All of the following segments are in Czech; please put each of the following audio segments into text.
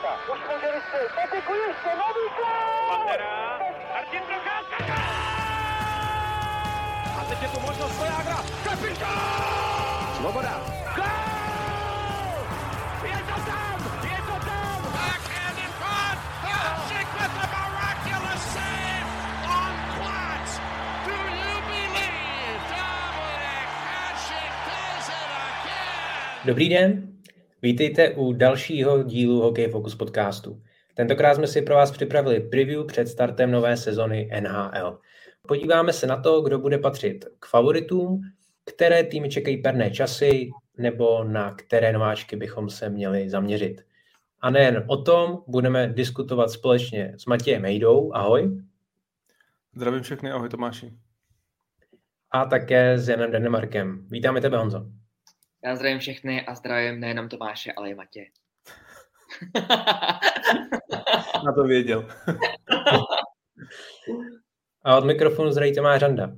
Procházka. Už může vystřelit. Patiku ještě, nový gol! Pantera, Martin Procházka, A teď je tu možnost Svojágra, kapitán! Svoboda. Gol! Je to tam, je to tam! Backhand in front. Hasek with the miraculous save on Platz. Do you believe Dominic Hasek does it again? Dobrý den, vítejte u dalšího dílu Hokej Focus podcastu. Tentokrát jsme si pro vás připravili preview před startem nové sezony NHL. Podíváme se na to, kdo bude patřit k favoritům, které týmy čekají perné časy, nebo na které nováčky bychom se měli zaměřit. A nejen o tom budeme diskutovat společně s Matějem Mejdou. Ahoj. Zdravím všechny, ahoj Tomáši. A také s Janem Denemarkem. Vítáme tebe, Honzo. Já zdravím všechny a zdravím nejenom Tomáše, ale i Matě. Na to věděl. A od mikrofonu zdraví Tomáš Randa.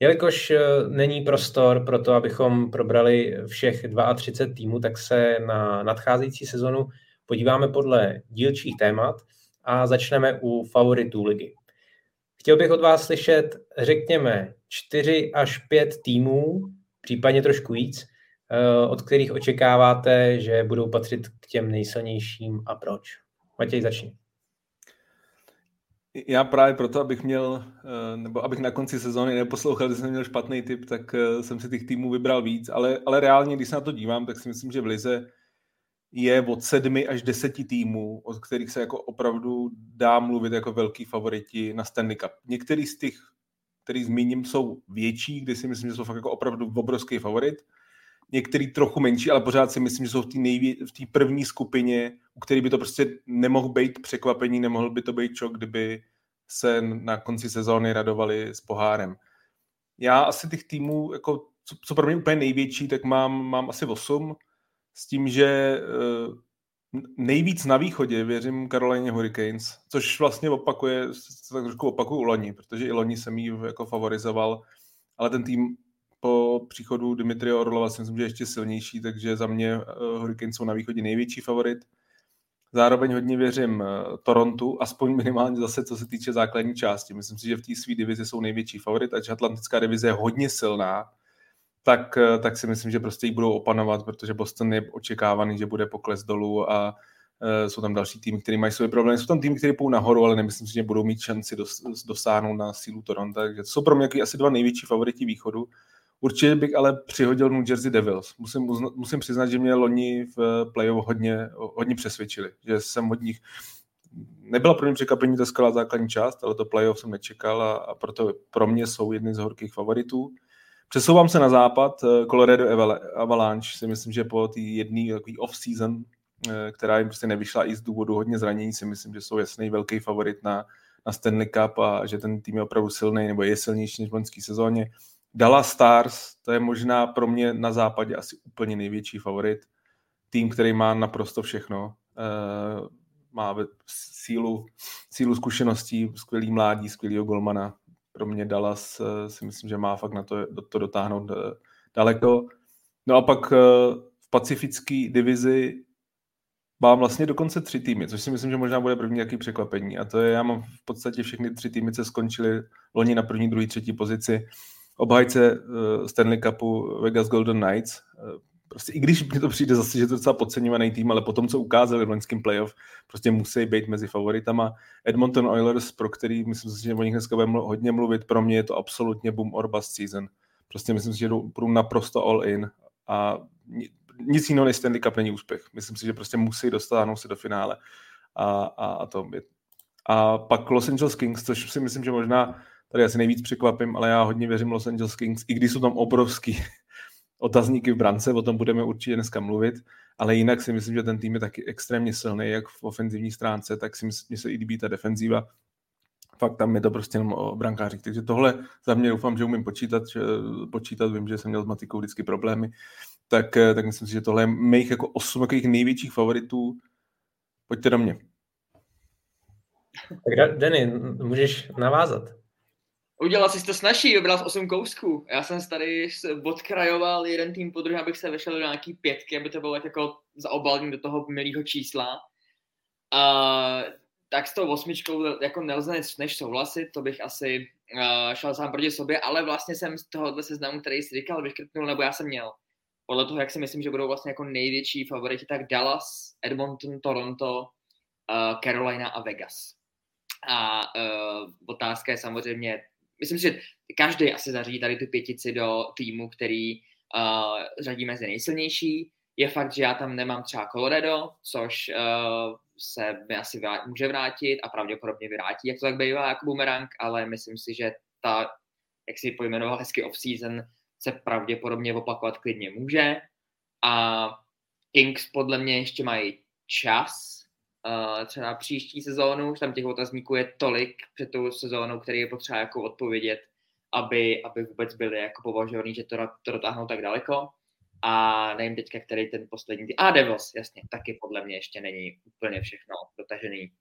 Jelikož eh, není prostor pro to, abychom probrali všech 32 týmů, tak se na nadcházející sezonu podíváme podle dílčích témat a začneme u favoritů ligy. Chtěl bych od vás slyšet, řekněme, 4 až 5 týmů, případně trošku víc, od kterých očekáváte, že budou patřit k těm nejsilnějším a proč. Matěj, začni. Já právě proto, abych měl, eh, nebo abych na konci sezóny neposlouchal, že jsem měl špatný typ, tak eh, jsem si těch týmů vybral víc, ale, ale reálně, když se na to dívám, tak si myslím, že v Lize je od sedmi až deseti týmů, od kterých se jako opravdu dá mluvit jako velký favoriti na Stanley Cup. Některý z těch, který zmíním, jsou větší, kdy si myslím, že jsou fakt jako opravdu obrovský favorit. Některý trochu menší, ale pořád si myslím, že jsou v té v té první skupině, u který by to prostě nemohl být překvapení, nemohl by to být čok, kdyby se na konci sezóny radovali s pohárem. Já asi těch týmů, jako, co, co pro mě úplně největší, tak mám, mám asi 8, s tím, že eh, nejvíc na východě věřím Karolině Hurricanes, což vlastně opakuje, tak trošku opakuju loni, protože i loni jsem jí jako favorizoval, ale ten tým po příchodu Dimitria Orlova si myslím, že je ještě silnější, takže za mě uh, Hurricanes jsou na východě největší favorit. Zároveň hodně věřím uh, Torontu, aspoň minimálně zase, co se týče základní části. Myslím si, že v té své divizi jsou největší favorit, ať Atlantická divize je hodně silná, tak, uh, tak si myslím, že prostě ji budou opanovat, protože Boston je očekávaný, že bude pokles dolů a jsou tam další týmy, které mají své problémy. Jsou tam týmy, které půjdou nahoru, ale nemyslím si, že budou mít šanci dos, dosáhnout na sílu Toronto. Takže to jsou pro mě asi dva největší favoriti východu. Určitě bych ale přihodil New Jersey Devils. Musím, musím přiznat, že mě loni v playoff hodně, hodně přesvědčili, že jsem od nich nebyla pro mě překvapení ta skvělá základní část, ale to playoff jsem nečekal a, a proto pro mě jsou jedny z horkých favoritů. Přesouvám se na západ, Colorado Avalanche si myslím, že po té jedné off-season, která jim prostě nevyšla i z důvodu hodně zranění, si myslím, že jsou jasný velký favorit na, na Stanley Cup a že ten tým je opravdu silný nebo je silnější než v loňské sezóně. Dallas Stars, to je možná pro mě na západě asi úplně největší favorit. Tým, který má naprosto všechno. Uh, má sílu, sílu zkušeností, skvělý mládí, skvělýho golmana. Pro mě Dallas uh, si myslím, že má fakt na to, to dotáhnout uh, daleko. No a pak v pacifické divizi mám vlastně dokonce tři týmy, což si myslím, že možná bude první nějaký překvapení. A to je, já mám v podstatě všechny tři týmy, co skončily loni na první, druhý, třetí pozici obhajce uh, Stanley Cupu Vegas Golden Knights. Uh, prostě i když mi to přijde zase, že to je docela podceňovaný tým, ale potom, co ukázali v loňském playoff, prostě musí být mezi favoritama. Edmonton Oilers, pro který myslím si, že o nich dneska budeme hodně mluvit, pro mě je to absolutně boom or bust season. Prostě myslím si, že jdou naprosto all in a nic jiného než Stanley Cup není úspěch. Myslím si, že prostě musí dostáhnout se do finále. A, a, a to je. A pak Los Angeles Kings, což si myslím, že možná tady asi nejvíc překvapím, ale já hodně věřím Los Angeles Kings, i když jsou tam obrovský otazníky v brance, o tom budeme určitě dneska mluvit, ale jinak si myslím, že ten tým je taky extrémně silný, jak v ofenzivní stránce, tak si myslím, že se i líbí ta defenzíva. Fakt tam je to prostě jenom o brankářích. Takže tohle za mě doufám, že umím počítat, že, počítat, vím, že jsem měl s matikou vždycky problémy, tak, tak myslím si, že tohle je mých jako osm takových největších favoritů. Pojďte do mě. Tak Denny, můžeš navázat. Udělal jsi to snažší, vybral z 8 kousků. Já jsem tady odkrajoval jeden tým po druhém, abych se vešel do nějaký pětky, aby to bylo jako zaobalní do toho milého čísla. Uh, tak s tou osmičkou jako nelze než souhlasit, to bych asi uh, šel sám proti sobě, ale vlastně jsem z tohohle seznamu, který jsi říkal, vyškrtnul, nebo já jsem měl. Podle toho, jak si myslím, že budou vlastně jako největší favoriti, tak Dallas, Edmonton, Toronto, uh, Carolina a Vegas. A uh, otázka je samozřejmě, myslím si, že každý asi zařídí tady tu pětici do týmu, který uh, řadí mezi nejsilnější. Je fakt, že já tam nemám třeba Colorado, což uh, se mi asi vrát, může vrátit a pravděpodobně vrátí, jak to tak bývá jako boomerang, ale myslím si, že ta, jak si pojmenoval hezky off-season, se pravděpodobně opakovat klidně může. A Kings podle mě ještě mají čas, uh, třeba příští sezónu, už tam těch otazníků je tolik před tou sezónou, který je potřeba jako odpovědět, aby, aby vůbec byli jako považovaný, že to, to dotáhnou tak daleko. A nevím teďka, který ten poslední A Devils, jasně, taky podle mě ještě není úplně všechno dotažený.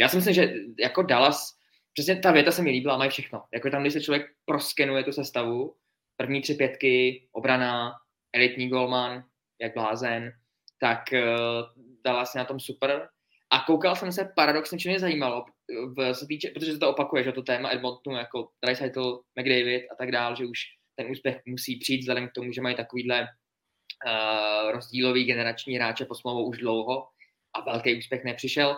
Já si myslím, že jako Dallas, přesně ta věta se mi líbila, mají všechno. Jako tam, když se člověk proskenuje tu sestavu, první tři pětky, obrana, elitní golman, jak blázen, tak uh, Dallas je na tom super. A koukal jsem se paradoxně, co mě zajímalo, v, se týče, protože se to opakuje, že to téma Edmontonu, jako Dreisaitl, McDavid a tak dál, že už ten úspěch musí přijít vzhledem k tomu, že mají takovýhle uh, rozdílový generační hráče po smlouvou už dlouho a velký úspěch nepřišel,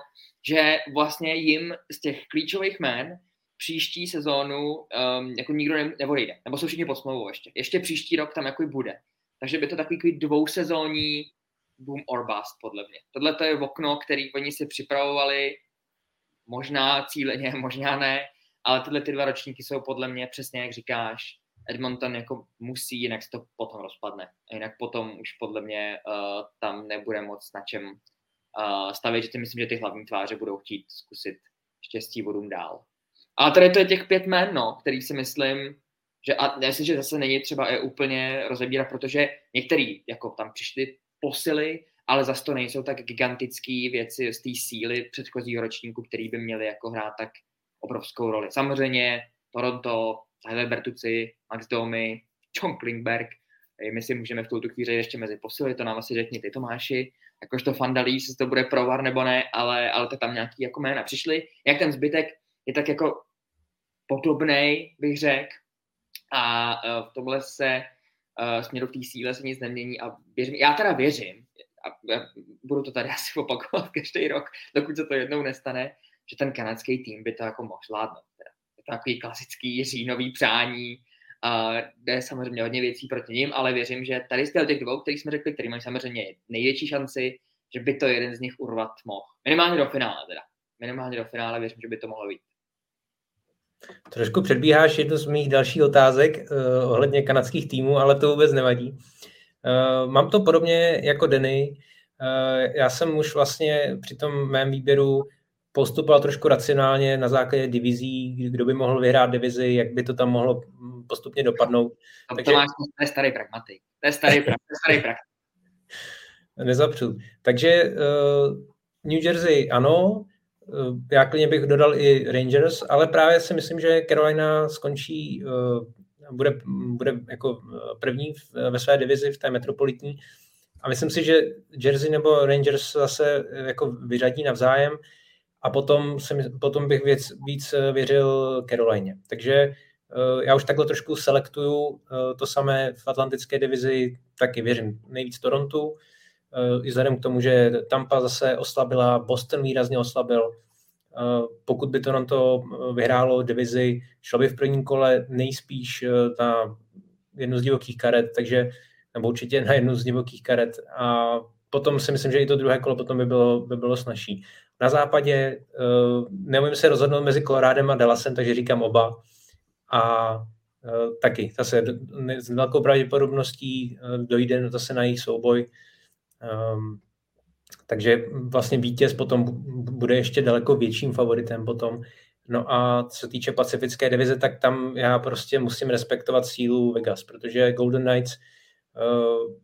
že vlastně jim z těch klíčových jmén příští sezónu um, jako nikdo ne, neodejde, nebo jsou všichni pod smlouvou ještě. Ještě příští rok tam jako bude. Takže by to takový dvousezónní boom or bust, podle mě. Tohle to je okno, který oni si připravovali, možná cíleně, možná ne, ale tyhle ty dva ročníky jsou podle mě přesně jak říkáš, Edmonton jako musí, jinak se to potom rozpadne. A jinak potom už podle mě uh, tam nebude moc na čem uh, stavět, že si myslím, že ty hlavní tváře budou chtít zkusit štěstí vodům dál. A tady to je těch pět jmen, no, který si myslím, že a já si, že zase není třeba je úplně rozebírat, protože některý jako tam přišli posily, ale zase to nejsou tak gigantické věci z té síly předchozího ročníku, který by měli jako hrát tak obrovskou roli. Samozřejmě Toronto, Tyler Bertuci, Max Domy, John Klingberg, my si můžeme v tuto chvíli ještě mezi posily, to nám asi řekni ty Tomáši, jakožto fandalí, jestli to bude provar nebo ne, ale, ale to tam nějaký jako jména přišly. Jak ten zbytek je tak jako podobnej, bych řekl, a uh, v tomhle se uh, směru v té síle se nic nemění a věřím, já teda věřím, a budu to tady asi opakovat každý rok, dokud se to jednou nestane, že ten kanadský tým by to jako mohl zvládnout. Je to takový klasický říjnový přání, a jde samozřejmě hodně věcí proti ním, ale věřím, že tady z těch dvou, který jsme řekli, který mají samozřejmě největší šanci, že by to jeden z nich urvat mohl. Minimálně do finále teda. Minimálně do finále věřím, že by to mohlo být. Trošku předbíháš jednu z mých dalších otázek uh, ohledně kanadských týmů, ale to vůbec nevadí. Uh, mám to podobně jako Denny. Uh, já jsem už vlastně při tom mém výběru postupoval trošku racionálně na základě divizí, kdo by mohl vyhrát divizi, jak by to tam mohlo postupně dopadnout. A Takže... to, máš, to je starý pragmatik. To je starý, pra... to je starý pragmatik. Nezapřu. Takže uh, New Jersey ano, já klidně bych dodal i Rangers, ale právě si myslím, že Carolina skončí, uh, bude, bude jako první v, ve své divizi v té metropolitní a myslím si, že Jersey nebo Rangers zase jako vyřadí navzájem a potom, jsem, potom bych věc, víc věřil Carolině. Takže já už takhle trošku selektuju to samé v atlantické divizi, taky věřím nejvíc Torontu, i vzhledem k tomu, že Tampa zase oslabila, Boston výrazně oslabil. Pokud by Toronto vyhrálo divizi, šlo by v prvním kole nejspíš na jednu z divokých karet, takže nebo určitě na jednu z divokých karet a potom si myslím, že i to druhé kolo potom by bylo, by bylo snažší. Na západě uh, neumím se rozhodnout mezi Colorádem a Dallasem, takže říkám oba. A uh, taky zase s velkou pravděpodobností uh, dojde zase na jejich souboj. Um, takže vlastně vítěz potom bude ještě daleko větším favoritem potom. No a co se týče pacifické divize, tak tam já prostě musím respektovat sílu Vegas, protože Golden Knights uh,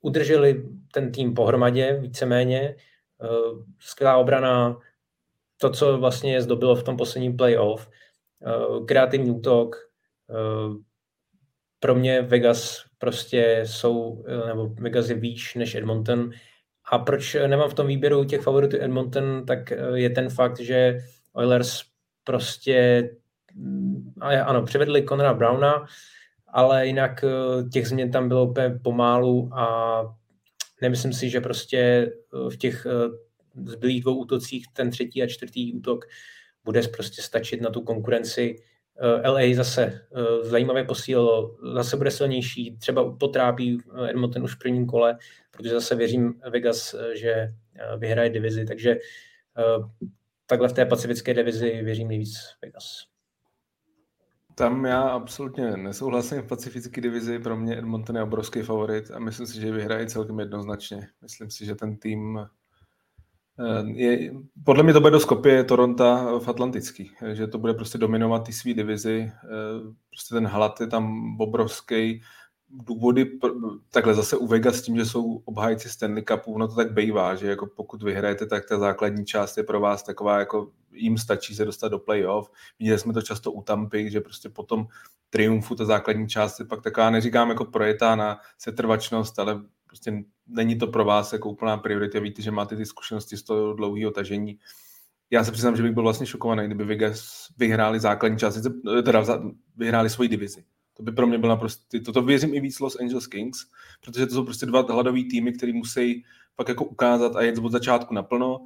udrželi ten tým pohromadě víceméně, uh, skvělá obrana, to, co vlastně je zdobilo v tom posledním playoff, uh, kreativní útok, uh, pro mě Vegas prostě jsou, nebo Vegas je výš než Edmonton A proč nemám v tom výběru těch favoritů Edmonton, tak je ten fakt, že Oilers prostě, mm, ano, převedli Conora Browna, ale jinak těch změn tam bylo úplně pomálu a nemyslím si, že prostě v těch zbylých dvou útocích ten třetí a čtvrtý útok bude prostě stačit na tu konkurenci. Eh, LA zase eh, zajímavě posílilo, zase bude silnější, třeba potrápí eh, Edmonton už v prvním kole, protože zase věřím Vegas, že vyhraje divizi, takže takhle v té pacifické divizi věřím nejvíc Vegas. Tam já absolutně nesouhlasím v pacifické divizi. Pro mě Edmonton je obrovský favorit a myslím si, že vyhraje celkem jednoznačně. Myslím si, že ten tým je, podle mě to bude do Skopje Toronto v Atlantický, že to bude prostě dominovat ty svý divizi, eh, prostě ten hlad je tam obrovský, důvody, takhle zase u Vegas s tím, že jsou obhájci Stanley Cupu, no to tak bývá, že jako pokud vyhrajete, tak ta základní část je pro vás taková, jako jim stačí se dostat do playoff. Viděli jsme to často u Tampy, že prostě potom triumfu ta základní část je pak taková, neříkám jako projetá na setrvačnost, ale prostě není to pro vás jako úplná priorita, víte, že máte ty zkušenosti z toho dlouhého tažení. Já se přiznám, že bych byl vlastně šokovaný, kdyby Vegas vyhráli základní část, teda vyhráli svoji divizi. To by pro mě byla prostě, toto věřím i víc Los Angeles Kings, protože to jsou prostě dva hladové týmy, který musí pak jako ukázat a jet od začátku naplno.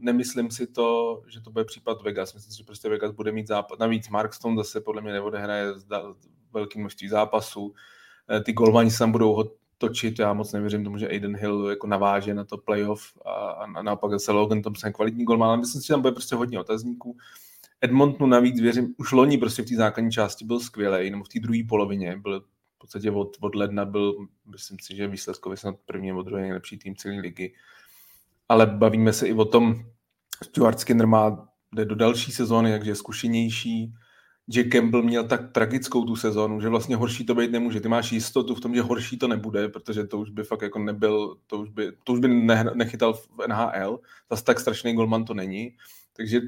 Nemyslím si to, že to bude případ Vegas. Myslím si, že prostě Vegas bude mít zápas. Navíc Markstone zase podle mě neodehraje velký množství zápasů. Eh, ty golmani se tam budou točit. Já moc nevěřím tomu, že Aiden Hill jako naváže na to playoff a, a naopak zase Logan Thompson kvalitní golman, ale myslím si, že tam bude prostě hodně otazníků. Edmontonu navíc věřím, už loni prostě v té základní části byl skvělý, nebo v té druhé polovině byl v podstatě od, od ledna byl, myslím si, že výsledkově snad první nebo druhý nejlepší tým celé ligy. Ale bavíme se i o tom, Stuart Skinner má jde do další sezóny, takže je zkušenější, že Campbell měl tak tragickou tu sezonu, že vlastně horší to být nemůže. Ty máš jistotu v tom, že horší to nebude, protože to už by fakt jako nebyl, to už by, to už by ne, nechytal v NHL, zase tak strašný golman to není, takže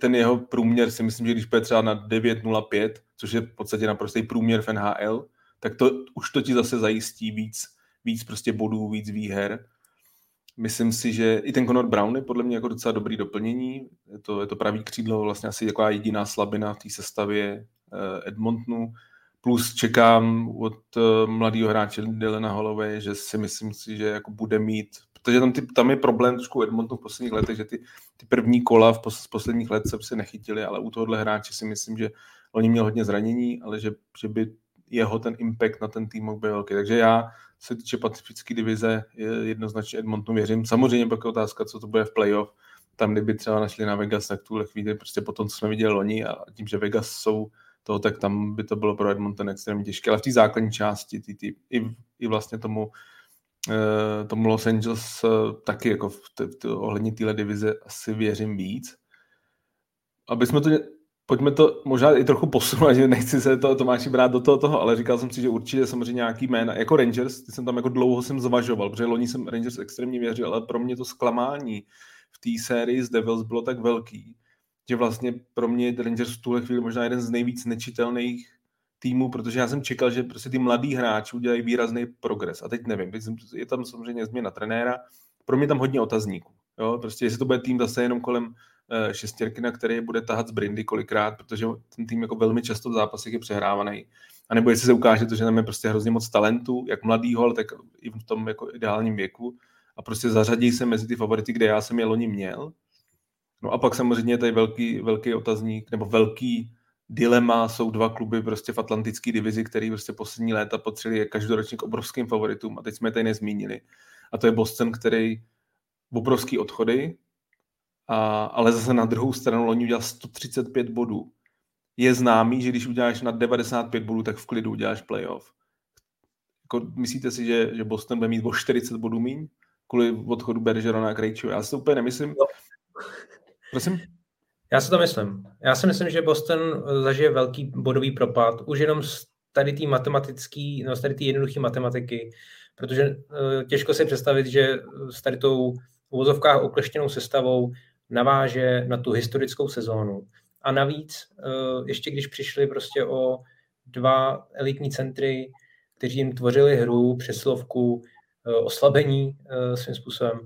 ten jeho průměr si myslím, že když bude třeba na 9.05, což je v podstatě naprostý průměr v NHL, tak to už to ti zase zajistí víc, víc prostě bodů, víc výher Myslím si, že i ten Conor Brown je podle mě jako docela dobrý doplnění. Je to, je to pravý křídlo, vlastně asi taková jediná slabina v té sestavě eh, Edmontonu. Plus čekám od eh, mladého hráče Dylana Holloway, že si myslím si, že jako bude mít, protože tam, ty, tam je problém trošku Edmontonu v posledních letech, že ty, ty první kola v pos, z posledních let se se nechytili, ale u tohohle hráče si myslím, že oni měl hodně zranění, ale že, že by jeho ten impact na ten tým být velký. Takže já se týče pacifické divize, je jednoznačně Edmontonu věřím. Samozřejmě pak je otázka, co to bude v playoff. Tam, kdyby třeba našli na Vegas, tak tuhle chvíli prostě po tom, co jsme viděli loni a tím, že Vegas jsou toho, tak tam by to bylo pro Edmonton extrémně těžké. Ale v té základní části, tý, tý, i, i vlastně tomu, eh, tomu Los Angeles eh, taky jako v t, v t, ohledně téhle divize asi věřím víc. Aby jsme to pojďme to možná i trochu posunout, že nechci se to Tomáši brát do toho, toho, ale říkal jsem si, že určitě samozřejmě nějaký jména, jako Rangers, ty jsem tam jako dlouho jsem zvažoval, protože loni jsem Rangers extrémně věřil, ale pro mě to zklamání v té sérii z Devils bylo tak velký, že vlastně pro mě Rangers v tuhle chvíli možná jeden z nejvíc nečitelných týmů, protože já jsem čekal, že prostě ty mladí hráči udělají výrazný progres. A teď nevím, je tam samozřejmě změna trenéra, pro mě tam hodně otazníků. Jo? Prostě jestli to bude tým zase jenom kolem šestěrky, na které bude tahat z brindy kolikrát, protože ten tým jako velmi často v zápasech je přehrávaný. A nebo jestli se ukáže to, že tam je prostě hrozně moc talentu, jak mladýho, ale tak i v tom jako ideálním věku. A prostě zařadí se mezi ty favority, kde já jsem je loni měl. No a pak samozřejmě tady velký, velký otazník, nebo velký dilema jsou dva kluby prostě v atlantické divizi, který prostě poslední léta potřebovali každoročně k obrovským favoritům a teď jsme je tady nezmínili. A to je Boston, který obrovský odchody, a, ale zase na druhou stranu loni udělal 135 bodů. Je známý, že když uděláš na 95 bodů, tak v klidu uděláš playoff. Jako, myslíte si, že, že Boston bude mít o 40 bodů míň kvůli odchodu Bergerona a Krejču? Já si to úplně nemyslím. No. Prosím? Já si to myslím. Já si myslím, že Boston zažije velký bodový propad už jenom z tady té matematický, no z tady té jednoduché matematiky, protože uh, těžko si představit, že s tady tou uvozovkách okleštěnou sestavou naváže na tu historickou sezónu. A navíc, eh, ještě když přišli prostě o dva elitní centry, kteří jim tvořili hru, přeslovku, oslabení svým způsobem.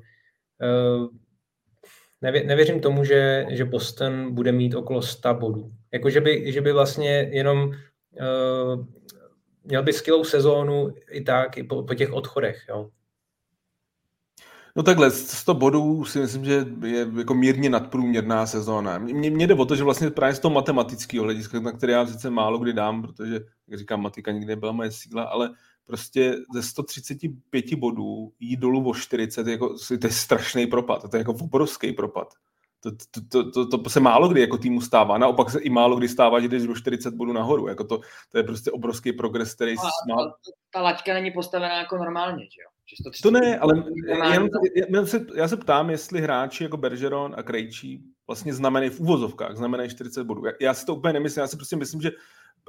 Nevěřím tomu, že, že Boston bude mít okolo 100 bodů. Jako, že by, že by vlastně jenom měl by skvělou sezónu i tak, i po, po těch odchodech. Jo. No takhle, 100 bodů si myslím, že je jako mírně nadprůměrná sezóna. Mně, mně jde o to, že vlastně právě z toho matematického hlediska, na které já sice málo kdy dám, protože, jak říkám, matika nikdy nebyla moje síla, ale prostě ze 135 bodů jít dolů o 40, jako, to je strašný propad, to je jako obrovský propad. To, to, to, to, to se málo kdy jako týmu stává. Naopak se i málo kdy stává, že jdeš do 40 bodů nahoru. Jako to, to je prostě obrovský progres, který... No, má... Ta laťka není postavená jako normálně, že jo? To ne, ale jenom, já, se, já se ptám, jestli hráči jako Bergeron a Krejčí vlastně znamenají v úvozovkách, znamenají 40 bodů. Já, já si to úplně nemyslím, já si prostě myslím, že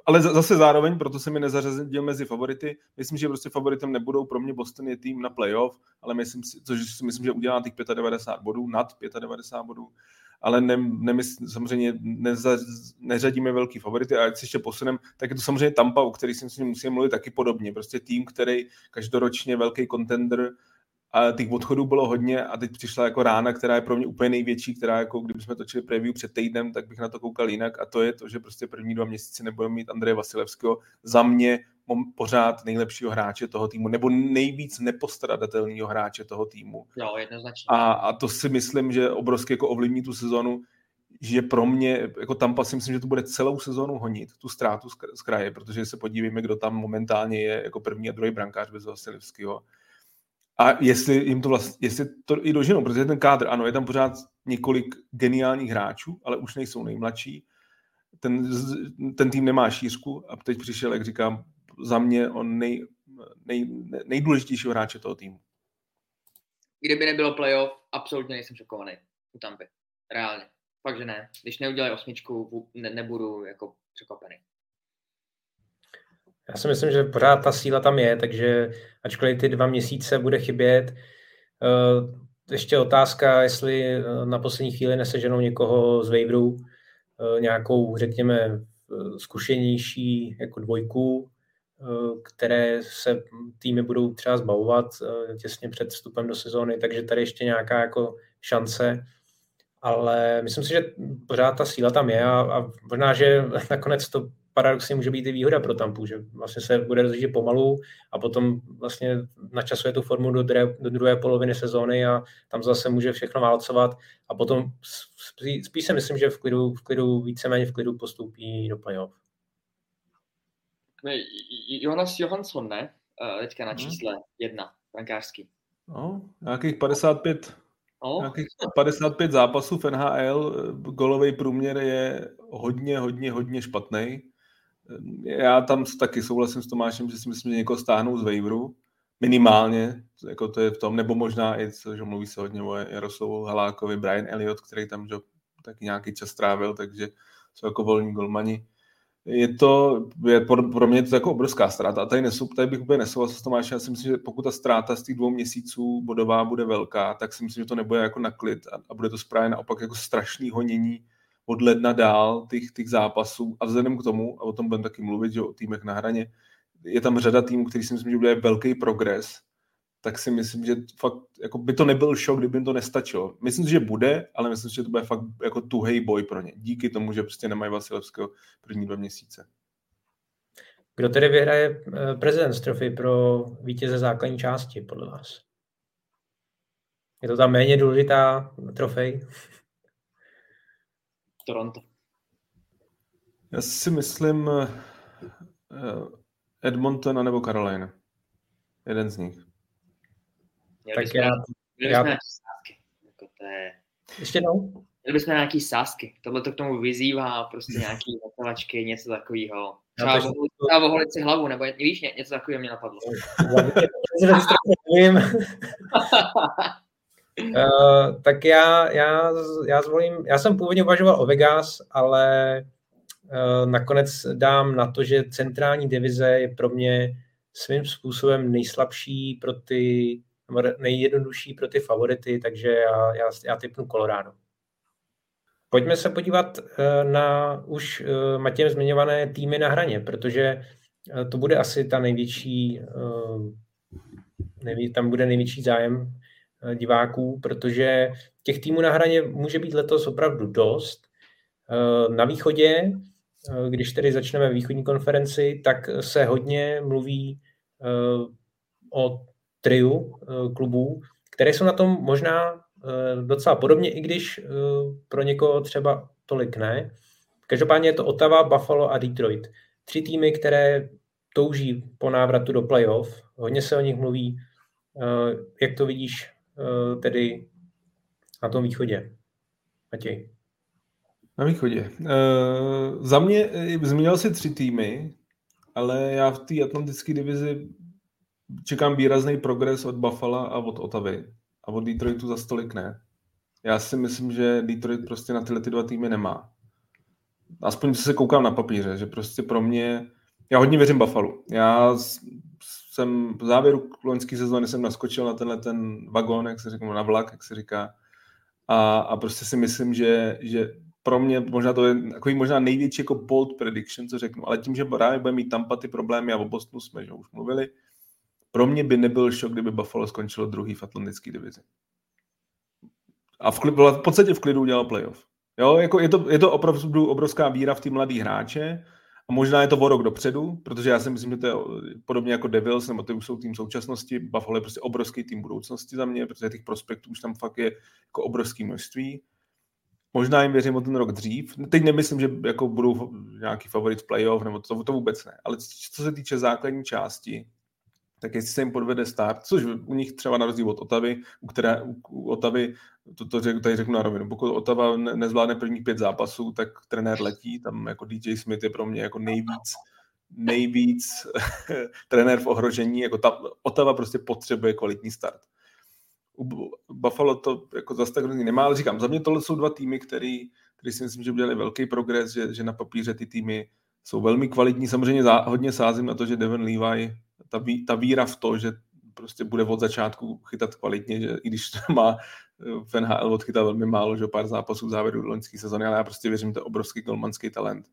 ale zase zároveň, proto se mi nezařadil mezi favority. Myslím, že prostě favoritem nebudou pro mě Boston je tým na playoff, ale myslím si, což si myslím, že udělá těch 95 bodů, nad 95 bodů, ale ne, nemysl, samozřejmě neza, neřadíme velký favority a jak si ještě posunem, tak je to samozřejmě Tampa, o který si myslím, musíme mluvit taky podobně. Prostě tým, který každoročně velký contender, a těch odchodů bylo hodně a teď přišla jako rána, která je pro mě úplně největší, která jako kdybychom točili preview před týdnem, tak bych na to koukal jinak a to je to, že prostě první dva měsíce nebudeme mít Andreje Vasilevského za mě pořád nejlepšího hráče toho týmu, nebo nejvíc nepostradatelného hráče toho týmu. Jo, jednoznačně. A, a to si myslím, že obrovsky jako ovlivní tu sezonu, že pro mě, jako Tampa si myslím, že to bude celou sezonu honit, tu ztrátu z kraje, protože se podívejme, kdo tam momentálně je jako první a druhý brankář bez Vasilevského a jestli jim to vlastně, jestli to i doženou, protože ten kádr, ano, je tam pořád několik geniálních hráčů, ale už nejsou nejmladší. Ten, ten tým nemá šířku a teď přišel, jak říkám, za mě on nej, nej, nejdůležitějšího hráče toho týmu. Kdyby nebylo playoff, absolutně nejsem šokovaný u Tampy. Reálně. Fakt, že ne. Když neudělají osmičku, ne, nebudu jako překvapený. Já si myslím, že pořád ta síla tam je, takže ačkoliv ty dva měsíce bude chybět, eh, ještě otázka, jestli eh, na poslední chvíli neseženou někoho z waiverů, eh, nějakou, řekněme, zkušenější jako dvojku, které se týmy budou třeba zbavovat těsně před vstupem do sezóny, takže tady ještě nějaká jako šance, ale myslím si, že pořád ta síla tam je a, a možná, že nakonec to paradoxně může být i výhoda pro Tampu, že vlastně se bude rozjíždět pomalu a potom vlastně načasuje tu formu do druhé, do druhé poloviny sezóny a tam zase může všechno válcovat a potom spíš, spíš si myslím, že v klidu, v klidu víceméně v klidu postoupí do playoff. Jonas Johansson, ne? Eh, teďka na mhm. čísle hmm. jedna, brankářský. No, nějakých 55 No. Nějakých 55 zápasů v NHL, golový průměr je hodně, hodně, hodně špatný. Já tam taky souhlasím s Tomášem, že si myslím, že někoho stáhnou z waiveru, minimálně, jako to je v tom, nebo možná i, co, že mluví se hodně o Jaroslavu Halákovi, Brian Elliott, který tam že, taky nějaký čas strávil, takže jsou jako volní golmani. Je to, je pro, pro mě to jako obrovská ztráta a tady, nesu, tady bych úplně nesouhlasil s Tomášem, já si myslím, že pokud ta ztráta z těch dvou měsíců bodová bude velká, tak si myslím, že to nebude jako na klid a, a bude to správně naopak jako strašný honění od ledna dál těch, těch zápasů a vzhledem k tomu, a o tom budeme taky mluvit, že o týmech na hraně, je tam řada týmů, který si myslím, že bude velký progres, tak si myslím, že fakt jako by to nebyl šok, kdyby jim to nestačilo. Myslím že bude, ale myslím že to bude fakt jako tuhej boj pro ně. Díky tomu, že prostě nemají Vasilevského první dva měsíce. Kdo tedy vyhraje eh, prezident trofy pro vítěze základní části, podle vás? Je to ta méně důležitá trofej? Toronto. Já si myslím uh, Edmonton nebo Carolina. Jeden z nich. Měli tak já, měli já... nějaký sásky. Jako to je... Ještě jednou? Měli bychom nějaký sásky. Tohle to k tomu vyzývá, prostě nějaký natavačky, něco takového. Třeba, to... třeba oholit si hlavu, nebo víš, něco takového mě napadlo. Uh, tak já, já, já zvolím, já jsem původně uvažoval o Vegas, ale uh, nakonec dám na to, že centrální divize je pro mě svým způsobem nejslabší pro ty, nejjednodušší pro ty favority, takže já, já, já typnu Colorado. Pojďme se podívat uh, na už Matějem zmiňované týmy na hraně, protože to bude asi ta největší nejví, tam bude největší zájem eh, diváků, protože těch týmů na hraně může být letos opravdu dost. Eh, na východě, když tedy začneme východní konferenci, tak se hodně mluví o triu klubů, které jsou na tom možná docela podobně, i když pro někoho třeba tolik ne. Každopádně je to Ottawa, Buffalo a Detroit. Tři týmy, které touží po návratu do playoff. Hodně se o nich mluví. Eh, jak to vidíš eh, tedy na tom východě? Matěj. Na východě. Uh, za mě zmínil si tři týmy, ale já v té atlantické divizi čekám výrazný progres od Buffalo a od Otavy. A od Detroitu za stolik ne. Já si myslím, že Detroit prostě na tyhle ty dva týmy nemá. Aspoň se koukám na papíře, že prostě pro mě já hodně věřím Buffalo. Já jsem v závěru loňské sezóny jsem naskočil na tenhle ten vagón, jak se říká, na vlak, jak se říká. A, a prostě si myslím, že, že pro mě možná to je takový možná největší jako bold prediction, co řeknu, ale tím, že právě bude mít Tampa ty problémy a o Bostonu jsme že už mluvili, pro mě by nebyl šok, kdyby Buffalo skončilo druhý v atlantické divizi. A v, v podstatě v klidu udělal playoff. Jo, jako je, to, je to opravdu obrovská víra v ty mladý hráče a možná je to o rok dopředu, protože já si myslím, že to je podobně jako Devils, nebo ty už jsou tým současnosti. Buffalo je prostě obrovský tým budoucnosti za mě, protože těch prospektů už tam fakt je jako obrovský množství. Možná jim věřím o ten rok dřív. Teď nemyslím, že jako budou nějaký favorit playoff, nebo to, to vůbec ne. Ale co se týče základní části, tak jestli se jim podvede start, což u nich třeba na rozdíl od Otavy, u které u Otavy, to, to řek, tady řeknu na rovinu, pokud Otava ne, nezvládne prvních pět zápasů, tak trenér letí, tam jako DJ Smith je pro mě jako nejvíc nejvíc trenér v ohrožení, jako ta Otava prostě potřebuje kvalitní start. U Buffalo to jako zase tak nemá, ale říkám, za mě tohle jsou dva týmy, který, který si myslím, že udělali velký progres, že, že na papíře ty týmy jsou velmi kvalitní. Samozřejmě zá, hodně sázím na to, že Devon Levi ta, ví, ta víra v to, že prostě bude od začátku chytat kvalitně, že i když má v NHL odchytal velmi málo, že pár zápasů v závěru loňské sezóny, ale já prostě věřím, že to je obrovský golmanský talent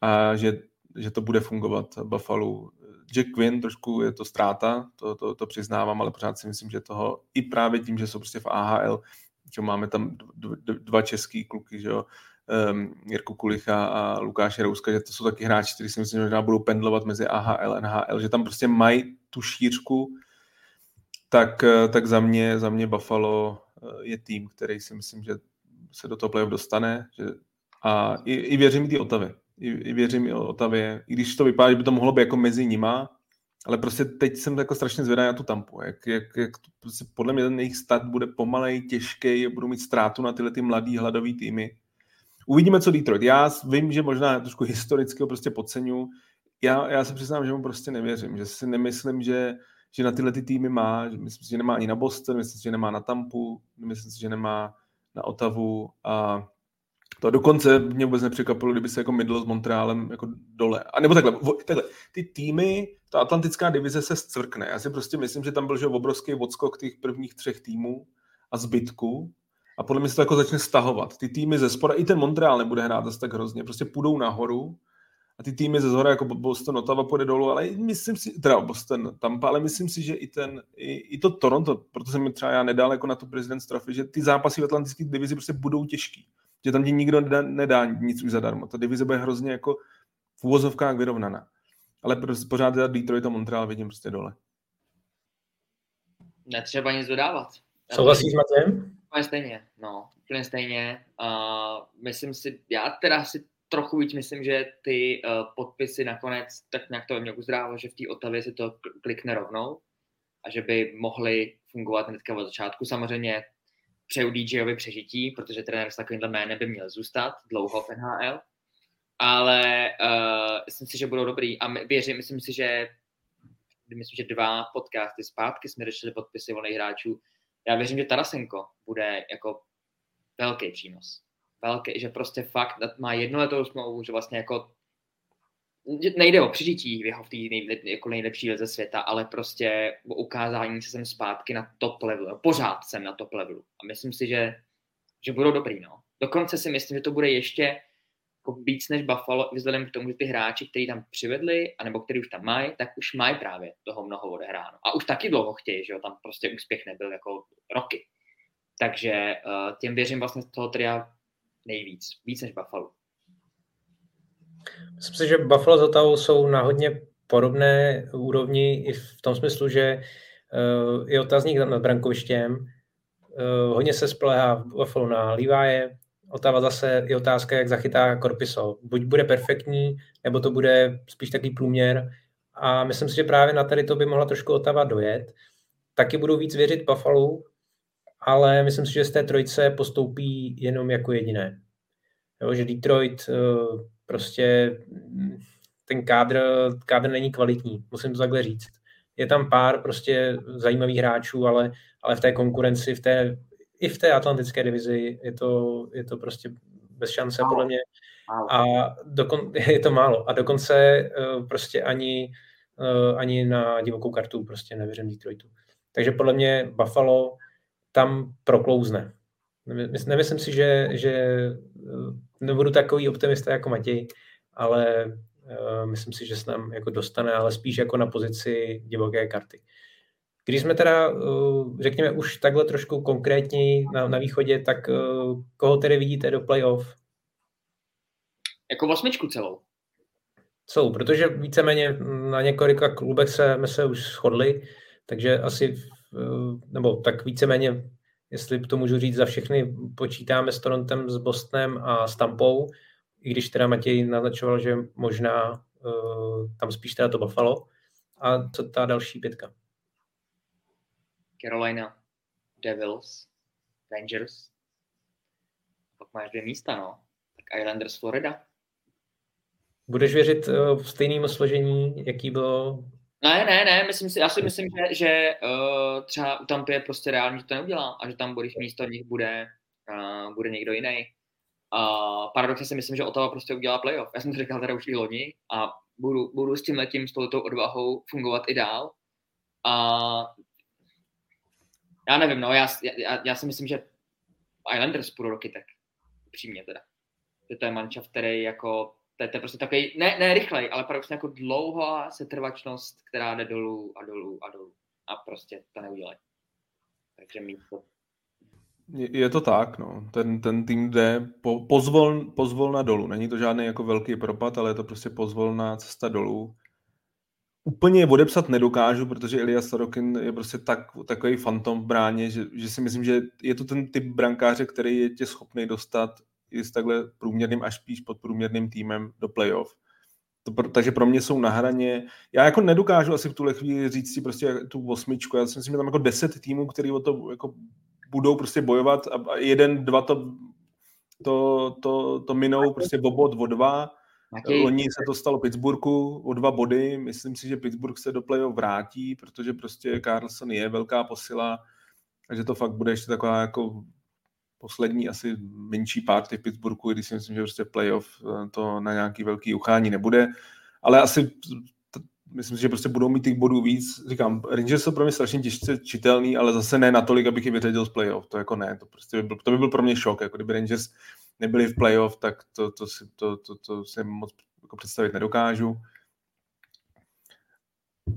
a že, že to bude fungovat Buffalo. Jack Quinn trošku je to ztráta, to, to, to přiznávám, ale pořád si myslím, že toho i právě tím, že jsou prostě v AHL, že máme tam dva český kluky, že jo, um, Jirku Kulicha a Lukáše Rouska, že to jsou taky hráči, kteří si myslím, že možná budou pendlovat mezi AHL, NHL, že tam prostě mají tu šířku, tak, eh, tak za mě, za mě Buffalo eh, je tým, který si myslím, že se do toho playoff dostane. Že, a i, i věřím i Otavě. I, I věřím i Otavě, i když to vypadá, že by to mohlo být jako mezi nima, ale prostě teď jsem jako strašně zvědavý na tu tampu. Jak, jak, jak prostě podle mě ten jejich start bude pomalej, těžký, budou mít ztrátu na tyhle ty mladý hladový týmy. Uvidíme, co Detroit. Já vím, že možná trošku historicky ho prostě podceňu. Já, já se přiznám, že mu prostě nevěřím, že si nemyslím, že, že na tyhle ty týmy má, že myslím si, že nemá ani na Boston, myslím si, že nemá na Tampu, myslím si, že nemá na Otavu a to dokonce mě vůbec nepřekvapilo, kdyby se jako mydlo s Montrealem jako dole. A nebo takhle, takhle, ty týmy, ta atlantická divize se zcvrkne. Já si prostě myslím, že tam byl že obrovský odskok těch prvních třech týmů a zbytku a podle mě se to jako začne stahovat. Ty týmy ze spora, i ten Montreal nebude hrát zase tak hrozně, prostě půjdou nahoru a ty týmy ze zhora jako Boston, Ottawa půjde dolů, ale myslím si, teda Boston, Tampa, ale myslím si, že i ten, i, i to Toronto, proto jsem třeba já nedal jako na tu prezident Trophy, že ty zápasy v atlantické divizi prostě budou těžký. Že tam ti nikdo nedá, nedá nic už zadarmo. Ta divize bude hrozně jako v úvozovkách vyrovnaná. Ale prostě pořád teda Detroit a Montreal vidím prostě dole. Netřeba nic dodávat. Souhlasíš s Matějem? Úplně stejně, no, úplně stejně. Uh, myslím si, já teda si trochu víc myslím, že ty uh, podpisy nakonec tak nějak to ve mně uzdrávo, že v té Otavě si to klikne rovnou a že by mohly fungovat hnedka od začátku. Samozřejmě přeju DJovi přežití, protože trenér s takovýmhle jménem by měl zůstat dlouho v NHL, ale uh, myslím si, že budou dobrý a my, věřím, myslím si, že myslím, že dva podcasty zpátky jsme řešili podpisy volných hráčů, já věřím, že Tarasenko bude jako velký přínos. Velký, že prostě fakt má jednoletou smlouvu, že vlastně jako nejde o přežití v jeho v té nejlep, jako nejlepší lize světa, ale prostě o ukázání se jsem zpátky na top levelu. Pořád jsem na top levelu. A myslím si, že, že budou dobrý. No. Dokonce si myslím, že to bude ještě jako víc než Buffalo, vzhledem k tomu, že ty hráči, kteří tam přivedli, anebo který už tam mají, tak už mají právě toho mnoho odehráno. A už taky dlouho chtějí, že jo, tam prostě úspěch nebyl jako roky. Takže uh, těm věřím vlastně z toho tria nejvíc, víc než Buffalo. Myslím si, že Buffalo s Ottawou jsou na hodně podobné úrovni i v tom smyslu, že uh, je otazník nad brankovištěm, uh, hodně se spolehá v Buffalo na Levi'e, Otava zase je otázka, jak zachytá Korpiso. Buď bude perfektní, nebo to bude spíš takový průměr. A myslím si, že právě na tady to by mohla trošku Otava dojet. Taky budu víc věřit Buffalo, ale myslím si, že z té trojce postoupí jenom jako jediné. Jo, že Detroit uh, prostě ten kádr, kádr není kvalitní, musím to takhle říct. Je tam pár prostě zajímavých hráčů, ale, ale v té konkurenci, v té, i v té atlantické divizi je to, je to prostě bez šance podle mě. A dokon, je to málo. A dokonce uh, prostě ani, uh, ani na divokou kartu prostě nevěřím Detroitu. Takže podle mě Buffalo tam proklouzne. Nemyslím si, že, že nebudu takový optimista jako Matěj, ale uh, myslím si, že se nám jako dostane, ale spíš jako na pozici divoké karty. Když jsme teda, uh, řekněme, už takhle trošku konkrétní na, na východě, tak uh, koho tedy vidíte do playoff? Jako osmičku celou. Celou, protože víceméně na několika klubech se, jsme se už shodli, takže asi, nebo tak víceméně jestli to můžu říct za všechny, počítáme s Torontem, s Bostonem a s Tampou, i když teda Matěj naznačoval, že možná tam spíš teda to Buffalo. A co ta další pětka? Carolina, Devils, Rangers. Pak máš dvě místa, no. Tak Islanders, Florida. Budeš věřit uh, stejnému složení, jaký bylo ne, ne, ne, myslím si, já si myslím, že, že uh, třeba u Tampy je prostě reálně, že to neudělá a že tam bude místo nich bude, uh, bude někdo jiný. A uh, paradoxně si myslím, že Ottawa prostě udělá playoff. Já jsem to říkal teda už i loni a budu, budu s tím letím, s touto odvahou fungovat i dál. A já nevím, no, já, já, já si myslím, že Islanders půl roky tak přímě teda. Že to je manča, který jako to je, to je prostě takový, ne, ne rychlej, ale prostě jako dlouhá setrvačnost, která jde dolů a dolů a dolů. A prostě to neudělají. Takže mít to je to tak, no. Ten, ten tým jde po, pozvol, pozvolna dolů. Není to žádný jako velký propad, ale je to prostě pozvolná cesta dolů. Úplně odepsat nedokážu, protože Elias Sorokin je prostě tak, takový fantom v bráně, že, že si myslím, že je to ten typ brankáře, který je tě schopný dostat i s takhle průměrným až spíš podprůměrným týmem do playoff. To, takže pro mě jsou na hraně. Já jako nedokážu asi v tuhle chvíli říct si prostě tu osmičku. Já si myslím, že tam jako deset týmů, který o to jako budou prostě bojovat a jeden, dva to, to, to, to minou prostě o bod, o dva. Matej. Loni se to stalo Pittsburghu o dva body. Myslím si, že Pittsburgh se do playoff vrátí, protože prostě Carlson je velká posila, takže to fakt bude ještě taková jako poslední asi menší party v Pittsburghu, když si myslím, že prostě playoff eh, to na nějaký velký uchání nebude, ale asi myslím si, že prostě budou mít těch bodů víc. Říkám, Rangers jsou pro mě strašně těžce čitelný, ale zase ne natolik, abych je vyřadil z playoff. To jako ne, to, prostě by byl, to by byl pro mě šok. Jako kdyby Rangers nebyli v playoff, tak to, to, si, to, to, to si moc jako představit nedokážu.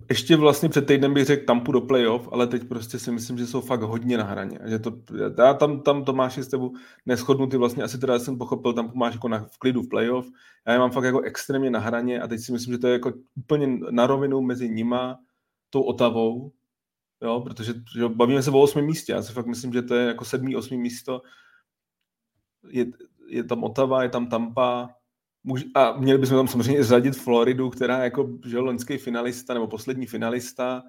Ještě vlastně před týdnem bych řekl Tampu do playoff, ale teď prostě si myslím, že jsou fakt hodně na hraně. Že to, já tam, tam Tomáš s tebou neschodnu, ty vlastně asi teda jsem pochopil, tam máš jako na, v klidu v playoff. Já je mám fakt jako extrémně na hraně a teď si myslím, že to je jako úplně na rovinu mezi nima, tou Otavou, jo, protože že bavíme se o osmém místě. Já si fakt myslím, že to je jako sedmý, osmý místo. Je, je tam Otava, je tam Tampa, a měli bychom tam samozřejmě řadit Floridu, která jako že loňský finalista nebo poslední finalista.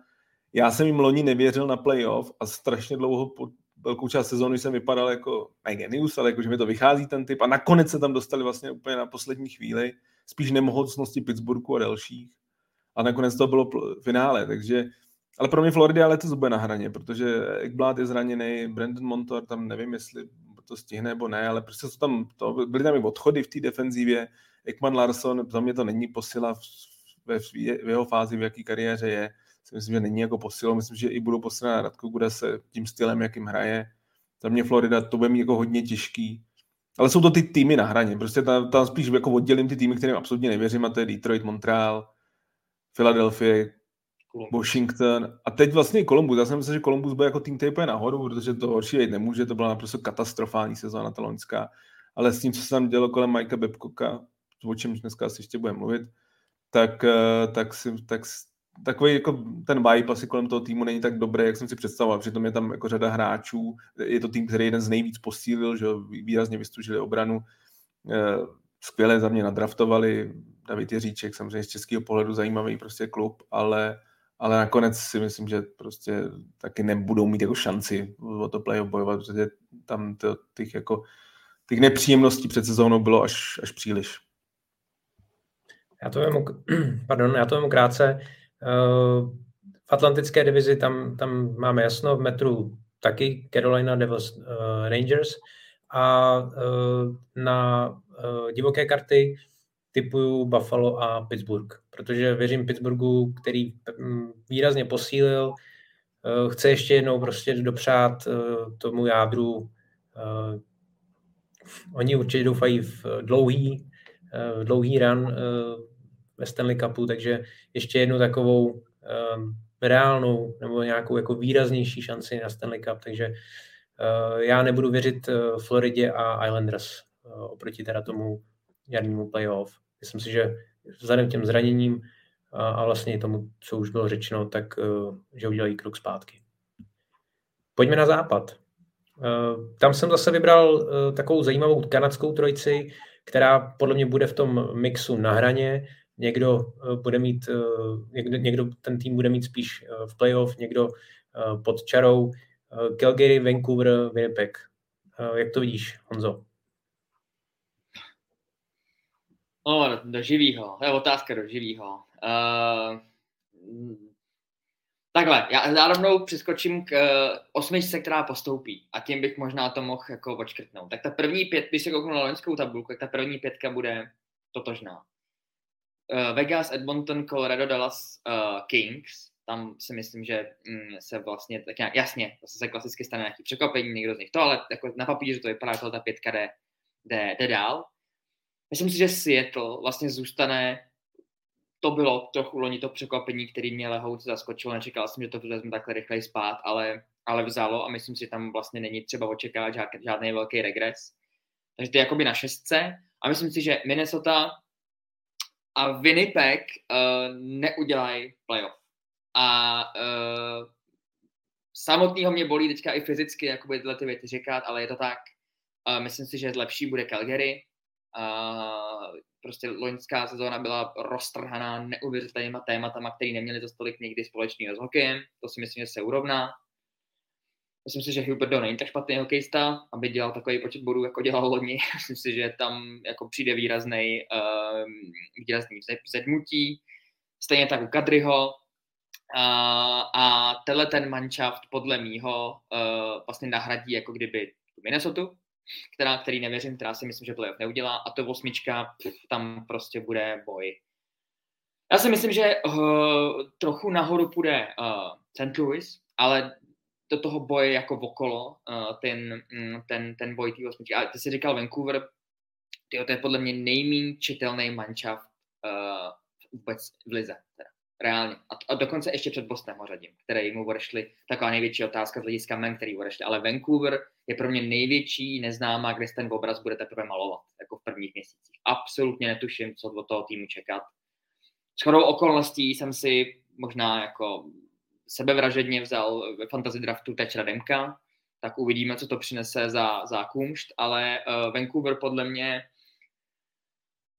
Já jsem jim loni nevěřil na playoff a strašně dlouho po velkou část sezóny jsem vypadal jako genius, ale jako, že mi to vychází ten typ a nakonec se tam dostali vlastně úplně na poslední chvíli, spíš nemohocnosti Pittsburghu a dalších. A nakonec to bylo finále, takže ale pro mě Florida ale to bude na hraně, protože Ekblad je zraněný, Brandon Montour tam nevím, jestli to stihne nebo ne, ale prostě jsou tam, to, byly tam i odchody v té defenzívě. Ekman Larson, za mě to není posila v, ve, v jeho fázi, v jaký kariéře je. Si myslím, že není jako posilo. Myslím, že i budou posílat Radko bude se tím stylem, jakým hraje. Za mě Florida to bude mít jako hodně těžký. ale jsou to ty týmy na hraně. Prostě tam, tam spíš jako oddělím ty týmy, kterým absolutně nevěřím, a to je Detroit, Montreal, Philadelphia, Columbus. Washington. A teď vlastně Columbus. Já jsem myslel, že Columbus bude jako tým, který je nahoru, protože to horší jít nemůže. To byla naprosto katastrofální sezóna ta loňská. Ale s tím, co se tam dělo kolem Mikea Babcocka, o čem dneska asi ještě budeme mluvit, tak, eh, tak, si, tak takový jako ten vibe asi kolem toho týmu není tak dobrý, jak jsem si představoval. Přitom je tam jako řada hráčů. Je to tým, který jeden z nejvíc posílil, že výrazně vystužili obranu. Eh, skvěle za mě nadraftovali. David Jiříček, samozřejmě z českého pohledu zajímavý prostě klub, ale, ale nakonec si myslím, že prostě taky nebudou mít jako šanci o to playoff bojovat, protože tam těch jako těch nepříjemností před sezónou bylo až, až příliš. Já to vemu, pardon, já to vemu krátce. Eh, v atlantické divizi tam, tam máme jasno, v metru taky Carolina Devils uh, Rangers a uh, na divoké karty typuju Buffalo a Pittsburgh, protože věřím Pittsburghu, který mm, výrazně posílil, uh, chce ještě jednou prostě dopřát uh, tomu jádru. Uh, oni určitě doufají v dlouhý, uh, dlouhý run ve Stanley Cupu, takže ještě jednu takovou reálnou nebo nějakou jako výraznější šanci na Stanley Cup, takže já nebudu věřit Floridě a Islanders oproti teda tomu jarnímu playoff. Myslím si, že vzhledem těm zraněním a, vlastně tomu, co už bylo řečeno, tak uh, že udělají krok zpátky. Pojďme na západ. Uh, tam jsem zase vybral uh, takovou zajímavou kanadskou trojici, která podle mě bude v tom mixu na hraně někdo bude mít, někdo, někdo ten tým bude mít spíš v playoff, někdo pod čarou. Calgary, Vancouver, Winnipeg. Jak to vidíš, Honzo? O, do živýho. To je otázka do živýho. Uh, takhle, já zároveň přeskočím k uh, osmičce, která postoupí a tím bych možná to mohl jako očkrtnout. Tak ta první pět, když se kouknu na loňskou tabulku, tak ta první pětka bude totožná uh, Vegas, Edmonton, Colorado, Dallas, uh, Kings, tam si myslím, že mm, se vlastně tak nějak, jasně, zase se klasicky stane nějaký překvapení, někdo z nich to, ale jako na papíře to vypadá, že ta pětka jde, jde, jde dál. Myslím si, že Seattle vlastně zůstane, to bylo trochu loni to překvapení, který mě lehouce zaskočilo, nečekal jsem, že to vezme takhle rychleji spát, ale, ale vzalo a myslím si, že tam vlastně není třeba očekávat žád, žádný velký regres. Takže to je jakoby na šestce a myslím si, že Minnesota a Winnipeg uh, neudělají playoff. A uh, samotného mě bolí teďka i fyzicky, jakoby tyhle ty věci říkat, ale je to tak. Uh, myslím si, že lepší bude Calgary. Uh, prostě loňská sezóna byla roztrhaná neuvěřitelnýma tématama, které neměly to tolik někdy společného s hokejem. To si myslím, že se urovná. Myslím si, že Huberdo není tak špatný hokejista, aby dělal takový počet bodů, jako dělal loni. Myslím si, že tam jako přijde výrazný, uh, výrazný zedmutí. Stejně tak u Kadryho. Uh, a tenhle ten manšaft podle mýho uh, vlastně nahradí jako kdyby Minnesota, která, který nevěřím, která si myslím, že playoff neudělá a to osmička, tam prostě bude boj. Já si myslím, že uh, trochu nahoru půjde uh, St. Louis, ale do toho boje jako okolo, uh, ten, mm, ten, ten boj té osmičky. A ty jsi říkal Vancouver, tyjo, to je podle mě nejméně čitelný manšaft uh, vůbec v lize. Teda. Reálně. A, a dokonce ještě před Bostonem ho řadím, který mu odešli. Taková největší otázka z hlediska men, který odešli. Ale Vancouver je pro mě největší neznámá, kde ten obraz bude teprve malovat, jako v prvních měsících. Absolutně netuším, co od toho týmu čekat. S chodou okolností jsem si možná jako sebevražedně vzal ve fantasy draftu Tečra Demka, tak uvidíme, co to přinese za, za kumšt, ale uh, Vancouver podle mě,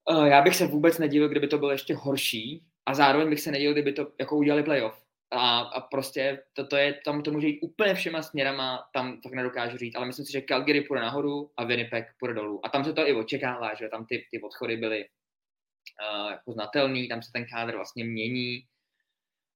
uh, já bych se vůbec nedivil, kdyby to bylo ještě horší a zároveň bych se nedivil, kdyby to jako udělali playoff. A, a prostě to, to je, tam to může jít úplně všema směrama, tam tak nedokážu říct, ale myslím si, že Calgary půjde nahoru a Winnipeg půjde dolů. A tam se to i očekává, že tam ty, ty odchody byly uh, jako znatelný, tam se ten kádr vlastně mění,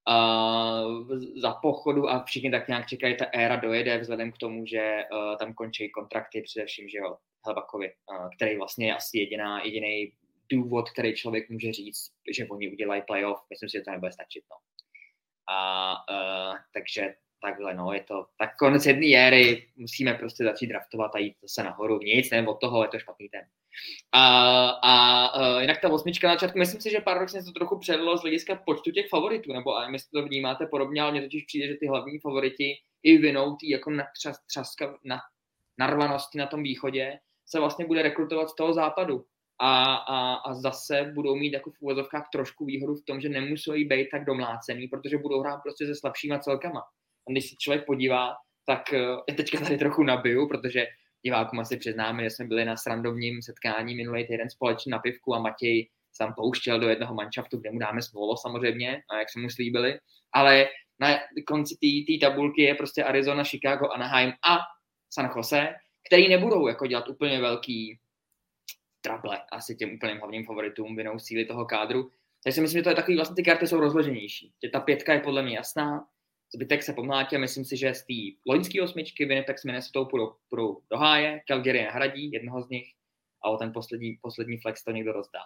uh, za pochodu a všichni tak nějak čekají, ta éra dojede vzhledem k tomu, že uh, tam končí kontrakty především, že jo, Helbakovi, uh, který vlastně je asi jediná, jediný důvod, který člověk může říct, že oni udělají playoff, myslím si, že to nebude stačit. No. A uh, takže takhle, no, je to tak konec jedné éry, musíme prostě začít draftovat a jít zase nahoru, nic, ne, od toho je to špatný ten. A, a, a jinak ta osmička na začátku, myslím si, že paradoxně se to trochu předlo z hlediska počtu těch favoritů, nebo a jestli to vnímáte podobně, ale mně totiž přijde, že ty hlavní favoriti i vinou tý jako natřas, třaska, na, narvanosti na tom východě se vlastně bude rekrutovat z toho západu. A, a, a zase budou mít jako v úvozovkách trošku výhodu v tom, že nemusí být tak domlácený, protože budou hrát prostě se slabšíma celkama. A když se člověk podívá, tak eh, já teďka tady trochu nabiju, protože divákům asi přiznáme, že jsme byli na srandovním setkání minulý týden společně na pivku a Matěj sám pouštěl do jednoho manšaftu, kde mu dáme slovo samozřejmě, a jak jsme mu slíbili, ale na konci té tabulky je prostě Arizona, Chicago, Anaheim a San Jose, který nebudou jako dělat úplně velký trable asi těm úplným hlavním favoritům vinou síly toho kádru. Takže si myslím, že to je takový, vlastně ty karty jsou rozloženější. Že ta pětka je podle mě jasná, zbytek se pomlátí a myslím si, že z té loňské osmičky Winnipeg s Minnesota půjdou, půjdou do háje, Calgary nahradí jednoho z nich a o ten poslední, poslední flex to někdo rozdá.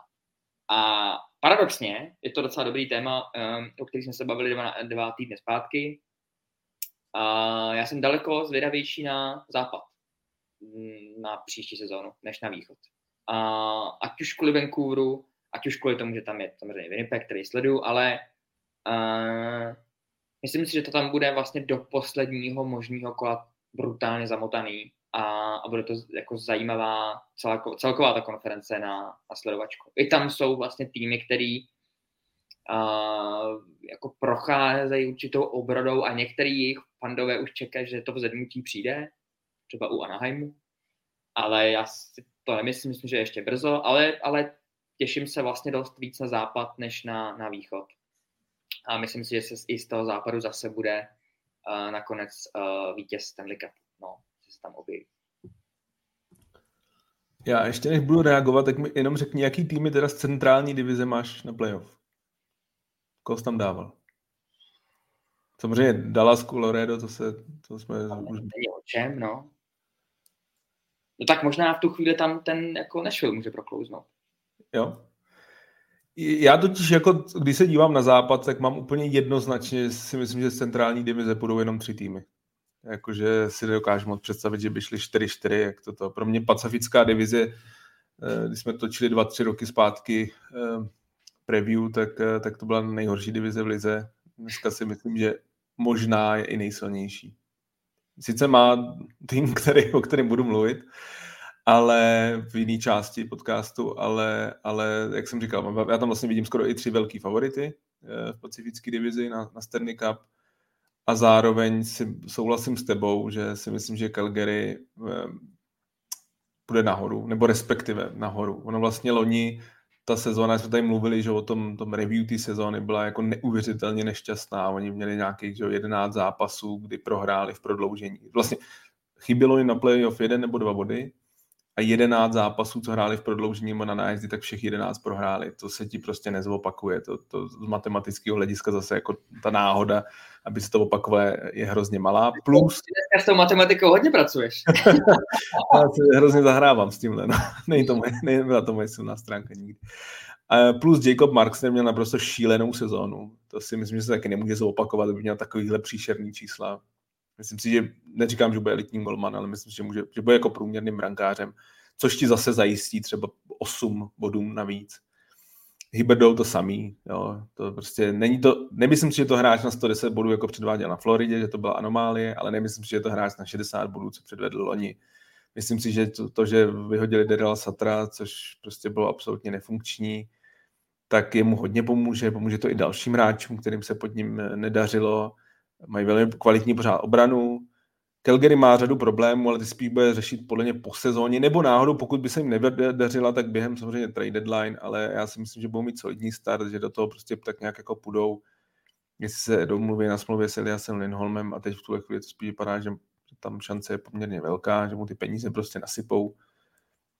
A paradoxně je to docela dobrý téma, um, o kterém jsme se bavili dva, dva týdny zpátky. A já jsem daleko zvědavější na západ mm, na příští sezónu, než na východ. A ať už kvůli Vancouveru, ať už kvůli tomu, že tam je samozřejmě Winnipeg, který sleduju, ale uh, myslím si, že to tam bude vlastně do posledního možného kola brutálně zamotaný a, a bude to jako zajímavá celko, celková ta konference na, na sledovačku. I tam jsou vlastně týmy, který uh, jako procházejí určitou obrodou a některý jejich fandové už čekají, že to vzedmutí přijde, třeba u Anaheimu, ale já si to nemyslím, myslím, že ještě brzo, ale, ale těším se vlastně dost víc na západ, než na, na východ. A myslím si, že se i z toho západu zase bude uh, nakonec uh, vítěz Stanley Cup. No, že se tam objeví. Já ještě než budu reagovat, tak mi jenom řekni, jaký týmy teda z centrální divize máš na playoff? Koho jsi tam dával? Samozřejmě Dallas, Colorado, to se, to jsme to už... Není o čem, no. No tak možná v tu chvíli tam ten jako Nashville může proklouznout. Jo. Já totiž, jako, když se dívám na západ, tak mám úplně jednoznačně, si myslím, že z centrální divize budou jenom tři týmy. Jakože si nedokážu moc představit, že by šli 4-4, jak to. Pro mě pacifická divize, eh, když jsme točili dva, tři roky zpátky eh, preview, tak, eh, tak to byla nejhorší divize v lize. Dneska si myslím, že možná je i nejsilnější. Sice má tým, který, o kterém budu mluvit, ale v jiné části podcastu, ale, ale jak jsem říkal, já tam vlastně vidím skoro i tři velký favority v pacifické divizi na, na Stanley Cup a zároveň si souhlasím s tebou, že si myslím, že Calgary bude nahoru, nebo respektive nahoru. Ono vlastně loni, ta sezóna, jsme tady mluvili, že o tom, tom review té sezóny byla jako neuvěřitelně nešťastná. Oni měli nějakých že 11 zápasů, kdy prohráli v prodloužení. Vlastně chybělo jim na playoff jeden nebo dva body a 11 zápasů, co hráli v prodloužení na nájezdy, tak všech 11 prohráli. To se ti prostě nezopakuje. To, to z matematického hlediska zase jako ta náhoda, aby se to opakovalo, je hrozně malá. Plus... Dneska s tou matematikou hodně pracuješ. Já se hrozně zahrávám s tímhle. No. Není to moje, nebyla to moje silná stránka nikdy. Plus Jacob Marks měl naprosto šílenou sezónu. To si myslím, že se taky nemůže zopakovat, aby měl takovýhle příšerný čísla. Myslím si, že neříkám, že bude elitní golman, ale myslím, že, může, že bude jako průměrným brankářem, což ti zase zajistí třeba 8 bodů navíc. Hyberdou to samý, jo. To prostě není to, nemyslím si, že to hráč na 110 bodů, jako předváděl na Floridě, že to byla anomálie, ale nemyslím si, že to hráč na 60 bodů, co předvedl loni. Myslím si, že to, to že vyhodili Daryl Satra, což prostě bylo absolutně nefunkční, tak jemu hodně pomůže, pomůže to i dalším hráčům, kterým se pod ním nedařilo mají velmi kvalitní pořád obranu. Calgary má řadu problémů, ale ty spíš bude řešit podle mě po sezóně, nebo náhodou, pokud by se jim nedařila, tak během samozřejmě trade deadline, ale já si myslím, že budou mít solidní start, že do toho prostě tak nějak jako půjdou, jestli se domluví na smlouvě s Eliasem Lindholmem a teď v tuhle chvíli to spíš vypadá, že tam šance je poměrně velká, že mu ty peníze prostě nasypou,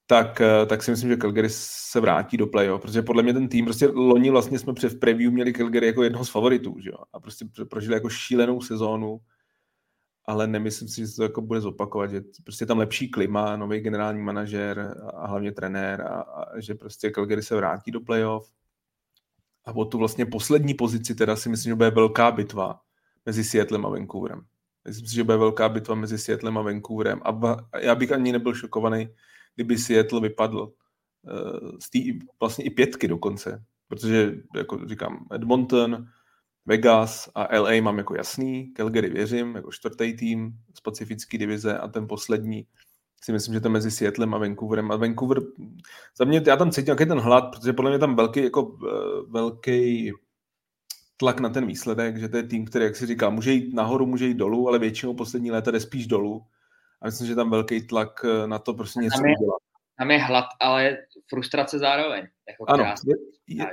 tak, eh, tak si myslím, že Calgary se vrátí do playoff, protože podle mě ten tým, prostě loni vlastně jsme před preview měli Calgary jako jednoho z favoritů, že jo? a prostě prožili jako šílenou sezónu, ale nemyslím si, že se to jako bude zopakovat, že prostě tam lepší klima, nový generální manažer a hlavně trenér a, a že prostě Calgary se vrátí do playoff. A o tu vlastně poslední pozici teda si myslím, že bude velká bitva mezi Seattlem a Vancouverem. Myslím si, že bude velká bitva mezi Seattlem a Vancouverem. A já bych ani nebyl šokovaný, kdyby Seattle vypadl uh, z té vlastně i pětky dokonce. Protože, jako říkám, Edmonton, Vegas a LA mám jako jasný, Calgary věřím, jako čtvrtý tým z pacifické divize a ten poslední si myslím, že to mezi Seattlem a Vancouverem. A Vancouver, za mě, já tam cítím nějaký ten hlad, protože podle mě tam velký, jako, uh, velký tlak na ten výsledek, že to je tým, který, jak si říká, může jít nahoru, může jít dolů, ale většinou poslední léta jde spíš dolů. A myslím, že tam velký tlak eh, na to prostě něco tam je, udělat. Tam je hlad, ale frustrace zároveň. Jako ano, je, je,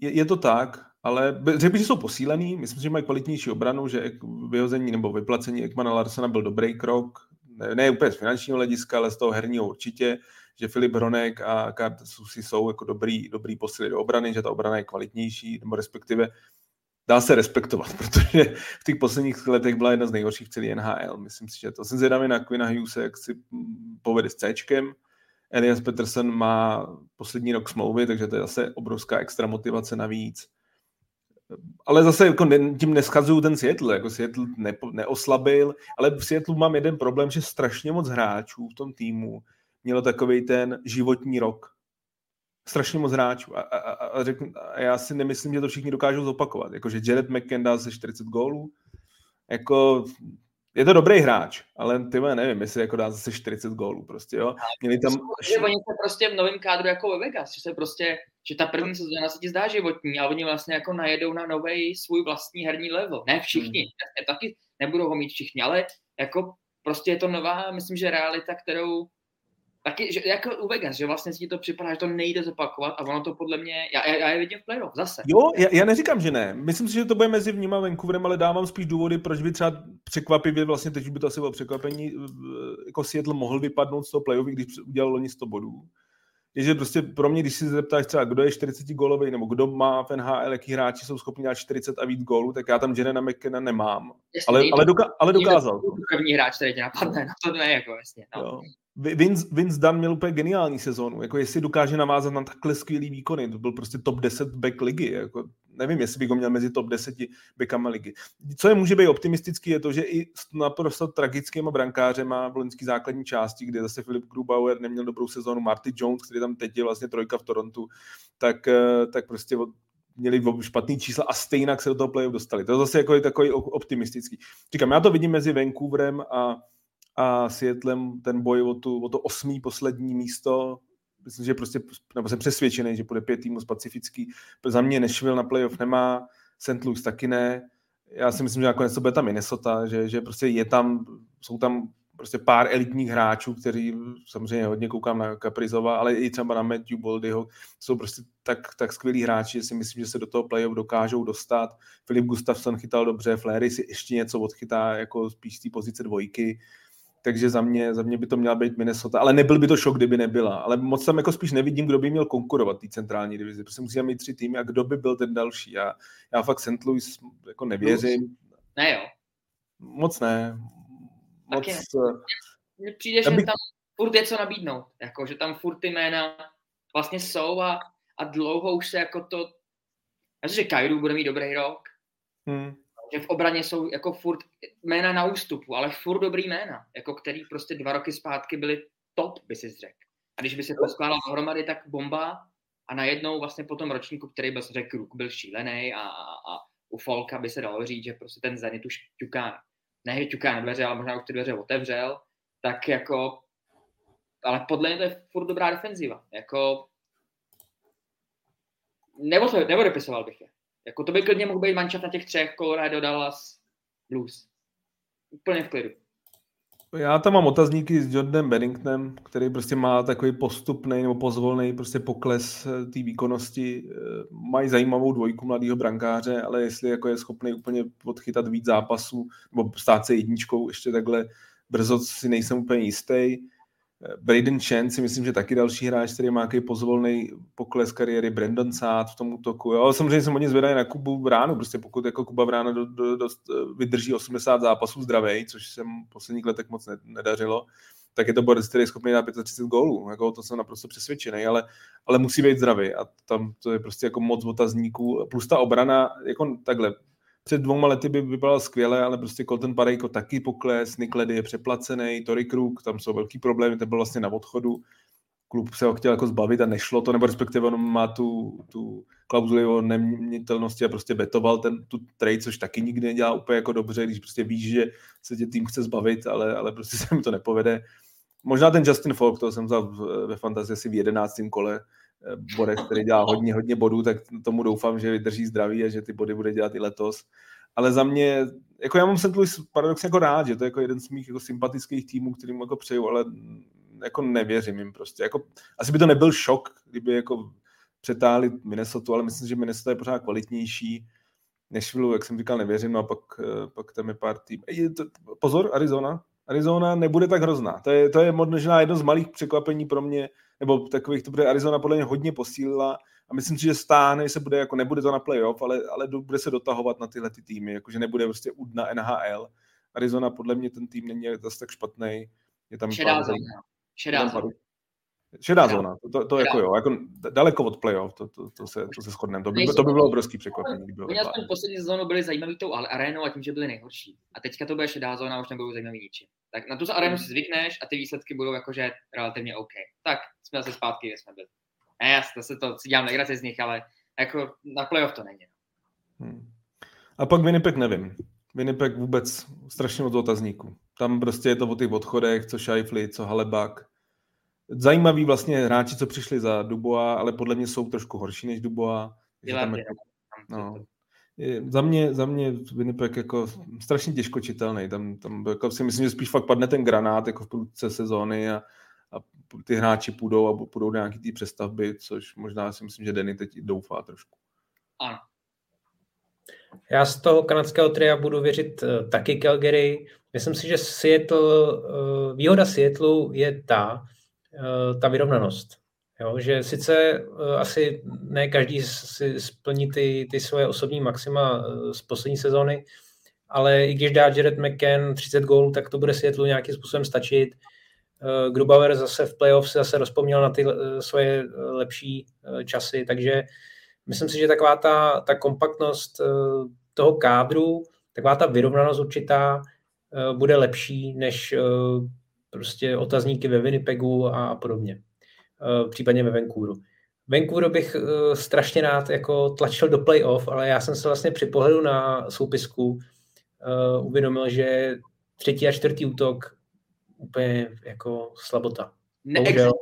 je, je, to tak, ale řekl bych, že jsou posílený, myslím, že mají kvalitnější obranu, že vyhození nebo vyplacení Ekmana Larsena byl dobrý krok, ne, ne úplně z finančního hlediska, ale z toho herního určitě, že Filip Hronek a Kart Susi jsou jako dobrý, dobrý posily do obrany, že ta obrana je kvalitnější, nebo respektive dá se respektovat, protože v těch posledních letech byla jedna z nejhorších v celé NHL. Myslím si, že to jsem zvědavý na Quina Hughes, jak si povede s Cčkem. Elias Peterson má poslední rok smlouvy, takže to je zase obrovská extra motivace navíc. Ale zase jako ne, tím neschazuju ten Seattle, jako Seattle ne, neoslabil, ale v Seattle mám jeden problém, že strašně moc hráčů v tom týmu mělo takový ten životní rok strašně moc hráčů a, a, a, a, řeknu, a já si nemyslím, že to všichni dokážou zopakovat. Jakože Jared McKen dá se 40 gólů, jako je to dobrý hráč, ale ty nevím, jestli jako dá zase 40 gólů prostě, jo. Měli tam... Že oni se prostě v novém kádru jako ve Vegas, že se prostě, že ta první sezóna se ti zdá životní a oni vlastně jako najedou na nový svůj vlastní herní level. Ne všichni, hmm. taky nebudou ho mít všichni, ale jako prostě je to nová, myslím, že realita, kterou taky, že jako u Vegas, že vlastně si to připadá, že to nejde zopakovat a ono to podle mě, já, já, já je vidím v playoff zase. Jo, já, já, neříkám, že ne. Myslím si, že to bude mezi vním a Vancouverem, ale dávám spíš důvody, proč by třeba překvapivě, vlastně teď by to asi bylo překvapení, jako Seattle mohl vypadnout z toho playoff, když udělal loni 100 bodů. Je, že prostě pro mě, když si zeptáš třeba, kdo je 40 gólový, nebo kdo má v NHL, jaký hráči jsou schopni dát 40 a víc gólů, tak já tam Jerena McKenna nemám. Jasně, ale, ale, doka- ale dokázal. První hráč, který tě napadne, no to ne, jako jasně. No. Jo. Vince, Vince Dunn měl úplně geniální sezónu. Jako jestli dokáže navázat na takhle skvělý výkony, to byl prostě top 10 back ligy. Jako, nevím, jestli bych ho měl mezi top 10 backama ligy. Co je může být optimistický, je to, že i s naprosto tragickýma brankářema v loňské základní části, kde zase Filip Grubauer neměl dobrou sezónu, Marty Jones, který tam teď je vlastně trojka v Torontu, tak, eh, tak prostě měli špatný čísla a stejně se do toho playoff dostali. To je zase jako je takový optimistický. Říkám, já to vidím mezi Vancouverem a a Seattlem ten boj o, tu, o to osmý poslední místo, myslím, že prostě, nebo jsem přesvědčený, že bude pět týmů z Pacifický. Za mě Nashville na playoff nemá, St. Louis taky ne. Já si myslím, že nakonec to bude tam Minnesota, že, že prostě je tam, jsou tam prostě pár elitních hráčů, kteří samozřejmě hodně koukám na Kaprizova, ale i třeba na Matthew Boldyho, jsou prostě tak, tak skvělí hráči, že si myslím, že se do toho playoff dokážou dostat. Filip Gustafsson chytal dobře, Flery si ještě něco odchytá jako spíš z té pozice dvojky takže za mě, za mě by to měla být Minnesota, ale nebyl by to šok, kdyby nebyla. Ale moc tam jako spíš nevidím, kdo by měl konkurovat té centrální divizi. Prostě musíme mít tři týmy a kdo by byl ten další. Já, já fakt St. Louis jako nevěřím. Ne jo. Moc ne. Moc, ne. Mně přijde, že bych... tam furt je co nabídnout. Jako, že tam furt ty jména vlastně jsou a, a dlouho už se jako to... Já si, že Kairu bude mít dobrý rok. Hmm že v obraně jsou jako furt jména na ústupu, ale furt dobrý jména, jako který prostě dva roky zpátky byli top, by si řekl. A když by se poskládal dohromady, tak bomba a najednou vlastně po tom ročníku, který byl, řekl, byl šílený a, a u Folka by se dalo říct, že prostě ten Zenit už ťuká, ne ťuká na dveře, ale možná už ty dveře otevřel, tak jako, ale podle mě to je furt dobrá defenziva. Jako, nebo, to, nebo bych je. Jako to by klidně mohl být mančat na těch třech, Colorado, Dallas, Blues. Úplně v klidu. Já tam mám otazníky s Jordanem Benningtonem, který prostě má takový postupný nebo pozvolný prostě pokles eh, té výkonnosti. Eh, mají zajímavou dvojku mladého brankáře, ale jestli jako je schopný úplně odchytat víc zápasů nebo stát se jedničkou ještě takhle brzo si nejsem úplně jistý. Braden Chen si myslím, že taky další hráč, který má nějaký pozvolný pokles kariéry, Brandon Saad v tom útoku. Jo, samozřejmě jsem hodně zvědavý na Kubu Bránu, prostě pokud jako Kuba Brána do, do, do, vydrží 80 zápasů zdravej, což jsem v posledních letech moc nedařilo, tak je to borec, který je schopný dát 35 gólů. Jako to jsem naprosto přesvědčený, ale, ale musí být zdravý a tam to je prostě jako moc otazníků. Plus ta obrana, jako takhle, před dvouma lety by vypadal skvěle, ale prostě Colton Parejko taky pokles, Nick Ledy je přeplacený, Tory Krug, tam jsou velký problémy, ten byl vlastně na odchodu, klub se ho chtěl jako zbavit a nešlo to, nebo respektive on má tu, tu klauzuli o neměnitelnosti a prostě betoval ten, tu trade, což taky nikdy nedělá úplně jako dobře, když prostě víš, že se tě tým chce zbavit, ale, ale prostě se mu to nepovede. Možná ten Justin Falk, to jsem vzal ve fantazii asi v jedenáctém kole, Borec, který dělá hodně, hodně bodů, tak tomu doufám, že vydrží zdraví a že ty body bude dělat i letos. Ale za mě, jako já mám St. Louis paradoxně jako rád, že to je jako jeden z mých jako sympatických týmů, kterým jako přeju, ale jako nevěřím jim prostě. Jako, asi by to nebyl šok, kdyby jako přetáhli Minnesota, ale myslím, že Minnesota je pořád kvalitnější. Nashville, jak jsem říkal, nevěřím, no a pak, eh, pak tam je pár tým. Pozor, Arizona. Arizona nebude tak hrozná. To je, to je možná jedno z malých překvapení pro mě, nebo takových, to bude Arizona podle mě hodně posílila a myslím si, že stáhne se bude, jako nebude to na playoff, ale, ale bude se dotahovat na tyhle ty týmy, jakože nebude prostě udna NHL. Arizona podle mě ten tým není zase tak špatný. Je tam Šedá zóna. Šedá zóna. Šedá zóna, to, to, jako jo, jako daleko od playoff, to, to, to, se, to se shodneme. To by, to by bylo obrovský překvapení. Oni aspoň poslední sezónu byli zajímavý tou arénou a tím, že byli nejhorší. A teďka to bude šedá zóna, už nebudou zajímavý ničím. Tak na tu arénu si zvykneš a ty výsledky budou jakože relativně OK. Tak jsme zase zpátky, kde jsme byli. Ne, já zase to si dělám legraci z nich, ale jako na playoff to není. No. Hmm. A pak Winnipeg nevím. Winnipeg vůbec strašně moc otazníků. Tam prostě je to o těch odchodech, co Scheifly, co Halebak. Zajímaví vlastně hráči, co přišli za Duboa, ale podle mě jsou trošku horší než Duboa. Tam jako, no, za mě, za mě Winnipeg jako strašně těžko čitelný. Tam, tam jako si myslím, že spíš fakt padne ten granát jako v průdce sezóny a, a ty hráči půjdou a půjdou do nějaký té přestavby, což možná si myslím, že Denny teď doufá trošku. Ano. Já z toho kanadského tria budu věřit uh, taky Calgary. Myslím si, že Seattle, uh, výhoda Seattle je ta, uh, ta vyrovnanost. Jo, že sice uh, asi ne každý si splní ty, ty svoje osobní maxima uh, z poslední sezóny, ale i když dá Jared McCann 30 gólů, tak to bude Seattle nějakým způsobem stačit. Grubauer zase v playoff se zase rozpomněl na ty svoje lepší časy, takže myslím si, že taková ta, ta kompaktnost toho kádru, taková ta vyrovnanost určitá bude lepší než prostě otazníky ve Winnipegu a podobně. Případně ve Vancouveru. Vancouver bych strašně rád jako tlačil do playoff, ale já jsem se vlastně při pohledu na soupisku uvědomil, že třetí a čtvrtý útok úplně jako slabota. Bohužel,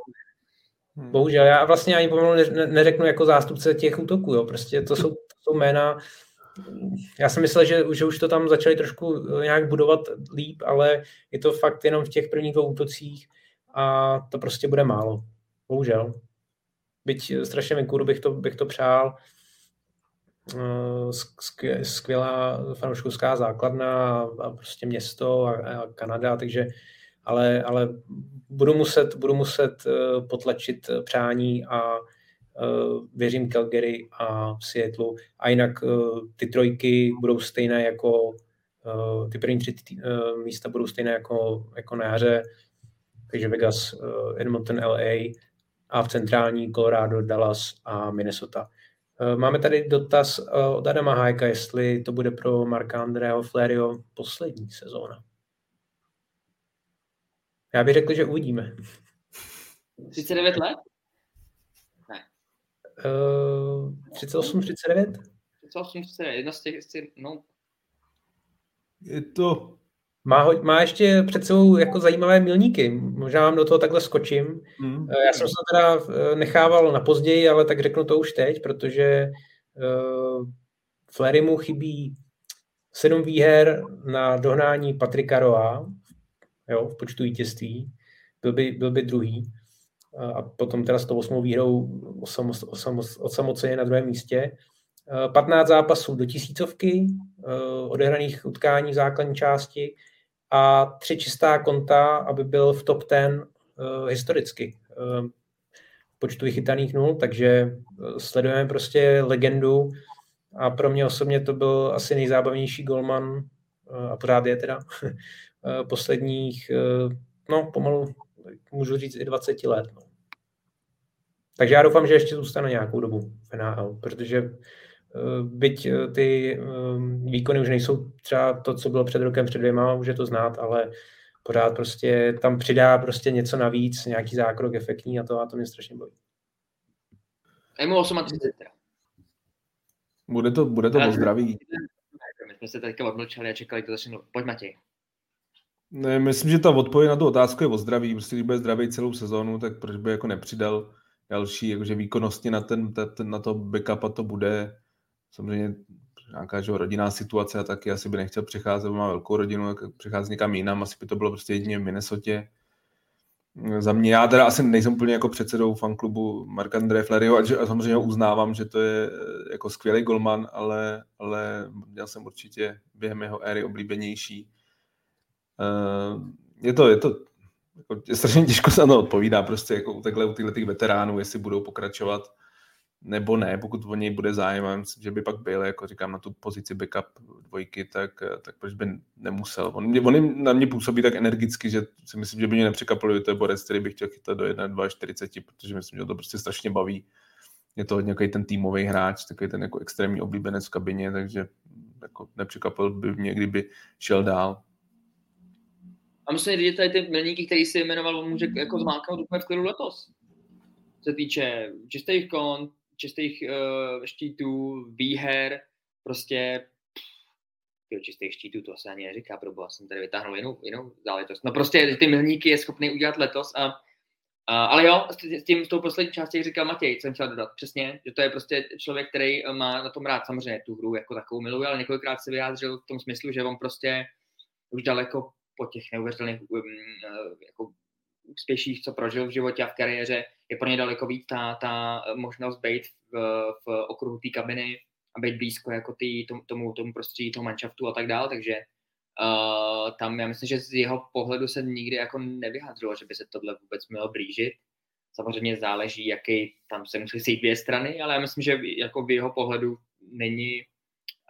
Hmm. Bohužel, já vlastně ani pomalu neřeknu jako zástupce těch útoků, jo. prostě to jsou, to jsou jména, já jsem myslel, že, že už to tam začali trošku eh, nějak budovat líp, ale je to fakt jenom v těch prvních dvou útocích a to prostě bude málo. Bohužel. Byť strašně Vancouveru bych to, bych to přál. Eh, skvělá fanouškovská základna a prostě město a, a Kanada, takže ale, ale budu muset, budu muset potlačit eh, přání a věřím Calgary a Seattle. A jinak uh, ty trojky budou stejné jako uh, ty první tři místa budou stejné jako, jako na jaře, takže Vegas, Edmonton, LA a v centrální Colorado, Dallas a Minnesota. Máme tady dotaz od Adama Hajka, jestli to bude pro Marka Andreho Flerio poslední sezóna. Já bych řekl, že uvidíme. 39 let? Uh, 38, 39? 38, 39, jedna z těch, no. Je to... Má, ho, má ještě před sebou jako zajímavé milníky. Možná vám do toho takhle skočím. Mm. Já jsem se teda eh, nechával na později, ale tak řeknu to už teď, protože uh, Flery mu chybí sedm výher na dohnání Patrika Roa, jo, v počtu vítězství, byl by, byl by druhý a potom teda s tou osmou výhrou osamoceně na druhém místě. 15 zápasů do tisícovky, odehraných utkání v základní části a tři čistá konta, aby byl v top 10 historicky počtu vychytaných nul, takže sledujeme prostě legendu a pro mě osobně to byl asi nejzábavnější golman a pořád je teda posledních, no pomalu, můžu říct i 20 let. No. Takže já doufám, že ještě zůstane nějakou dobu v NHL, protože byť ty výkony už nejsou třeba to, co bylo před rokem, před dvěma, už je to znát, ale pořád prostě tam přidá prostě něco navíc, nějaký zákrok efektní a to, a to mě strašně baví. Je mu 38 Bude to, bude to o zdraví. My jsme se teďka odmlčeli a čekali, to začne. Pojď Matěj. Ne, myslím, že ta odpověď na tu otázku je o zdraví. Prostě když bude zdravý celou sezónu, tak proč by jako nepřidal další, jakože výkonnostně na, ten, ten, na to backupa to bude. Samozřejmě nějaká že, rodinná situace a taky asi by nechtěl přecházet, má velkou rodinu, tak přecházet někam jinam, asi by to bylo prostě jedině v Minnesotě. Za mě, já teda asi nejsem úplně jako předsedou fanklubu Mark André Fleryho a samozřejmě ho uznávám, že to je eh, jako skvělý golman, ale, ale měl jsem určitě během jeho éry oblíbenější. Eh, je to, je to jako, je strašně těžko se na to odpovídá, prostě jako takhle u těchto veteránů, jestli budou pokračovat nebo ne, pokud o něj bude zájem, myslím, že by pak byl, jako říkám, na tu pozici backup dvojky, tak, tak proč by nemusel. On, mě, on na mě působí tak energicky, že si myslím, že by mě nepřekvapilo, že to je borec, který bych chtěl chytat do 1,2,40, protože myslím, že to prostě strašně baví. Je to nějaký ten týmový hráč, takový ten jako extrémní oblíbenec v kabině, takže jako nepřekvapil by mě, kdyby šel dál. A říct, že tady ty milníky, který si jmenoval, on může jako zmáknout úplně v klidu letos. Se týče čistých kont, čistých uh, štítů, výher, prostě jo, čistých štítů, to se ani neříká, pro boha, jsem tady vytáhnul jinou, jinou záležitost. No prostě ty milníky je schopný udělat letos a, a ale jo, s tím, s tou poslední částí, jak říkal Matěj, jsem chtěl dodat přesně, že to je prostě člověk, který má na tom rád samozřejmě tu hru jako takovou miluje, ale několikrát se vyjádřil v tom smyslu, že on prostě už daleko po těch neuvěřitelných um, jako úspěších, co prožil v životě a v kariéře, je pro ně daleko víc ta, ta možnost být v, v okruhu té kabiny a být blízko jako tý, tomu, tomu, tomu prostředí, toho manšaftu a tak dále, takže uh, tam já myslím, že z jeho pohledu se nikdy jako nevyhadřilo, že by se tohle vůbec mělo blížit. Samozřejmě záleží, jaký tam se musí sejít dvě strany, ale já myslím, že jako v jeho pohledu není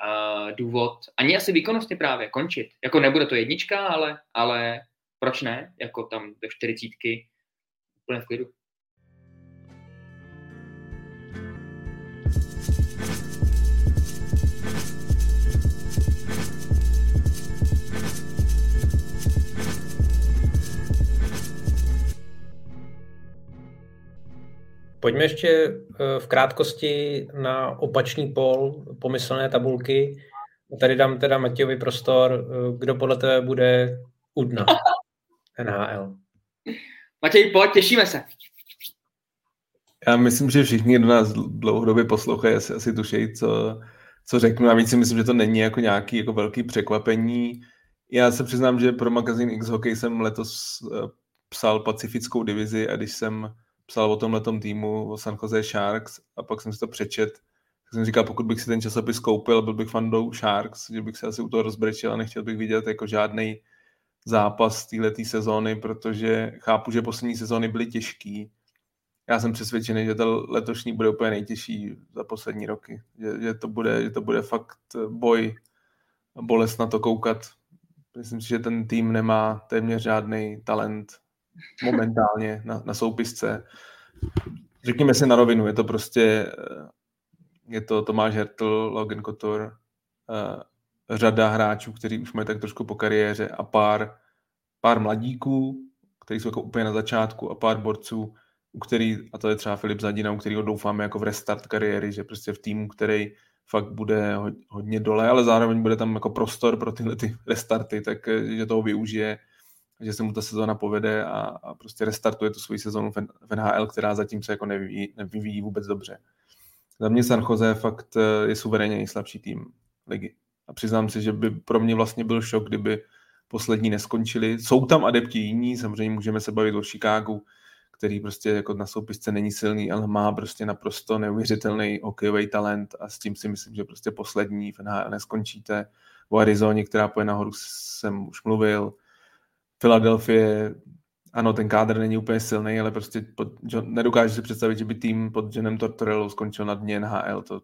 uh, důvod, ani asi výkonnostně právě, končit. Jako nebude to jednička, ale, ale proč ne, jako tam do čtyřicítky úplně v klidu. Pojďme ještě eh, v krátkosti na opačný pol pomyslné tabulky. Tady dám teda Matějovi prostor, eh, kdo podle tebe bude u dna NHL. Matěj, pojď, těšíme se. Já myslím, že všichni, kdo nás dlouhodobě poslouchají, asi, asi tušejí, co, co řeknu. A víc si myslím, že to není jako nějaký jako velký překvapení. Já se přiznám, že pro magazín X Hockey jsem letos eh, psal pacifickou divizi a když jsem psal o tomhle týmu, o San Jose Sharks a pak jsem si to přečet, tak jsem říkal, pokud bych si ten časopis koupil, byl bych fandou Sharks, že bych se asi u toho rozbrečil a nechtěl bych vidět jako žádný zápas této sezóny, protože chápu, že poslední sezóny byly těžký. Já jsem přesvědčený, že to letošní bude úplně nejtěžší za poslední roky. Že, že, to, bude, že to bude fakt boj, bolest na to koukat. Myslím si, že ten tým nemá téměř žádný talent momentálně na, na soupisce. Řekněme si na rovinu, je to prostě je to Tomáš Hertl, Logan Kotor, uh, řada hráčů, kteří už mají tak trošku po kariéře a pár, pár mladíků, kteří jsou jako úplně na začátku a pár borců, u který, a to je třeba Filip Zadina, u kterého doufáme jako v restart kariéry, že prostě v týmu, který fakt bude hodně dole, ale zároveň bude tam jako prostor pro tyhle ty restarty, tak eh, že toho využije že se mu ta sezóna povede a, a prostě restartuje tu svoji sezónu v NHL, která zatím se jako nevyvíjí, nevyvíjí vůbec dobře. Za mě San Jose fakt eh, je suverénně nejslabší tým ligy. A přiznám si, že by pro mě vlastně byl šok, kdyby poslední neskončili. Jsou tam adepti jiní, samozřejmě můžeme se bavit o Chicagu, který prostě jako na soupisce není silný, ale má prostě naprosto neuvěřitelný hokejový talent a s tím si myslím, že prostě poslední v NHL neskončíte. O Arizoně, která poje nahoru, jsem už mluvil. Filadelfie, ano, ten kádr není úplně silný, ale prostě pod, nedokážu si představit, že by tým pod Jenem Tortorellou skončil na dně NHL. To,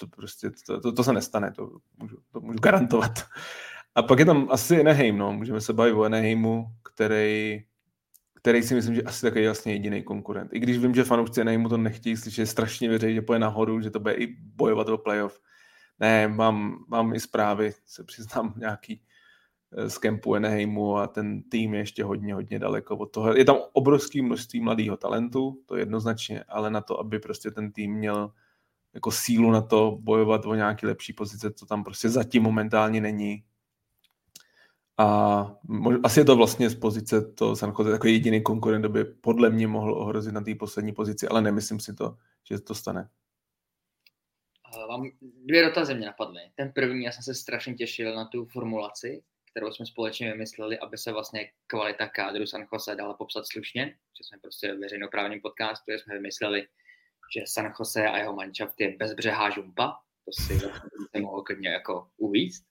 to prostě, to, to, to se nestane, to můžu, to můžu garantovat. A pak je tam asi Anaheim, no. můžeme se bavit o Anaheimu, který který si myslím, že asi takový vlastně jediný konkurent. I když vím, že fanoušci mu to nechtějí slyšet, strašně věří, že poje nahoru, že to bude i bojovat o playoff. Ne, mám, mám i zprávy, se přiznám, nějaký z kempu Eneheimu a ten tým je ještě hodně, hodně daleko od toho. Je tam obrovské množství mladého talentu, to jednoznačně, ale na to, aby prostě ten tým měl jako sílu na to bojovat o nějaký lepší pozice, to tam prostě zatím momentálně není. A asi je to vlastně z pozice to San Jose takový jediný konkurent, by podle mě mohl ohrozit na té poslední pozici, ale nemyslím si to, že to stane. Mám dvě dotazy mě napadly. Ten první, já jsem se strašně těšil na tu formulaci, kterou jsme společně vymysleli, aby se vlastně kvalita kádru San Jose dala popsat slušně, že jsme prostě v veřejnoprávním podcastu, jsme vymysleli, že San Jose a jeho manšaft je bezbřehá žumpa, to si vlastně mohl klidně jako uvíct.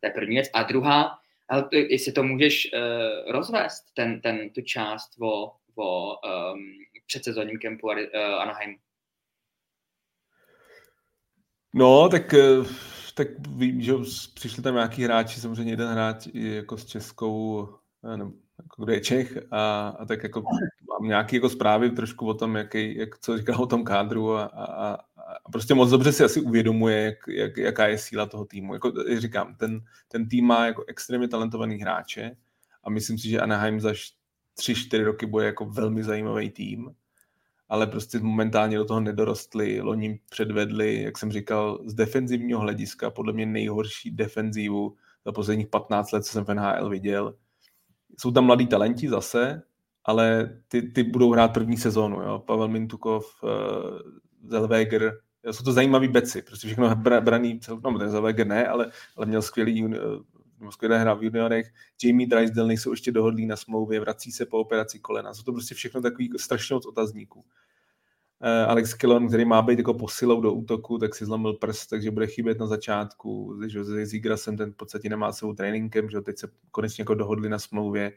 To je první věc. A druhá, ale jestli to můžeš uh, rozvést, ten, ten, tu část o, o um, předsezónním kempu uh, Anaheim. No, tak, eh, tak vím, že přišli tam nějaký hráči, samozřejmě jeden hráč jako s českou, nebo jako kde je Čech a, a tak jako mám nějaké jako zprávy trošku o tom, jaký, jak, co říkal o tom kádru a, a, a prostě moc dobře si asi uvědomuje, jak, jak, jaká je síla toho týmu. Jako říkám, ten, ten tým má jako extrémně talentovaný hráče a myslím si, že Anaheim za 3-4 roky bude jako velmi zajímavý tým, ale prostě momentálně do toho nedorostli, loni předvedli, jak jsem říkal, z defenzivního hlediska podle mě nejhorší defenzivu za posledních 15 let, co jsem v NHL viděl. Jsou tam mladí talenti zase, ale ty, ty budou hrát první sezónu. Jo? Pavel Mintukov, uh, Zellweger, jsou to zajímaví beci, prostě všechno braný, no ten Zellweger ne, ale, ale měl skvělý uh, skvělé hra v juniorech. Jamie Drysdale nejsou ještě dohodlí na smlouvě, vrací se po operaci kolena. Jsou to prostě všechno takový strašně moc otazníků. Uh, Alex Killon, který má být jako posilou do útoku, tak si zlomil prst, takže bude chybět na začátku. Že s Igrasem ten v podstatě nemá svou tréninkem, že teď se konečně jako dohodli na smlouvě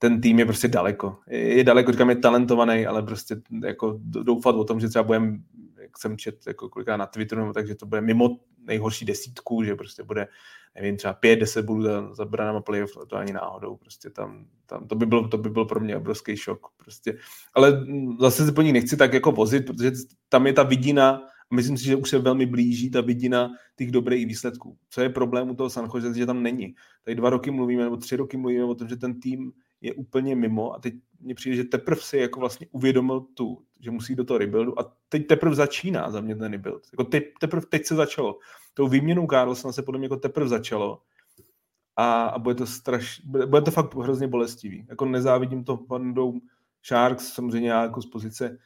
ten tým je prostě daleko. Je daleko, říkám, je talentovaný, ale prostě jako doufat o tom, že třeba budeme, jak jsem čet jako kolikrát na Twitteru, nebo takže to bude mimo nejhorší desítku, že prostě bude, nevím, třeba pět, deset budů za, za branama playoff, to ani náhodou. Prostě tam, tam to, by bylo, to by byl pro mě obrovský šok. Prostě. Ale zase se po ní nechci tak jako vozit, protože tam je ta vidina myslím si, že už se velmi blíží ta vidina těch dobrých výsledků. Co je problém u toho San Jose, že tam není. Tady dva roky mluvíme, nebo tři roky mluvíme o tom, že ten tým je úplně mimo a teď mně přijde, že teprve si jako vlastně uvědomil tu, že musí do toho rebuildu a teď teprve začíná za mě ten rebuild. Jako te, teprve teď se začalo. Tou výměnou Carlsona se podle mě jako teprve začalo a, a bude to straš, bude, bude, to fakt hrozně bolestivý. Jako nezávidím to fandou Sharks, samozřejmě já jako z pozice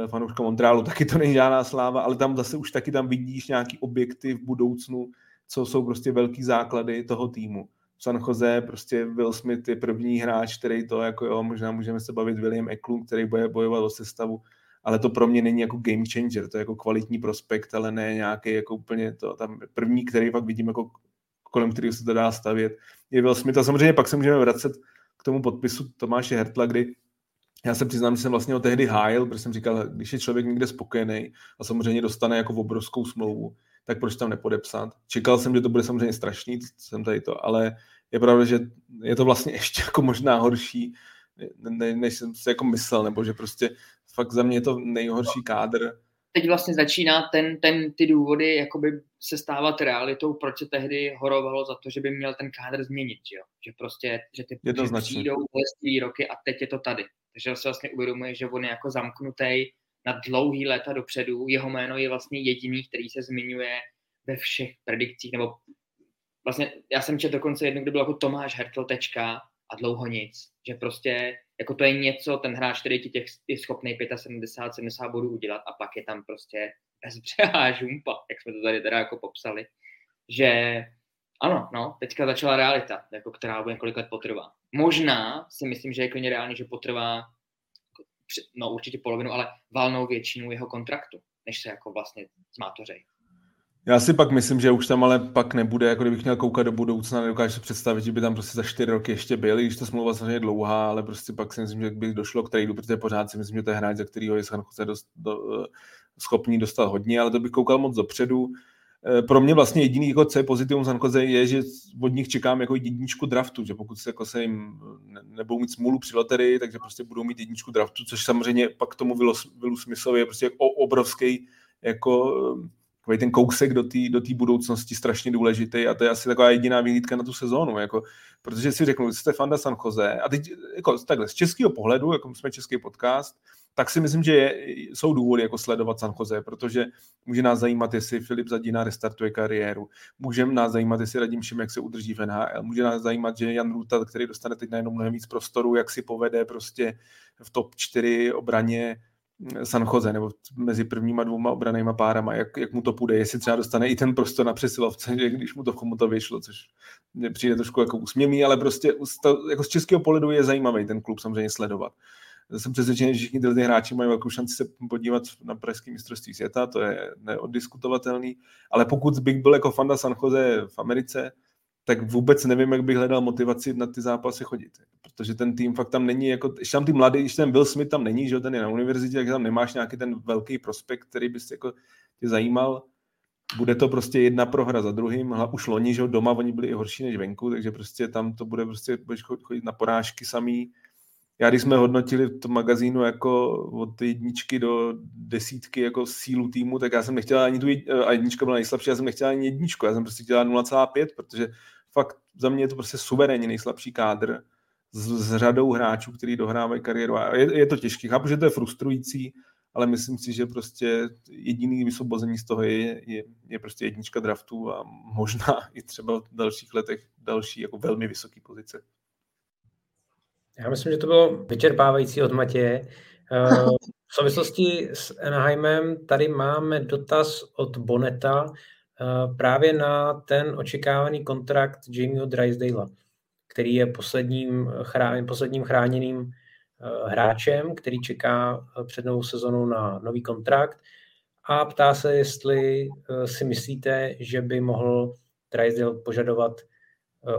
uh, fanouška Montrealu, taky to není žádná sláva, ale tam zase už taky tam vidíš nějaký objekty v budoucnu, co jsou prostě velký základy toho týmu. San Jose, prostě Will Smith je první hráč, který to, jako jo, možná můžeme se bavit William Eklund, který bude bojovat o sestavu, ale to pro mě není jako game changer, to je jako kvalitní prospekt, ale ne nějaký jako úplně to, tam první, který pak vidím jako kolem kterého se to dá stavět, je Will Smith. A samozřejmě pak se můžeme vracet k tomu podpisu Tomáše Hertla, kdy já se přiznám, že jsem vlastně o tehdy hájil, protože jsem říkal, když je člověk někde spokojený a samozřejmě dostane jako obrovskou smlouvu, tak proč tam nepodepsat? Čekal jsem, že to bude samozřejmě strašný, jsem tady to, ale je pravda, že je to vlastně ještě jako možná horší, ne, než jsem si jako myslel, nebo že prostě fakt za mě je to nejhorší kádr. Teď vlastně začíná ten, ten, ty důvody jakoby se stávat realitou, proč se tehdy horovalo za to, že by měl ten kádr změnit, že jo? Že prostě, že ty přijdou roky a teď je to tady. Takže se vlastně uvědomuje, že on je jako zamknutý na dlouhý léta dopředu. Jeho jméno je vlastně jediný, který se zmiňuje ve všech predikcích, nebo vlastně já jsem četl dokonce jednu, kde byl jako Tomáš Hertl tečka a dlouho nic. Že prostě jako to je něco, ten hráč, který ti těch je schopný 75, 70 bodů udělat a pak je tam prostě bezbřehá žumpa, jak jsme to tady teda jako popsali. Že ano, no, teďka začala realita, jako která bude několik let potrvá. Možná si myslím, že je klidně reálně, že potrvá no určitě polovinu, ale valnou většinu jeho kontraktu, než se jako vlastně zmátořej. Já si pak myslím, že už tam ale pak nebude, jako kdybych měl koukat do budoucna, nedokážu si představit, že by tam prostě za čtyři roky ještě byl, když to smlouva samozřejmě dlouhá, ale prostě pak si myslím, že by došlo k tradu, protože pořád si myslím, že to je hráč, za kterého je do, schopný dostat hodně, ale to bych koukal moc dopředu. Eh, pro mě vlastně jediný, jako co je pozitivum San je, že od nich čekám jako jedničku draftu, že pokud se, jako se jim ne, nebudou mít smůlu při loterii, takže prostě budou mít jedničku draftu, což samozřejmě pak tomu Willu Smithovi je prostě obrovský jako takový ten kousek do té do budoucnosti strašně důležitý a to je asi taková jediná vyhlídka na tu sezónu, jako, protože si řeknu, jste fanda San Jose a teď jako, takhle z českého pohledu, jako jsme český podcast, tak si myslím, že je, jsou důvody jako sledovat San Jose, protože může nás zajímat, jestli Filip Zadina restartuje kariéru, může nás zajímat, jestli Radim Šimek se udrží v NHL, může nás zajímat, že Jan Ruta, který dostane teď najednou mnohem víc prostoru, jak si povede prostě v top 4 obraně San Jose, nebo mezi prvníma dvouma obranýma párama, jak, jak mu to půjde, jestli třeba dostane i ten prostor na přesilovce, že když mu to komu to vyšlo, což mě přijde trošku jako úsměvný, ale prostě jako z českého pohledu je zajímavý ten klub samozřejmě sledovat. Jsem přesvědčený, že všichni tyhle hráči mají velkou šanci se podívat na pražské mistrovství světa, to je neoddiskutovatelný, ale pokud bych byl jako fanda San Jose v Americe, tak vůbec nevím, jak bych hledal motivaci na ty zápasy chodit. Protože ten tým fakt tam není, jako, když tam ty mladý, když ten Will Smith tam není, že ten je na univerzitě, tak tam nemáš nějaký ten velký prospekt, který bys jako tě zajímal. Bude to prostě jedna prohra za druhým, už loni, že doma oni byli i horší než venku, takže prostě tam to bude prostě, budeš chodit na porážky samý. Já když jsme hodnotili v tom magazínu jako od jedničky do desítky jako sílu týmu, tak já jsem nechtěla ani tu a jednička byla nejslabší, já jsem nechtěla ani jedničku, já jsem prostě chtěla 0,5, protože fakt za mě je to prostě suverénně nejslabší kádr s, s řadou hráčů, kteří dohrávají kariéru. A je, je to těžké. Chápu, že to je frustrující, ale myslím si, že prostě jediný vysvobození z toho je, je, je prostě jednička draftu a možná i třeba v dalších letech další jako velmi vysoké pozice. Já myslím, že to bylo vyčerpávající od Matěje. Eh, v souvislosti s Anaheimem tady máme dotaz od Boneta eh, právě na ten očekávaný kontrakt Jamieho Drysdale, který je posledním, chrá, posledním chráněným eh, hráčem, který čeká před novou sezónou na nový kontrakt a ptá se, jestli si myslíte, že by mohl Drysdale požadovat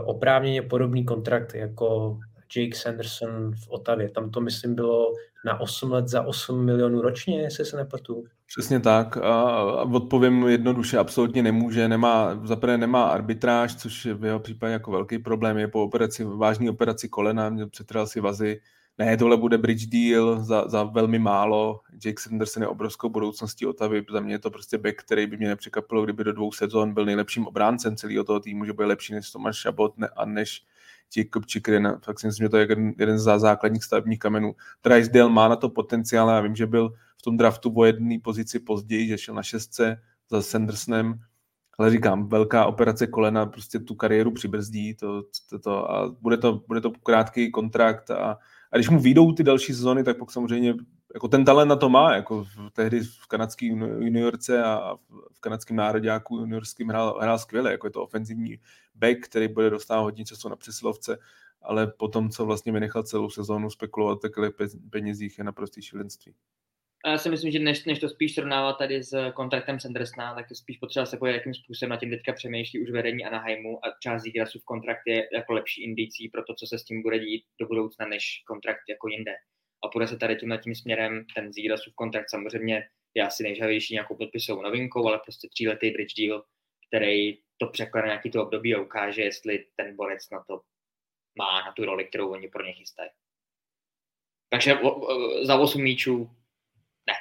oprávněně podobný kontrakt jako Jake Sanderson v Otavě. Tam to, myslím, bylo na 8 let za 8 milionů ročně, jestli se nepletu. Přesně tak. A odpovím jednoduše, absolutně nemůže. Nemá, zaprvé nemá arbitráž, což je v jeho případě jako velký problém. Je po operaci, vážný operaci kolena, přetral si vazy. Ne, tohle bude bridge deal za, za velmi málo. Jake Sanderson je obrovskou budoucností Otavy. Za mě je to prostě back, který by mě nepřekvapil, kdyby do dvou sezon byl nejlepším obráncem celého toho týmu, že bude lepší než Tomáš Šabot ne, a než Jacob Chikrin, fakt si myslím, že to je jeden, jeden z základních stavebních kamenů. Drysdale má na to potenciál, já vím, že byl v tom draftu o jedné pozici později, že šel na šestce za Sandersonem, ale říkám, velká operace kolena prostě tu kariéru přibrzdí to, to, to a bude to, bude to krátký kontrakt a, a když mu výjdou ty další sezóny, tak pak samozřejmě jako ten talent na to má, jako v, tehdy v kanadské juniorce a v kanadském nároďáku juniorským hrál, hrál skvěle, jako je to ofenzivní back, který bude dostávat hodně času na přesilovce, ale potom, co vlastně vynechal celou sezónu spekulovat takhle penězích, je naprostý šílenství. Já si myslím, že než, než to spíš srovnávat tady s kontraktem Sandersna, tak je spíš potřeba se pojít, jakým způsobem na tím teďka přemýšlí už vedení Anaheimu a část v kontrakt je jako lepší indicí pro to, co se s tím bude dít do budoucna, než kontrakt jako jinde. A půjde se tady tímhle tím směrem, ten v kontrakt samozřejmě je asi nejžavější nějakou podpisovou novinkou, ale prostě tříletý bridge deal, který to překlene nějaký to období a ukáže, jestli ten borec na to má, na tu roli, kterou oni pro ně chystají. Takže za 8 míčů ne.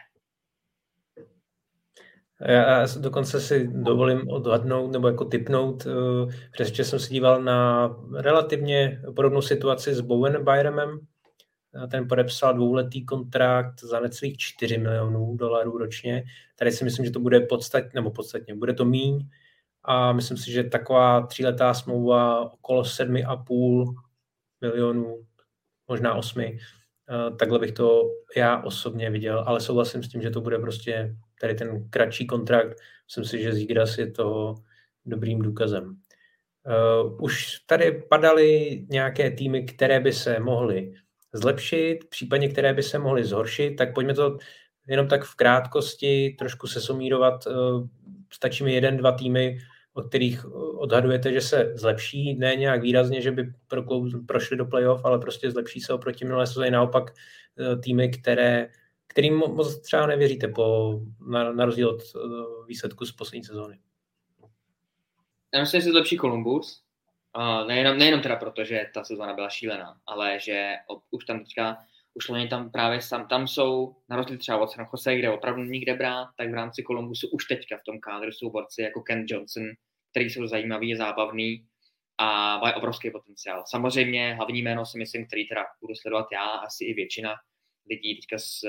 Já dokonce si dovolím odhadnout nebo jako typnout, eh, přestože jsem se díval na relativně podobnou situaci s Bowen Byremem, ten podepsal dvouletý kontrakt za necelých 4 milionů dolarů ročně. Tady si myslím, že to bude podstatně, nebo podstatně, bude to míň a myslím si, že taková tříletá smlouva okolo 7,5 milionů, možná 8, eh, takhle bych to já osobně viděl, ale souhlasím s tím, že to bude prostě tady ten kratší kontrakt. Myslím si, že Zigras je toho dobrým důkazem. Uh, už tady padaly nějaké týmy, které by se mohly zlepšit, případně které by se mohly zhoršit, tak pojďme to jenom tak v krátkosti trošku se sumírovat. Eh, stačí mi jeden, dva týmy, o kterých odhadujete, že se zlepší, ne nějak výrazně, že by prošli do playoff, ale prostě zlepší se oproti minulé sezóně. Naopak eh, týmy, které, kterým moc třeba nevěříte po, na, na rozdíl od eh, výsledku z poslední sezóny. já myslím, že se zlepší Columbus. Uh, nejenom, nejenom teda proto, že ta sezóna byla šílená, ale že od, už tam teďka, už oni tam právě sam, tam jsou, na rozdíl třeba od San Jose, kde opravdu nikde brát, tak v rámci Columbusu už teďka v tom kádru jsou borci jako Ken Johnson, který jsou zajímavý, zábavný a mají obrovský potenciál. Samozřejmě hlavní jméno si myslím, který teda budu sledovat já, asi i většina lidí teďka z,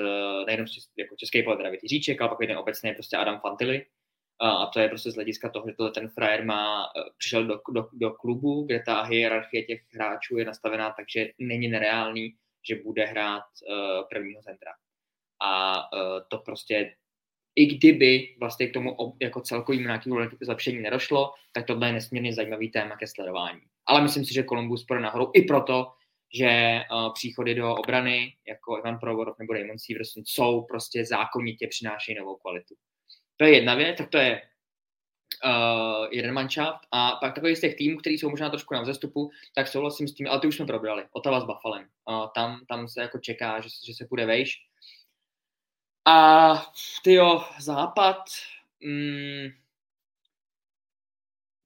nejenom z, jako český pohled, David Jiříček, ale pak jeden obecně prostě Adam Fantily, a to je prostě z hlediska toho, že ten frajer má, e, přišel do, do, do klubu, kde ta hierarchie těch hráčů je nastavená, takže není nereálný, že bude hrát uh, prvního centra. A uh, to prostě, i kdyby vlastně k tomu ob, jako celkovým nějakým zlepšení nedošlo, tak to je nesmírně zajímavý téma ke sledování. Ale myslím si, že Columbus půjde nahoru i proto, že uh, příchody do obrany, jako Ivan Provorov nebo Raymond Severson, jsou prostě zákonitě přinášejí novou kvalitu. To je jedna věc, tak to je uh, jeden manšaft a pak takový z těch týmů, který jsou možná trošku na vzestupu, tak souhlasím s tím, ale ty už jsme probrali, Otava s Buffalem. Uh, tam, tam se jako čeká, že, že se půjde vejš. A tyjo, západ, mm,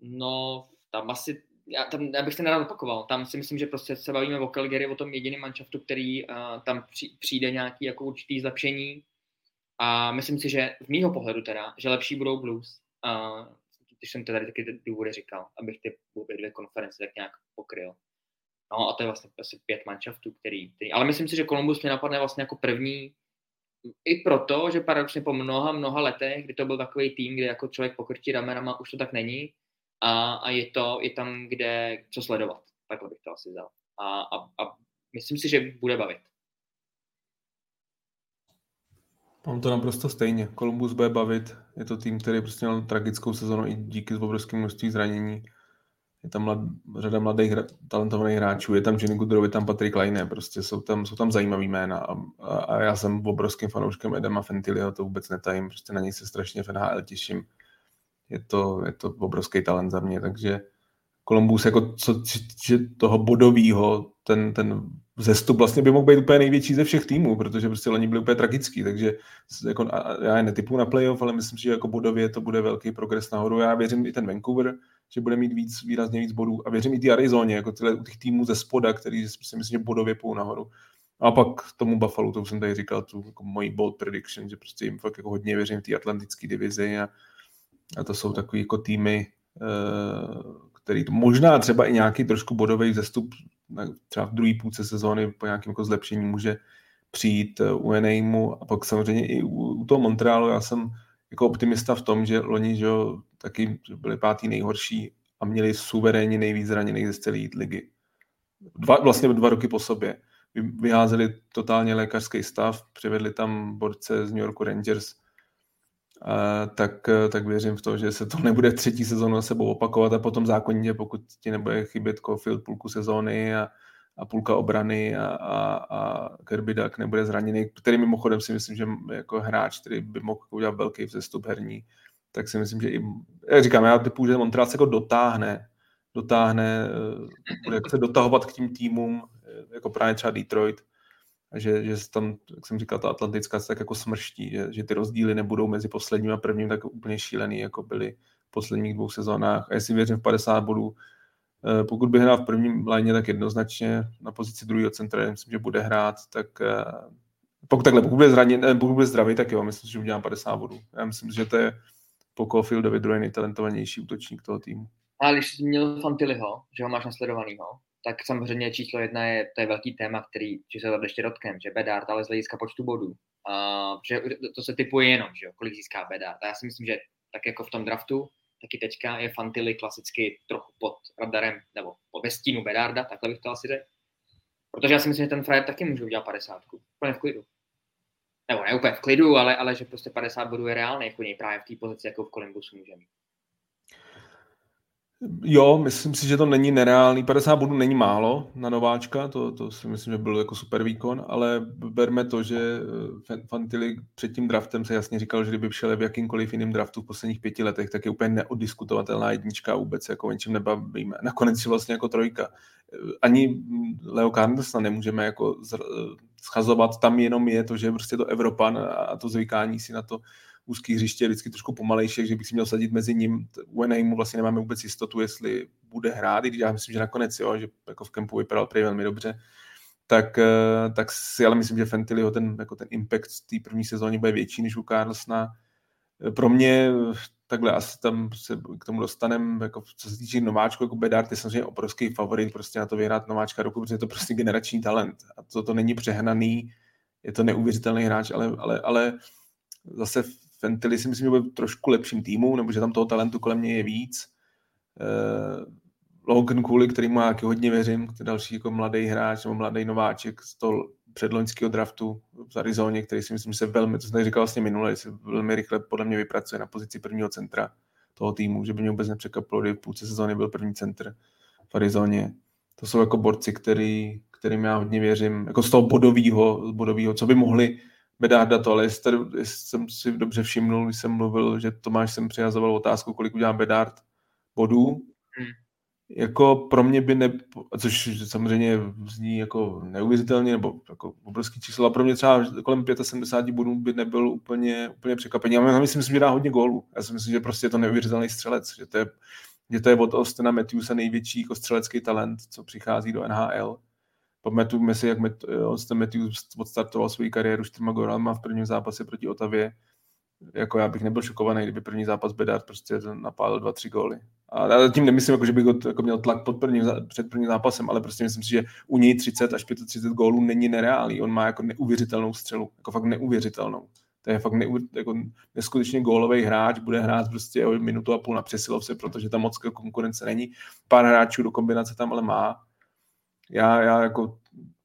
no, tam asi, já, tam, já bych se nerad opakoval, tam si myslím, že prostě se bavíme o Calgary, o tom jediném manšaftu, který uh, tam při, přijde nějaký jako určitý zlepšení, a myslím si, že v mýho pohledu teda, že lepší budou blues. A když jsem to tady taky důvody říkal, abych ty obě dvě konference tak nějak pokryl. No a to je vlastně asi pět manšaftů, který, který, ale myslím si, že Columbus mě napadne vlastně jako první, i proto, že paradoxně po mnoha, mnoha letech, kdy to byl takový tým, kde jako člověk pokrčí ramenama, už to tak není a, a je to, je tam, kde co sledovat. Takhle bych to asi vzal. A, a, a myslím si, že bude bavit. Mám to naprosto stejně. Columbus bude bavit. Je to tým, který prostě měl tragickou sezonu i díky z obrovském množství zranění. Je tam mlad, řada mladých talentovaných hráčů. Je tam Jenny Goodrow, je tam Patrick Laine. Prostě jsou tam, jsou tam zajímavý jména. A, a, a, já jsem obrovským fanouškem Edema Fentilyho, to vůbec netajím. Prostě na něj se strašně v NHL těším. Je to, je to obrovský talent za mě, takže Columbus jako co, že toho bodového, ten, ten vzestup vlastně by mohl být úplně největší ze všech týmů, protože prostě loni byli úplně tragický, takže jako, já je netypu na playoff, ale myslím si, že jako bodově to bude velký progres nahoru. Já věřím i ten Vancouver, že bude mít víc, výrazně víc bodů a věřím i ty Arizoně, jako tyhle, u těch týmů ze spoda, který si myslím, že bodově půjdou nahoru. A pak tomu Buffalo, to už jsem tady říkal, tu jako mojí bold prediction, že prostě jim fakt jako hodně věřím v té atlantické divizi a, a to jsou takový jako týmy, uh, který možná třeba i nějaký trošku bodový zestup třeba v druhé půlce sezóny po nějakém jako zlepšení může přijít eh, u Eneimu a pak samozřejmě i u, u toho Montrealu já jsem jako optimista v tom, že loni že jo, taky byli pátý nejhorší a měli suverénně nejvíc zraněných ze celé ligy. Dva, vlastně dva roky po sobě. Vyházeli totálně lékařský stav, přivedli tam borce z New Yorku Rangers, tak, tak věřím v to, že se to nebude třetí sezónu sebou opakovat a potom zákonně, pokud ti nebude chybět Caulfield půlku sezóny a, a půlka obrany a, a, a Kirby Duck nebude zraněný, který mimochodem si myslím, že jako hráč, který by mohl udělat velký vzestup herní, tak si myslím, že i, jak říkám, já typu, že Montreal se jako dotáhne, dotáhne, eh, bude se dotahovat k tím týmům, eh, jako právě třeba Detroit, že, že tam, jak jsem říkal, ta Atlantická se tak jako smrští, že, že ty rozdíly nebudou mezi posledním a prvním tak úplně šílený, jako byly v posledních dvou sezónách. A jestli věřím v 50 bodů, eh, pokud by hrál v prvním léně, tak jednoznačně na pozici druhého centra, myslím, že bude hrát, tak eh, pokud takhle, pokud bude, zraněn, eh, pokud bude zdravý, tak jo, myslím, že udělám 50 bodů. Já myslím, že to je po Caulfieldovi druhý nejtalentovanější útočník toho týmu. A když jsi měl Fantillyho, že ho máš nasledovanýho, tak samozřejmě číslo jedna je, to je velký téma, který, se to ještě dotknem, že Bedard, ale z hlediska počtu bodů, uh, že to se typuje jenom, že jo, kolik získá Bedard. A já si myslím, že tak jako v tom draftu, taky teďka je Fantilly klasicky trochu pod radarem, nebo pod vestínu Bedarda, takhle bych to asi řekl. Protože já si myslím, že ten frajer taky může udělat 50. Úplně v klidu. Nebo ne úplně v klidu, ale, ale že prostě 50 bodů je reálný jako něj právě v té pozici, jako v Columbusu může mít. Jo, myslím si, že to není nereálný. 50 bodů není málo na nováčka, to, to si myslím, že byl jako super výkon, ale berme to, že eh, Fantilli před tím draftem se jasně říkal, že kdyby šel v jakýmkoliv jiným draftu v posledních pěti letech, tak je úplně neodiskutovatelná jednička vůbec, jako o ničem nebavíme. Nakonec je vlastně jako trojka. Eh, ani Leo Carnesna nemůžeme jako schazovat, tam jenom je to, že je prostě to Evropan a to zvykání si na to úzký hřiště je vždycky trošku pomalejší, že bych si měl sadit mezi ním. U Enheimu vlastně nemáme vůbec jistotu, jestli bude hrát, i když já myslím, že nakonec jo, že jako v kempu vypadal prý velmi dobře. Tak, eh, tak si ale myslím, že Fentiliho ten, jako ten impact z té první sezóny bude větší než u Carlsona. Pro mě takhle asi tam se k tomu dostaneme, jako co se týče nováčku, jako Bedard je samozřejmě obrovský favorit prostě na to vyhrát nováčka roku, protože je to prostě generační talent a to, to není přehnaný, je to neuvěřitelný hráč, ale, ale, ale zase Fentily si myslím, že bude trošku lepším týmu, nebo že tam toho talentu kolem něj je víc. Uh, Logan Cooley, který mu já hodně věřím, to další jako mladý hráč nebo mladý nováček z toho předloňského draftu v Arizoně, který si myslím, že se velmi, to jsem říkal vlastně minule, se velmi rychle podle mě vypracuje na pozici prvního centra toho týmu, že by mě vůbec nepřekvapilo, kdyby v půlce sezóny byl první centr v Arizoně. To jsou jako borci, který, kterým já hodně věřím, jako z toho bodového, bodovýho co by mohli Bedarda to, ale jestli, jestli jsem si dobře všimnul, když jsem mluvil, že Tomáš jsem přihazoval otázku, kolik udělá Bedard bodů, hmm jako pro mě by ne, což samozřejmě zní jako neuvěřitelně, nebo jako obrovský číslo, a pro mě třeba kolem 75 bodů by nebyl úplně, úplně překvapení. Já myslím, že dá hodně gólů. Já si myslím, že prostě je to neuvěřitelný střelec, že to je, že to je od Austina Matthewsa největší jako střelecký talent, co přichází do NHL. Pamatujeme si, jak Austin Matthews odstartoval svou kariéru čtyřma gólama v prvním zápase proti Otavě jako já bych nebyl šokovaný, kdyby první zápas Bedard prostě napálil dva, tři góly. A tím nemyslím, jako, že bych ho jako měl tlak pod prvním, před prvním zápasem, ale prostě myslím si, že u něj 30 až 35 gólů není nereálný. On má jako neuvěřitelnou střelu, jako fakt neuvěřitelnou. To je fakt neu, jako neskutečně gólový hráč, bude hrát prostě o minutu a půl na přesilovce, protože tam moc konkurence není. Pár hráčů do kombinace tam ale má. Já, já jako...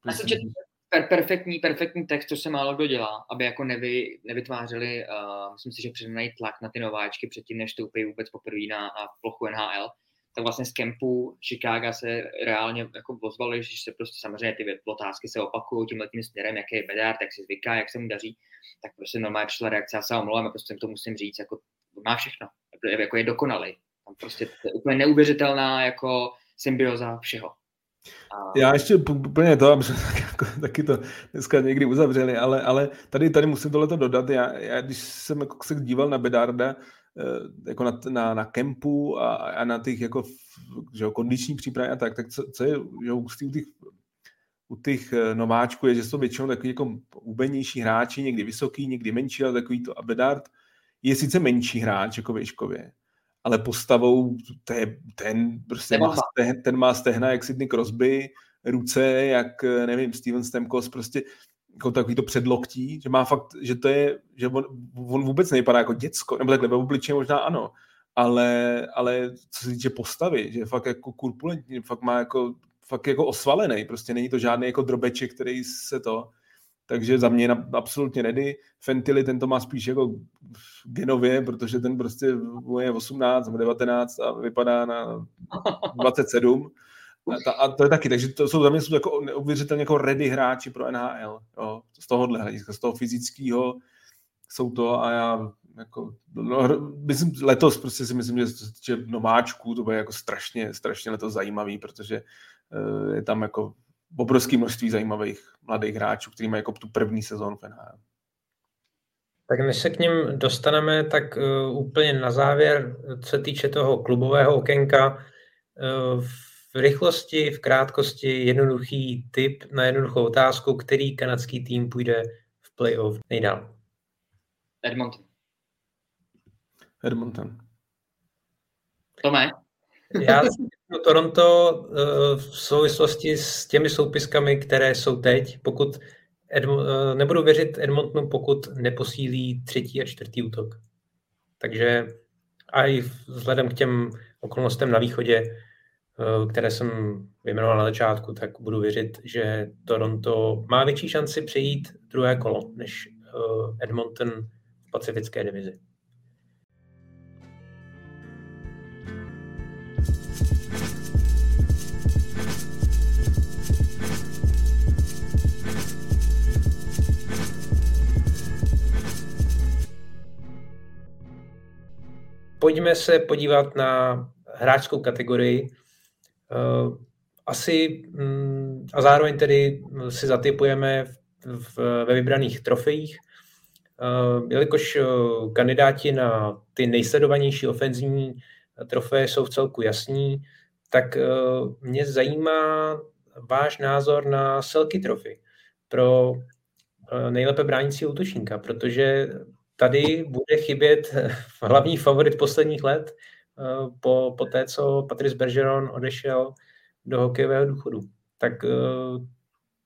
Myslím, per, perfektní, perfektní text, co se málo kdo dělá, aby jako nevy, nevytvářeli, uh, myslím si, že přednají tlak na ty nováčky předtím, než vstoupí vůbec poprvé na, na plochu NHL, tak vlastně z kempu Chicago se reálně jako ozvali, že se prostě samozřejmě ty otázky se opakují tímhle tím směrem, jaký je Bedard, jak se zvyká, jak se mu daří, tak prostě normálně přišla reakce, já se omlouvám, prostě to musím říct, jako má všechno, jako je dokonalý. Tam prostě to je úplně neuvěřitelná jako symbioza všeho. A... Já ještě úplně to, aby jako, taky to dneska někdy uzavřeli, ale, ale tady, tady musím tohleto dodat. Já, já když jsem jako se díval na Bedarda, eh, jako na, na, na kempu a, a na těch jako že jo, kondiční přípravy a tak, tak co, co je že u těch, u těch eh, nováčků je, že jsou většinou takový jako ubenější hráči, někdy vysoký, někdy menší, ale takový to a Bedard je sice menší hráč jako výškově, ale postavou to je, ten prostě má, ten má stehna jak Sidney Crosby, ruce jak, nevím, Steven Stemkos, prostě jako takový to předloktí, že má fakt, že to je, že on, on vůbec nevypadá jako děcko, nebo takhle ve obličeji možná ano, ale, ale co se týče postavy, že je fakt jako kurpulentní, fakt má jako, fakt jako osvalený, prostě není to žádný jako drobeček, který se to, takže za mě absolutně ready. Fentily ten to má spíš jako genově, protože ten prostě je 18 nebo 19 a vypadá na 27. A, a to je taky, takže to jsou za mě jsou jako neuvěřitelně jako ready hráči pro NHL. Jo, z tohohle hlediska, z toho fyzického jsou to a já jako, no, myslím, letos prostě si myslím, že, že nováčků to bude jako strašně, strašně letos zajímavý, protože uh, je tam jako obrovské množství zajímavých mladých hráčů, kteří mají jako tu první sezónu v NHL. Tak než se k ním dostaneme, tak uh, úplně na závěr, co se týče toho klubového okénka, uh, v rychlosti, v krátkosti, jednoduchý tip na jednoduchou otázku, který kanadský tým půjde v playoff nejdál. Edmonton. Edmonton. Tome? Já Toronto eh, v souvislosti s těmi soupiskami, které jsou teď, pokud Edmo, eh, nebudu věřit Edmontonu, pokud neposílí třetí a čtvrtý útok. Takže a i vzhledem k těm okolnostem na východě, eh, které jsem vyjmenoval na začátku, tak budu věřit, že Toronto má větší šanci přejít druhé kolo než Edmonton v pacifické divizi. Pojďme se podívat na hráčskou kategorii. Eh, asi mm, a zároveň tedy si zatypujeme ve vybraných trofejích. jelikož kandidáti na ty nejsledovanější ofenzivní trofeje jsou v celku jasní, tak mě zajímá váš názor na Selky trofy pro nejlépe bránící útočníka, protože tady bude chybět hlavní favorit posledních let po, po té, co Patrice Bergeron odešel do hokejového důchodu. Tak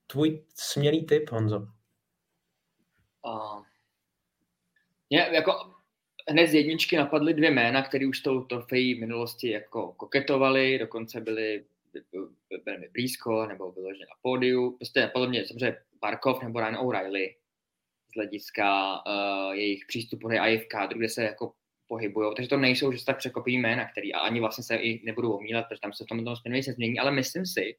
tvůj smělý tip, Honzo. Uh, mě jako hned z jedničky napadly dvě jména, které už tou trofejí v minulosti jako koketovali, dokonce byli velmi blízko, nebo vyloženě na pódiu. Prostě napadlo mě samozřejmě Barkov nebo Ryan O'Reilly hlediska uh, jejich přístupu a v kádru, kde se jako pohybují. Takže to nejsou že tak překopí jména, který a ani vlastně se i nebudou omílat, protože tam se v tom, tom směru se změní, ale myslím si,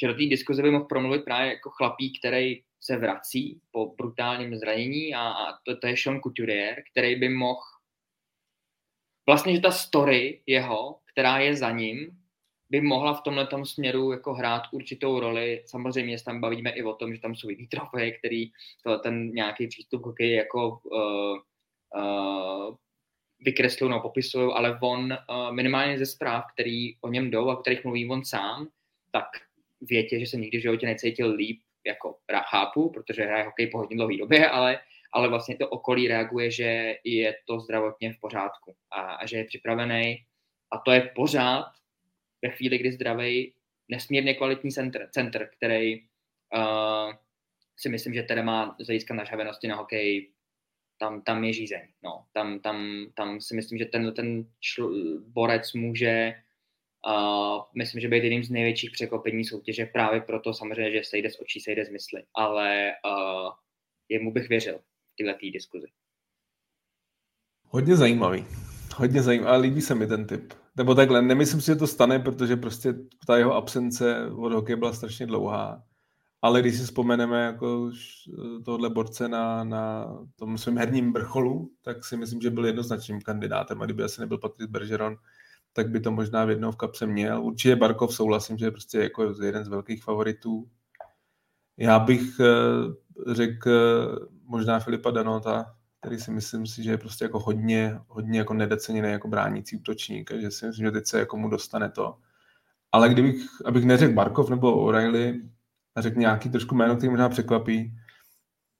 že do té diskuze by mohl promluvit právě jako chlapík, který se vrací po brutálním zranění a, a to, to je Sean Couturier, který by mohl vlastně, že ta story jeho, která je za ním, by mohla v tomhle směru jako hrát určitou roli. Samozřejmě se tam bavíme i o tom, že tam jsou jiný trofeje, který to, ten nějaký přístup k hokeji jako uh, uh, vykreslují nebo popisují, ale on uh, minimálně ze zpráv, který o něm jdou a o kterých mluví on sám, tak větě, že se nikdy v životě necítil líp, jako chápu, protože hraje hokej po hodně dlouhé době, ale, ale vlastně to okolí reaguje, že je to zdravotně v pořádku a, a že je připravený. A to je pořád ve chvíli, kdy zdravý, nesmírně kvalitní center, center který uh, si myslím, že teda má z hlediska nažavenosti na hokej tam, tam je žízeň. No. Tam, tam, tam si myslím, že ten, ten čl- borec může Uh, myslím, že být jedním z největších překopení soutěže právě proto samozřejmě, že sejde z očí, sejde z mysli. Ale uh, jemu bych věřil v této diskuzi. Hodně zajímavý. Hodně zajímavý, líbí se mi ten typ. Nebo takhle, nemyslím si, že to stane, protože prostě ta jeho absence od hokeje byla strašně dlouhá. Ale když si vzpomeneme jako tohle borce na, na tom svém herním vrcholu, tak si myslím, že byl jednoznačným kandidátem. A kdyby asi nebyl Patrice Bergeron, tak by to možná v jednou v kapse měl. Určitě Barkov souhlasím, že je prostě jako jeden z velkých favoritů. Já bych eh, řekl eh, možná Filipa Danota, který si myslím si, že je prostě jako hodně, hodně jako nedeceněný jako bránící útočník, že si myslím, že teď se jako mu dostane to. Ale kdybych, abych neřekl Barkov nebo O'Reilly a řekl nějaký trošku jméno, který možná překvapí,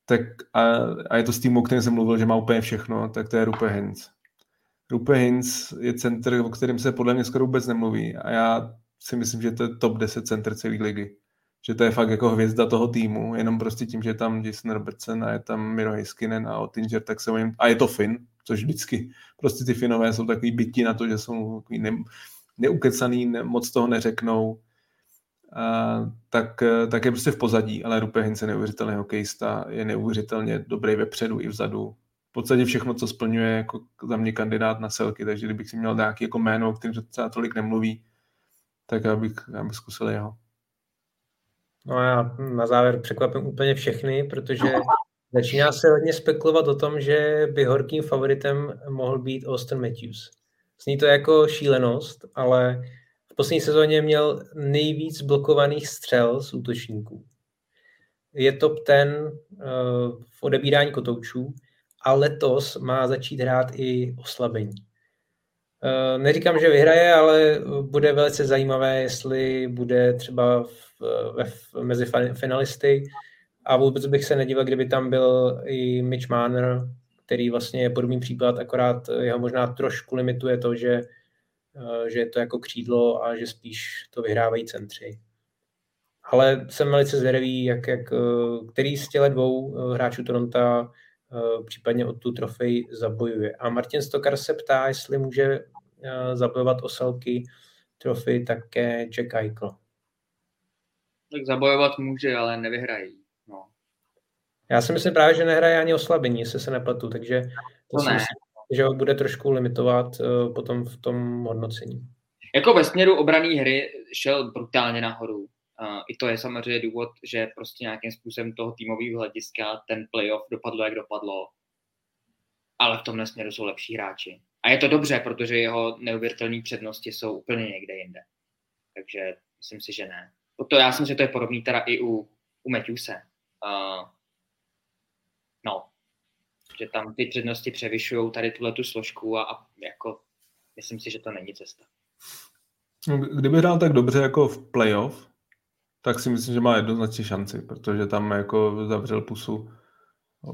tak a, a je to s týmu, o kterém jsem mluvil, že má úplně všechno, tak to je Rupe Hintz. Rupe Hintz je center, o kterém se podle mě skoro vůbec nemluví a já si myslím, že to je top 10 center celé ligy. Že to je fakt jako hvězda toho týmu, jenom prostě tím, že je tam Jason Robertson a je tam Miro Heiskinen a Ottinger, tak se o něm, a je to Fin, což vždycky. Prostě ty Finové jsou takový bytí na to, že jsou takový ne, neukecaný, ne, moc toho neřeknou, a, tak, tak je prostě v pozadí, ale Rupe Hintz je neuvěřitelný hokejista, je neuvěřitelně dobrý vepředu i vzadu, podstatě všechno, co splňuje jako za mě kandidát na selky, takže kdybych si měl nějaký jako jméno, o kterém se třeba tolik nemluví, tak já bych, já bych zkusil jeho. No a já na závěr překvapím úplně všechny, protože začíná se hodně spekulovat o tom, že by horkým favoritem mohl být Austin Matthews. Zní to jako šílenost, ale v poslední sezóně měl nejvíc blokovaných střel z útočníků. Je top ten uh, v odebírání kotoučů a letos má začít hrát i oslabení. Eh, neříkám, že vyhraje, ale bude velice zajímavé, jestli bude třeba v, v, mezi finalisty a vůbec bych se nedíval, kdyby tam byl i Mitch Manner, který vlastně je podobný případ, akorát jeho možná trošku limituje to, že, eh, že je to jako křídlo a že spíš to vyhrávají centři. Ale jsem velice zvědavý, jak, jak, eh, který z těch dvou hráčů Toronto Eh, případně o tu trofej zabojuje. A Martin Stokar se ptá, jestli může eh, zabojovat o selky trofej také Jack Eichel. Tak zabojovat může, ale nevyhrají. No. Já si myslím právě, že nehraje ani oslabení, jestli se nepletu, takže to, to si ne. myslím, že ho bude trošku limitovat uh, potom v tom hodnocení. Jako ve směru obrané hry šel brutálně nahoru. Uh, I to je samozřejmě důvod, že prostě nějakým způsobem toho týmového hlediska ten playoff dopadlo, jak dopadlo. Ale v tomhle směru jsou lepší hráči. A je to dobře, protože jeho neuvěřitelné přednosti jsou úplně někde jinde. Takže myslím si, že ne. To já si myslím, že to je podobný teda i u, u Matthewse. Uh, no. že tam ty přednosti převyšují tady tuhle tu složku a, a jako myslím si, že to není cesta. No, kdyby hrál tak dobře jako v playoff, tak si myslím, že má jednoznačně šanci, protože tam jako zavřel pusu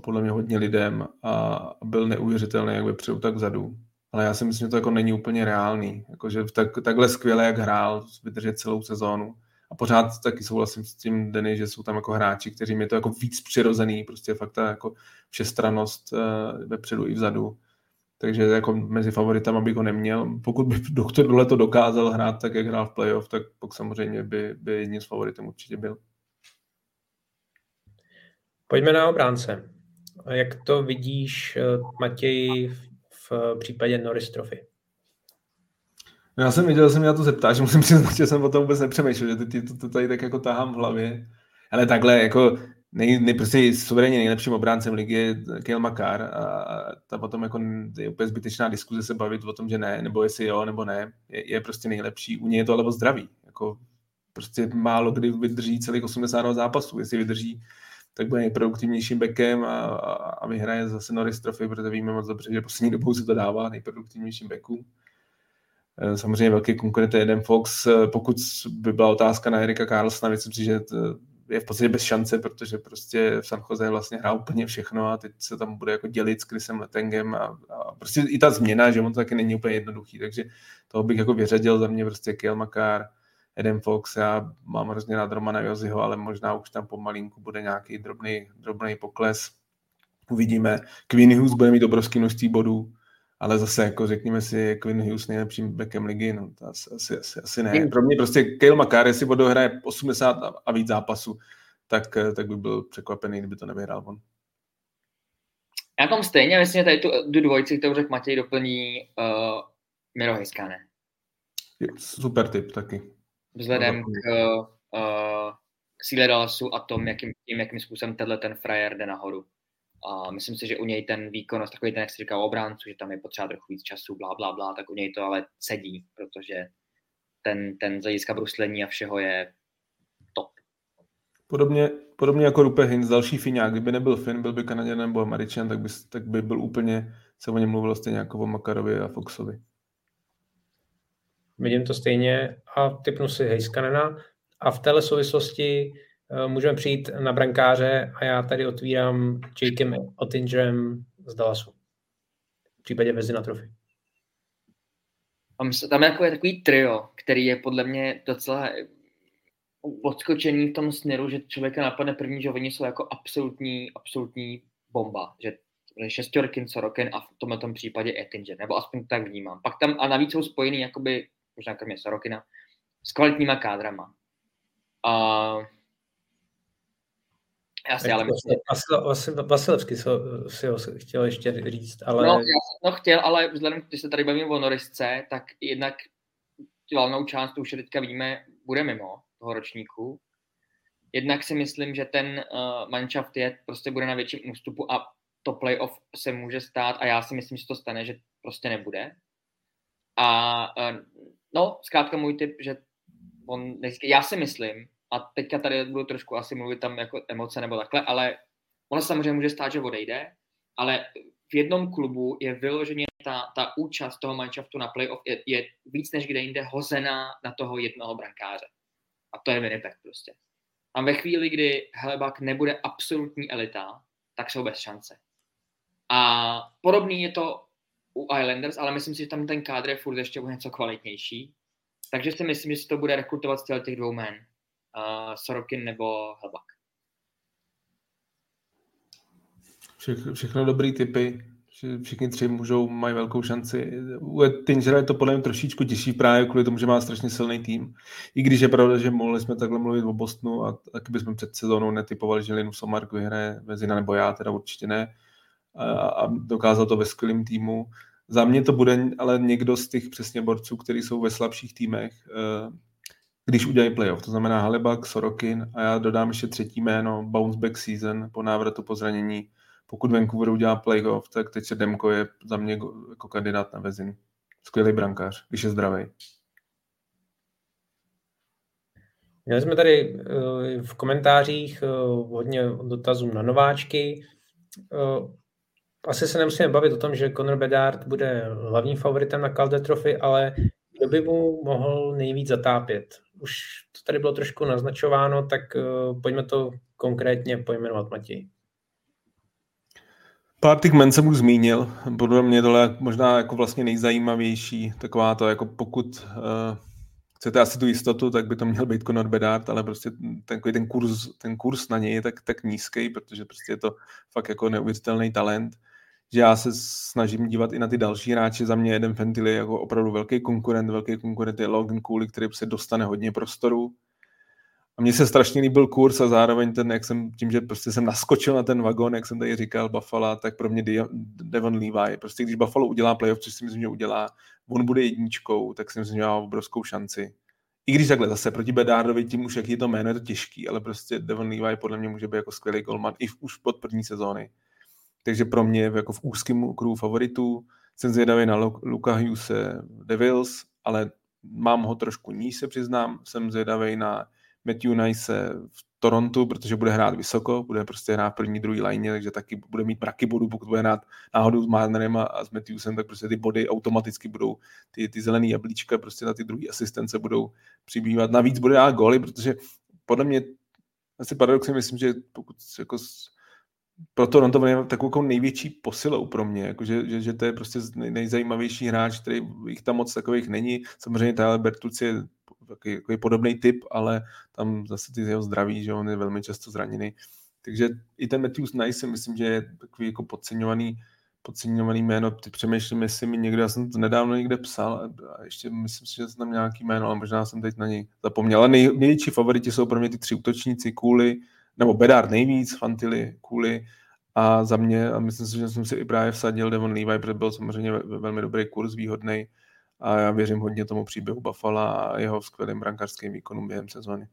podle mě hodně lidem a byl neuvěřitelný jak vepředu, tak vzadu. Ale já si myslím, že to jako není úplně reálný. Jako, že tak, takhle skvěle, jak hrál, vydržet celou sezónu. A pořád taky souhlasím s tím, Denny, že jsou tam jako hráči, kteří je to jako víc přirozený, prostě fakt ta jako všestranost uh, vepředu i vzadu. Takže jako mezi favoritama bych ho neměl. Pokud by doktor dole to dokázal hrát tak, jak hrál v playoff, tak pak samozřejmě by, by jedním z favoritem určitě byl. Pojďme na obránce. Jak to vidíš, eh, Matěj, v případě Norris Trophy? No já jsem viděl, že se mě na to zeptáš, musím přiznat, že jsem o tom vůbec nepřemýšlel, že ty to, to tady tak jako tahám v hlavě. Ale takhle, jako nej, nej, prostě suverénně nejlepším obráncem ligy je Kiel Makar a, a ta potom jako je úplně zbytečná diskuze se bavit o tom, že ne, nebo jestli jo, nebo ne, je, je prostě nejlepší. U něj je to ale zdraví. Jako prostě málo kdy vydrží celých 80 zápasů. Jestli vydrží, tak bude nejproduktivnějším bekem a, a, a vyhraje zase Norris Trophy, protože víme moc dobře, že poslední dobou se to dává nejproduktivnějším bekům. Eh, samozřejmě velký konkurent je jeden Fox. Eh, pokud by byla otázka na Erika Carlsona, myslím si, že je v podstatě bez šance, protože prostě v San Jose vlastně hrá úplně všechno a teď se tam bude jako dělit s Chrisem Letengem a, a prostě i ta změna, že on to taky není úplně jednoduchý, takže toho bych jako vyřadil za mě prostě Kiel Makar, Eden Fox, já mám hrozně rád Romana Joziho, ale možná už tam pomalinku bude nějaký drobný, drobný pokles. Uvidíme. Queen Hughes bude mít obrovský množství bodů, ale zase, jako řekněme si, Quinn Hughes nejlepším bekem ligy, no to asi, asi, asi, asi ne. Pro mě prostě Kale McCarr, jestli hraje 80 a víc zápasů, tak, tak by byl překvapený, kdyby to nevyhrál on. Já tam stejně myslím, že tady tu, tu dvojici, kterou řekl Matěj, doplní uh, Miro Heiskanen. Super tip taky. Vzhledem k uh, síle Dallasu a tom, jakým, tím, jakým způsobem tenhle ten frajer jde nahoru. A myslím si, že u něj ten výkon, takový ten, jak se říká obráncu, že tam je potřeba trochu víc času, blá, blá, blá, tak u něj to ale sedí, protože ten, ten z hlediska bruslení a všeho je top. Podobně, podobně jako Rupe Hintz, další Fiňák, kdyby nebyl Fin, byl by Kanaděn nebo Američan, tak by, tak by byl úplně, se o něm mluvilo stejně jako o Makarovi a Foxovi. Vidím to stejně a typnu si Hejskanena a v téhle souvislosti můžeme přijít na brankáře a já tady otvírám Jakem Ottingerem z Dallasu. V případě Vezina trofy. Tam, tam je takový, takový trio, který je podle mě docela odskočený v tom směru, že člověka napadne první, že oni jsou jako absolutní, absolutní bomba, že šestorkin, Sorokin a v tomhle tom případě Ettinger, nebo aspoň tak vnímám. Pak tam a navíc jsou spojený jakoby, možná kromě Sorokina, s kvalitníma kádrama. A Jasně, ale myslím... Vasil, Vasilevský si ho chtěl ještě říct, ale... No, já jsem to chtěl, ale vzhledem, když se tady bavíme o Norisce, tak jednak valnou část, to už teďka víme, bude mimo toho ročníku. Jednak si myslím, že ten uh, manšaft je, prostě bude na větším ústupu a to playoff se může stát a já si myslím, že to stane, že prostě nebude. A uh, no, zkrátka můj tip, že on, já si myslím, a teďka tady budu trošku asi mluvit tam jako emoce nebo takhle, ale ono samozřejmě může stát, že odejde, ale v jednom klubu je vyloženě ta, ta účast toho manšaftu na playoff je, je víc než kde jinde hozená na toho jednoho brankáře. A to je Winnipeg prostě. A ve chvíli, kdy Helebak nebude absolutní elita, tak jsou bez šance. A podobný je to u Islanders, ale myslím si, že tam ten kádr je furt ještě něco kvalitnější. Takže si myslím, že se to bude rekrutovat z těch dvou men uh, Sorokin nebo Helbak. Vše, všechno dobrý typy. Všichni tři můžou, mají velkou šanci. U Tingera je to podle mě trošičku těžší právě kvůli tomu, že má strašně silný tým. I když je pravda, že mohli jsme takhle mluvit o Bostonu a taky bychom před sezónou netypovali, že Linus Somark vyhraje Vezina, nebo já teda určitě ne. A, a dokázal to ve skvělém týmu. Za mě to bude ale někdo z těch přesně borců, kteří jsou ve slabších týmech. Když udělají playoff. To znamená Halibak, Sorokin a já dodám ještě třetí jméno, bounce back season po návratu po zranění. Pokud Vancouver udělá playoff, tak teď se Demko je za mě jako kandidát na vezin. Skvělý brankář, když je zdravý. Měli jsme tady eh, v komentářích eh, hodně dotazů na nováčky. Eh, asi se nemusíme bavit o tom, že Conor Bedard bude hlavním favoritem na Calder Trophy, ale kdo by mu mohl nejvíc zatápět? Už to tady bylo trošku naznačováno, tak uh, pojďme to konkrétně pojmenovat, Matěj. Pár těch men jsem už zmínil, podle mě tohle možná jako vlastně nejzajímavější, taková to, jako pokud uh, chcete asi tu jistotu, tak by to měl být Conor Bedard, ale prostě ten, ten, kurz, ten kurz na něj je tak, tak nízký, protože prostě je to fakt jako neuvěřitelný talent, že já se snažím dívat i na ty další hráče. Za mě jeden Fentil je jako opravdu velký konkurent, velký konkurent je Logan Cooley, který se dostane hodně prostoru. A mně se strašně líbil kurz a zároveň ten, jak jsem, tím, že prostě jsem naskočil na ten vagon, jak jsem tady říkal, Buffalo, tak pro mě Devon Levi. Prostě když Buffalo udělá playoff, což si myslím, že udělá, on bude jedničkou, tak si myslím, že má obrovskou šanci. I když takhle zase proti Bedardovi, tím už jaký je to jméno, je to těžký, ale prostě Devon Levi podle mě může být jako skvělý golman i v, už pod první sezóny. Takže pro mě jako v úzkém kruhu favoritů jsem zvědavý na Luka Hughese Devils, ale mám ho trošku níž, se přiznám. Jsem zvědavý na Matthew Nice v Torontu, protože bude hrát vysoko, bude prostě hrát první, druhý lajně, takže taky bude mít mraky bodů, pokud bude hrát náhodou s Marnerem a s Matthewsem, tak prostě ty body automaticky budou, ty, ty zelený jablíčka prostě na ty druhé asistence budou přibývat. Navíc bude dát góly, protože podle mě asi paradoxně myslím, že pokud jako pro Toronto je takovou jako největší posilou pro mě, jako že, že, že, to je prostě nejzajímavější hráč, který jich tam moc takových není. Samozřejmě Tyler Bertuc je takový, takový podobný typ, ale tam zase ty jeho zdraví, že on je velmi často zraněný. Takže i ten Matthews Nice si myslím, že je takový jako podceňovaný, podceňovaný jméno. Ty přemýšlím, jestli mi někdo, já jsem to nedávno někde psal a ještě myslím si, že jsem tam nějaký jméno, ale možná jsem teď na něj zapomněl. Ale nej, největší favoriti jsou pro mě ty tři útočníci, Kůly, nebo Bedard nejvíc, Fantily, Kůly a za mě, a myslím si, že jsem si i právě vsadil Devon Levi, protože byl samozřejmě velmi dobrý kurz, výhodný a já věřím hodně tomu příběhu Buffalo a jeho skvělým brankářským výkonům během sezóny.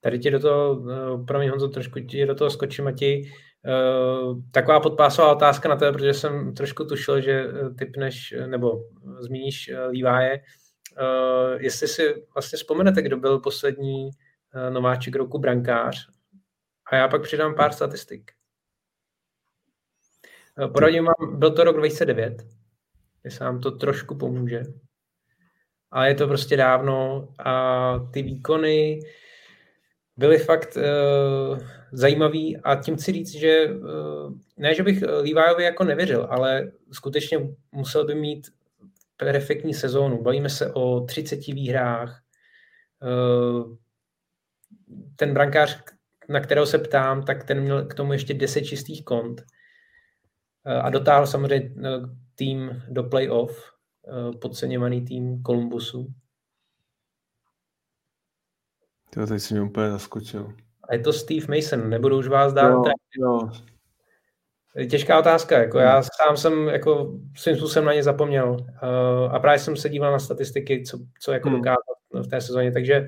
Tady ti do toho, eh, pro mě Honzo, trošku ti do toho skočím a ti uh, taková podpásová otázka na tebe, protože jsem trošku tušil, že eh, typneš, nebo zmíníš Levi'e. Uh, jestli si vlastně vzpomenete, kdo byl poslední nováček roku brankář, a já pak přidám pár statistik. Poradím vám, byl to rok 2009, jestli vám to trošku pomůže. A je to prostě dávno a ty výkony byly fakt uh, zajímavý a tím chci říct, že uh, ne, že bych Levi'ovi jako nevěřil, ale skutečně musel by mít perfektní sezónu. Bavíme se o 30 výhrách. Uh, ten brankář, na kterého se ptám, tak ten měl k tomu ještě 10 čistých kont a dotáhl samozřejmě tým do playoff, eh, podceňovaný tým Columbusu. To teď si mě úplně zaskočil. A je to Steve Mason, nebudu už vás dát. Jo, jo. Těžká otázka, jako já hmm. sám jsem jako svým způsobem na ně zapomněl a právě jsem se díval na statistiky, co, co jako hmm. dokázal v té sezóně, takže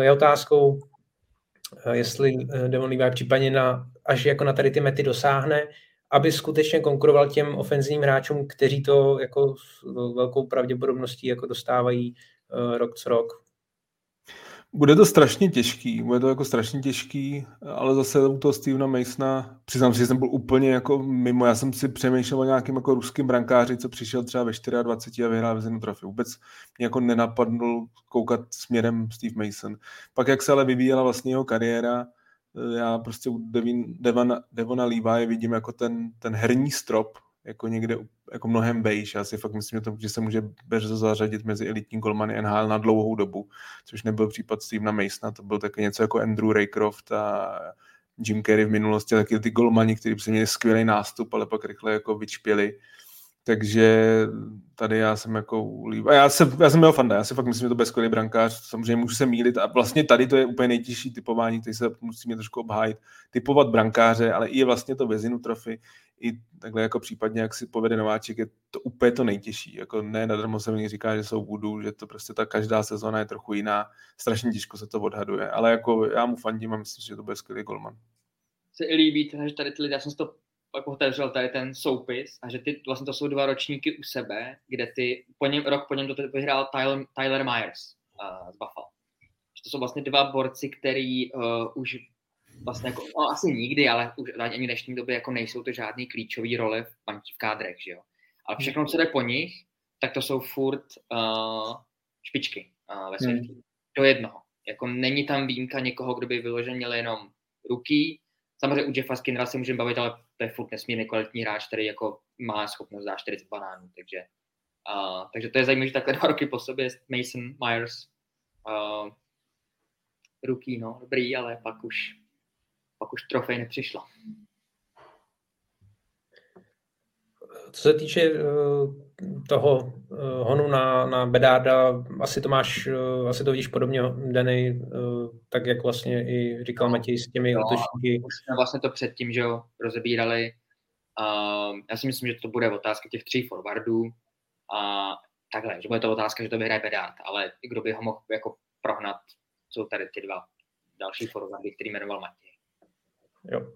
je otázkou, uh, jestli Devon Levi případně na, až jako na tady ty mety dosáhne, aby skutečně konkuroval těm ofenzivním hráčům, kteří to jako s velkou pravděpodobností jako dostávají rok co rok. Bude to strašně těžký, bude to jako strašně těžký, ale zase u toho Stevena Masona, přiznám si, že jsem byl úplně jako mimo, já jsem si přemýšlel o nějakým jako ruským brankáři, co přišel třeba ve 24 a vyhrál vezenu trofy. Vůbec mě jako nenapadnul koukat směrem Steve Mason. Pak jak se ale vyvíjela vlastně jeho kariéra, já prostě u Devin, Devana, Devona Levi vidím jako ten, ten herní strop, jako někde jako mnohem bejš. Já si fakt myslím, že, to, že se může brzo zařadit mezi elitní golmany NHL na dlouhou dobu, což nebyl případ Stevena Masona, to byl taky něco jako Andrew Raycroft a Jim Carrey v minulosti, taky ty golmani, kteří si měli skvělý nástup, ale pak rychle jako vyčpěli. Takže tady já jsem jako. A já, se, já jsem měl fanda, já si fakt myslím, že to bude skvělý brankář, samozřejmě můžu se mílit a vlastně tady to je úplně nejtěžší typování, který se musíme trošku obhájit, typovat brankáře, ale i vlastně to vezinu trofy, i takhle jako případně, jak si povede nováček, je to úplně to nejtěžší. Jako ne nadarmo se mi říká, že jsou budu, že to prostě ta každá sezóna je trochu jiná, strašně těžko se to odhaduje, ale jako já mu fandím a myslím, že to bude skvělý golman. Se i líbí, že tady ty lidé, já jsem to pak otevřel tady ten soupis a že ty, vlastně to jsou dva ročníky u sebe, kde ty, po něm, rok po něm to vyhrál Tyler, Tyler Myers uh, z Buffalo. Že to jsou vlastně dva borci, který uh, už vlastně jako, no, asi nikdy, ale už ani v dnešní době jako nejsou to žádný klíčový role v, v kádrech, že jo. Ale všechno, co jde po nich, tak to jsou furt uh, špičky uh, ve světě. Hmm. Do jednoho. Jako není tam výjimka někoho, kdo by vyloženě měl jenom ruky. Samozřejmě u Jeffa Skinnera se můžeme bavit, ale to je furt nesmírně kvalitní hráč, který jako má schopnost dát 40 banánů, takže, uh, takže to je zajímavé, že takhle dva roky po sobě Mason Myers uh, ruky, no, dobrý, ale pak už, pak už trofej nepřišla. Co se týče uh, toho uh, honu na, na Bedáda, asi to máš, uh, asi to vidíš podobně, Dany, tak jak vlastně i říkal no, Matěj s těmi no, útočníky. Už jsme vlastně to předtím, že jo, rozebírali. Já si myslím, že to bude otázka těch tří forwardů. A takhle, že bude to otázka, že to vyhraje Bedard, ale kdo by ho mohl jako prohnat, jsou tady ty dva další forwardy, který jmenoval Matěj. Jo.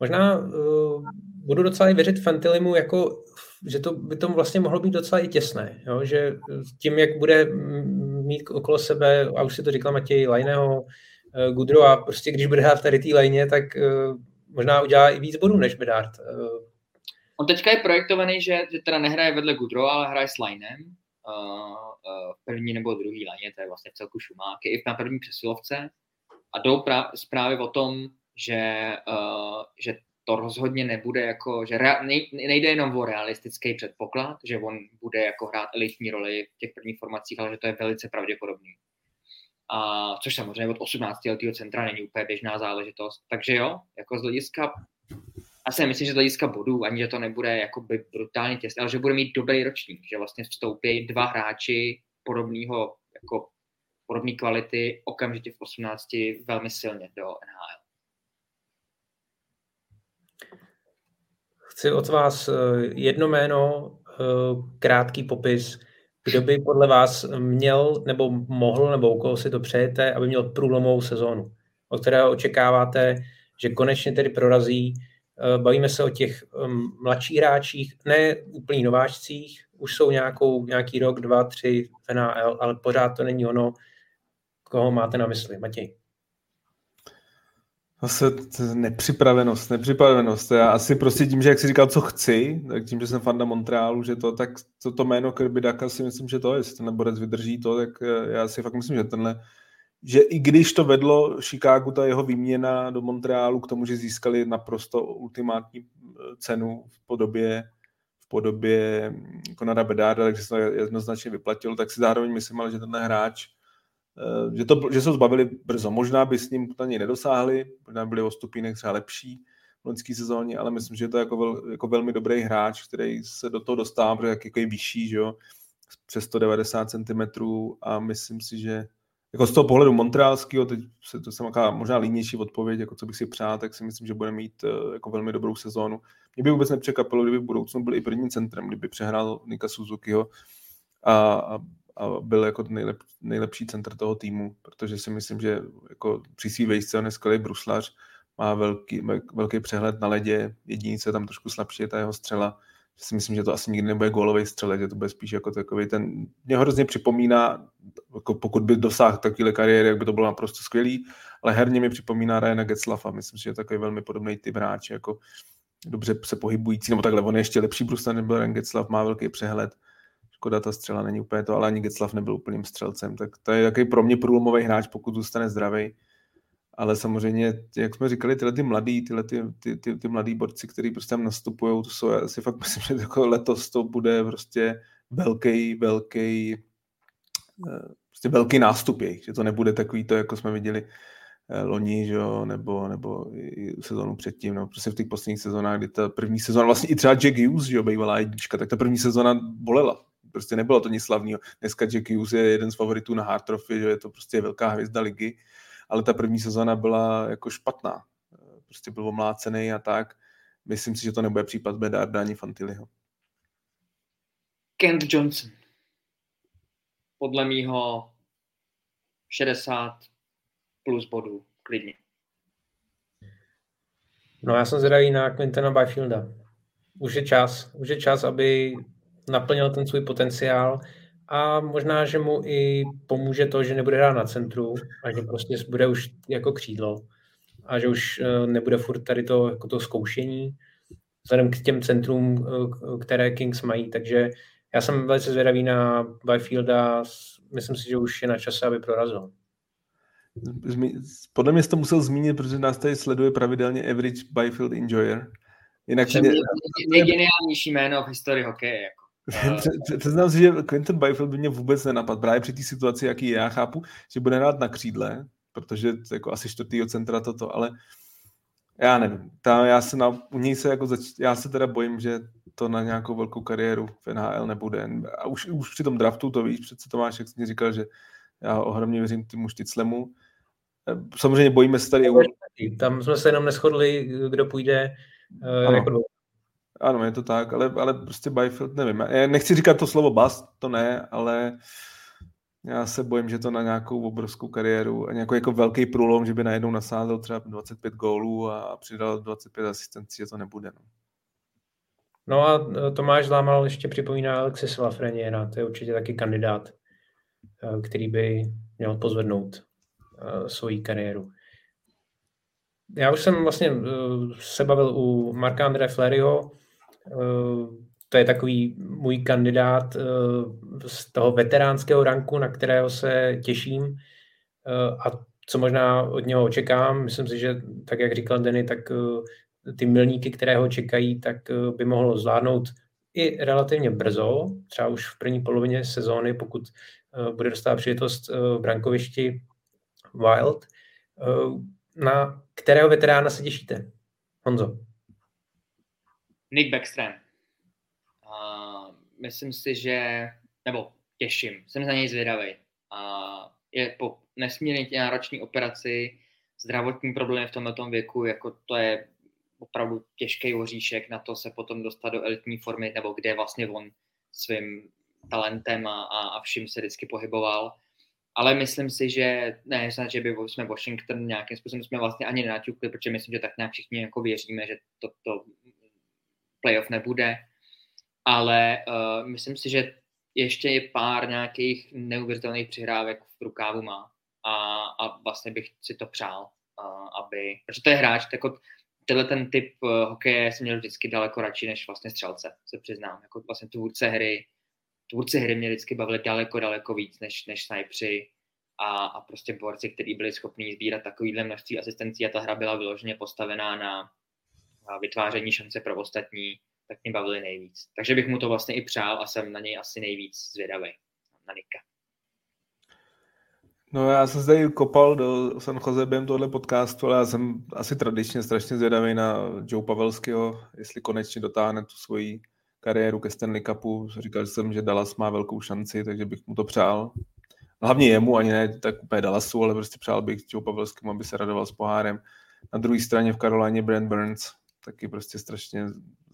Možná uh, budu docela i věřit Fantilimu, jako, že to by to vlastně mohlo být docela i těsné, jo? že tím, jak bude mít okolo sebe, a už si to říkal Matěj, Lajného, uh, Gudro a prostě když bude hrát tady té lajně, tak uh, možná udělá i víc bodů než Bedard. Uh, On teďka je projektovaný, že, že teda nehraje vedle Gudro, ale hraje s Lajnem uh, uh, první nebo druhý lajně, to je vlastně v celku šumáky, i na první přesilovce. A jdou pra- zprávy o tom, že, uh, že to rozhodně nebude jako, že rea- nejde jenom o realistický předpoklad, že on bude jako hrát elitní roli v těch prvních formacích, ale že to je velice pravděpodobný. A, což samozřejmě od 18 letého centra není úplně běžná záležitost. Takže jo, jako z hlediska, asi myslím, že z hlediska bodů, ani že to nebude jako by brutálně těsné, ale že bude mít dobrý ročník, že vlastně vstoupí dva hráči podobného jako podobné kvality okamžitě v 18 velmi silně do NHL. Chci od vás eh, jedno jméno, eh, krátký popis, kdo by podle vás měl nebo mohl, nebo u koho si to přejete, aby měl průlomovou sezónu, o kterého očekáváte, že konečně tedy prorazí. Eh, bavíme se o těch mladších hráčích, ne úplný nováčcích, už jsou nějakou, nějaký rok, dva, tři v NHL, ale pořád to není ono, koho máte na mysli, Matěj. Zase nepřipravenost, nepřipravenost. Já asi prostě tím, že jak jsi říkal, co chci, tak tím, že jsem fanda Montrealu, že to, tak to, to jméno Kirby Daka si myslím, že to je, jestli ten borec vydrží to, tak eh, já si fakt myslím, že tenhle, že i když to vedlo Chicago, ta jeho výměna do Montrealu k tomu, že získali naprosto ultimátní eh, cenu v podobě v podobě Konada Bedáda, takže se to jednoznačně vyplatilo, tak si zároveň myslím, ale že tenhle hráč že, to, že se zbavili brzo. Možná by s ním na něj nedosáhli, možná byli o stupínek třeba lepší v loňské sezóně, ale myslím, že to je jako, vel, jako velmi dobrý hráč, který se do toho dostává, protože jak, jako je vyšší, že jo, přes 190 cm a myslím si, že jako z toho pohledu montrealského, teď se to jsem možná línější odpověď, jako co bych si přál, tak si myslím, že bude mít eh, jako velmi dobrou sezónu. Mě by vůbec nepřekvapilo, kdyby v budoucnu byl i prvním centrem, kdyby přehrál Nika Suzukiho a, a a byl jako nejlep, nejlepší centr toho týmu, protože si myslím, že jako při svý vejšce on je skvělý bruslař, má velký, velký přehled na ledě, jediný, co je tam trošku slabší, je ta jeho střela, že si myslím, že to asi nikdy nebude gólový střelec, že to bude spíš jako takový ten, mě hrozně připomíná, jako pokud by dosáhl takové kariéry, jak by to bylo naprosto skvělý, ale herně mi připomíná Ryana Getzlafa, myslím si, že je takový velmi podobný typ hráč, jako dobře se pohybující, nebo takhle, on je ještě lepší brusler než byl Ryan Getzlav, má velký přehled, Škoda, ta střela není úplně to, ale ani Getzlav nebyl úplným střelcem. Tak to je takový pro mě průlomový hráč, pokud zůstane zdravý. Ale samozřejmě, jak jsme říkali, tyhle ty mladý, tyhle ty, ty, ty, ty mladý borci, kteří prostě tam nastupují, to jsou, já si fakt myslím, že jako letos to bude prostě velký, velký, eh, prostě velký nástup jejich, že to nebude takový to, jako jsme viděli eh, loni, že jo, nebo, nebo i sezónu předtím, no, prostě v těch posledních sezónách, kdy ta první sezóna, vlastně i třeba Jack Hughes, že jo, bývalá jednička, tak ta první sezóna bolela, prostě nebylo to nic slavného. Dneska Jack Hughes je jeden z favoritů na Hard Trophy, že je to prostě velká hvězda ligy, ale ta první sezona byla jako špatná. Prostě byl omlácený a tak. Myslím si, že to nebude případ Bedarda ani Fantiliho. Kent Johnson. Podle mýho 60 plus bodů, klidně. No já jsem zvědavý na Quintana Byfielda. Už je čas, už je čas, aby naplnil ten svůj potenciál a možná, že mu i pomůže to, že nebude hrát na centru a že prostě bude už jako křídlo. a že už nebude furt tady to, jako to zkoušení vzhledem k těm centrům, které Kings mají, takže já jsem velice zvědavý na Byfielda, myslím si, že už je na čase, aby prorazil. Podle mě jsi to musel zmínit, protože nás tady sleduje pravidelně average Byfield enjoyer. Jinak mě, nejgeniálnější jméno v historii hokeje. Jako. Přiznám si, že Quentin Byfield by mě vůbec nenapadl. Právě při té situaci, jaký já chápu, že bude rád na křídle, protože to jako asi čtvrtýho centra toto, ale já nevím. Ta, já se na, u něj se jako zač, já se teda bojím, že to na nějakou velkou kariéru v NHL nebude. A už, už při tom draftu to víš, přece Tomáš, jak jsi mi říkal, že já ohromně věřím týmu Šticlemu. Samozřejmě bojíme se tady... Tam jsme se jenom neschodli, kdo půjde uh, ano. jako ano, je to tak, ale, ale prostě Byfield, nevím. Já nechci říkat to slovo bust, to ne, ale já se bojím, že to na nějakou obrovskou kariéru a nějaký jako velký průlom, že by najednou nasázel třeba 25 gólů a přidal 25 asistencí, to nebude. No. No a e, Tomáš Lámal ještě připomíná Alexis Lafreniera, to je určitě taky kandidát, e, který by měl pozvednout e, svoji kariéru. Já už jsem vlastně se bavil u Marka Andre Fleryho, to je takový můj kandidát z toho veteránského ranku, na kterého se těším a co možná od něho očekám. Myslím si, že tak, jak říkal Denny, tak ty milníky, které ho čekají, tak eh, by mohlo zvládnout i relativně brzo, třeba už v první polovině sezóny, pokud eh, bude dostat příležitost eh, v brankovišti Wild. Na kterého veterána se těšíte? Honzo. Nick Backstrom. Uh, myslím si, že, nebo těším, jsem za něj zvědavý. Uh, je po nesmírně náročné operaci, zdravotní problémy v tomto věku, jako to je opravdu těžký oříšek na to se potom dostat do elitní formy, nebo kde vlastně on svým talentem a, a, a vším se vždycky pohyboval. Ale myslím si, že ne, že by jsme Washington nějakým způsobem jsme vlastně ani nenaťukli, protože myslím, že tak nějak všichni jako věříme, že to, to playoff nebude. Ale uh, myslím si, že ještě je pár nějakých neuvěřitelných přihrávek v rukávu má. A, a vlastně bych si to přál, uh, aby, protože to je hráč, jako tenhle ten typ uh, hokeje jsem měl vždycky daleko radši než vlastně střelce, se přiznám. Jako vlastně tvůrce hry, tvůrce hry mě vždycky bavili daleko, daleko víc než, než snajpři a, a prostě borci, kteří byli schopni sbírat takovýhle množství asistencí a ta hra byla vyloženě postavená na, na vytváření šance pro ostatní, tak mě bavili nejvíc. Takže bych mu to vlastně i přál a jsem na něj asi nejvíc zvědavý, na Nika. No já jsem zde kopal do San Jose během tohle podcastu, ale já jsem asi tradičně strašně zvědavý na Joe Pavelského, jestli konečně dotáhne tu svoji kariéru ke Stanley Cupu. Říkal jsem, že Dallas má velkou šanci, takže bych mu to přál. Hlavně jemu, ani ne tak úplně Dallasu, ale prostě přál bych Joe Pavelskému, aby se radoval s pohárem. Na druhé straně v Karolíně Brent Burns, taky prostě strašně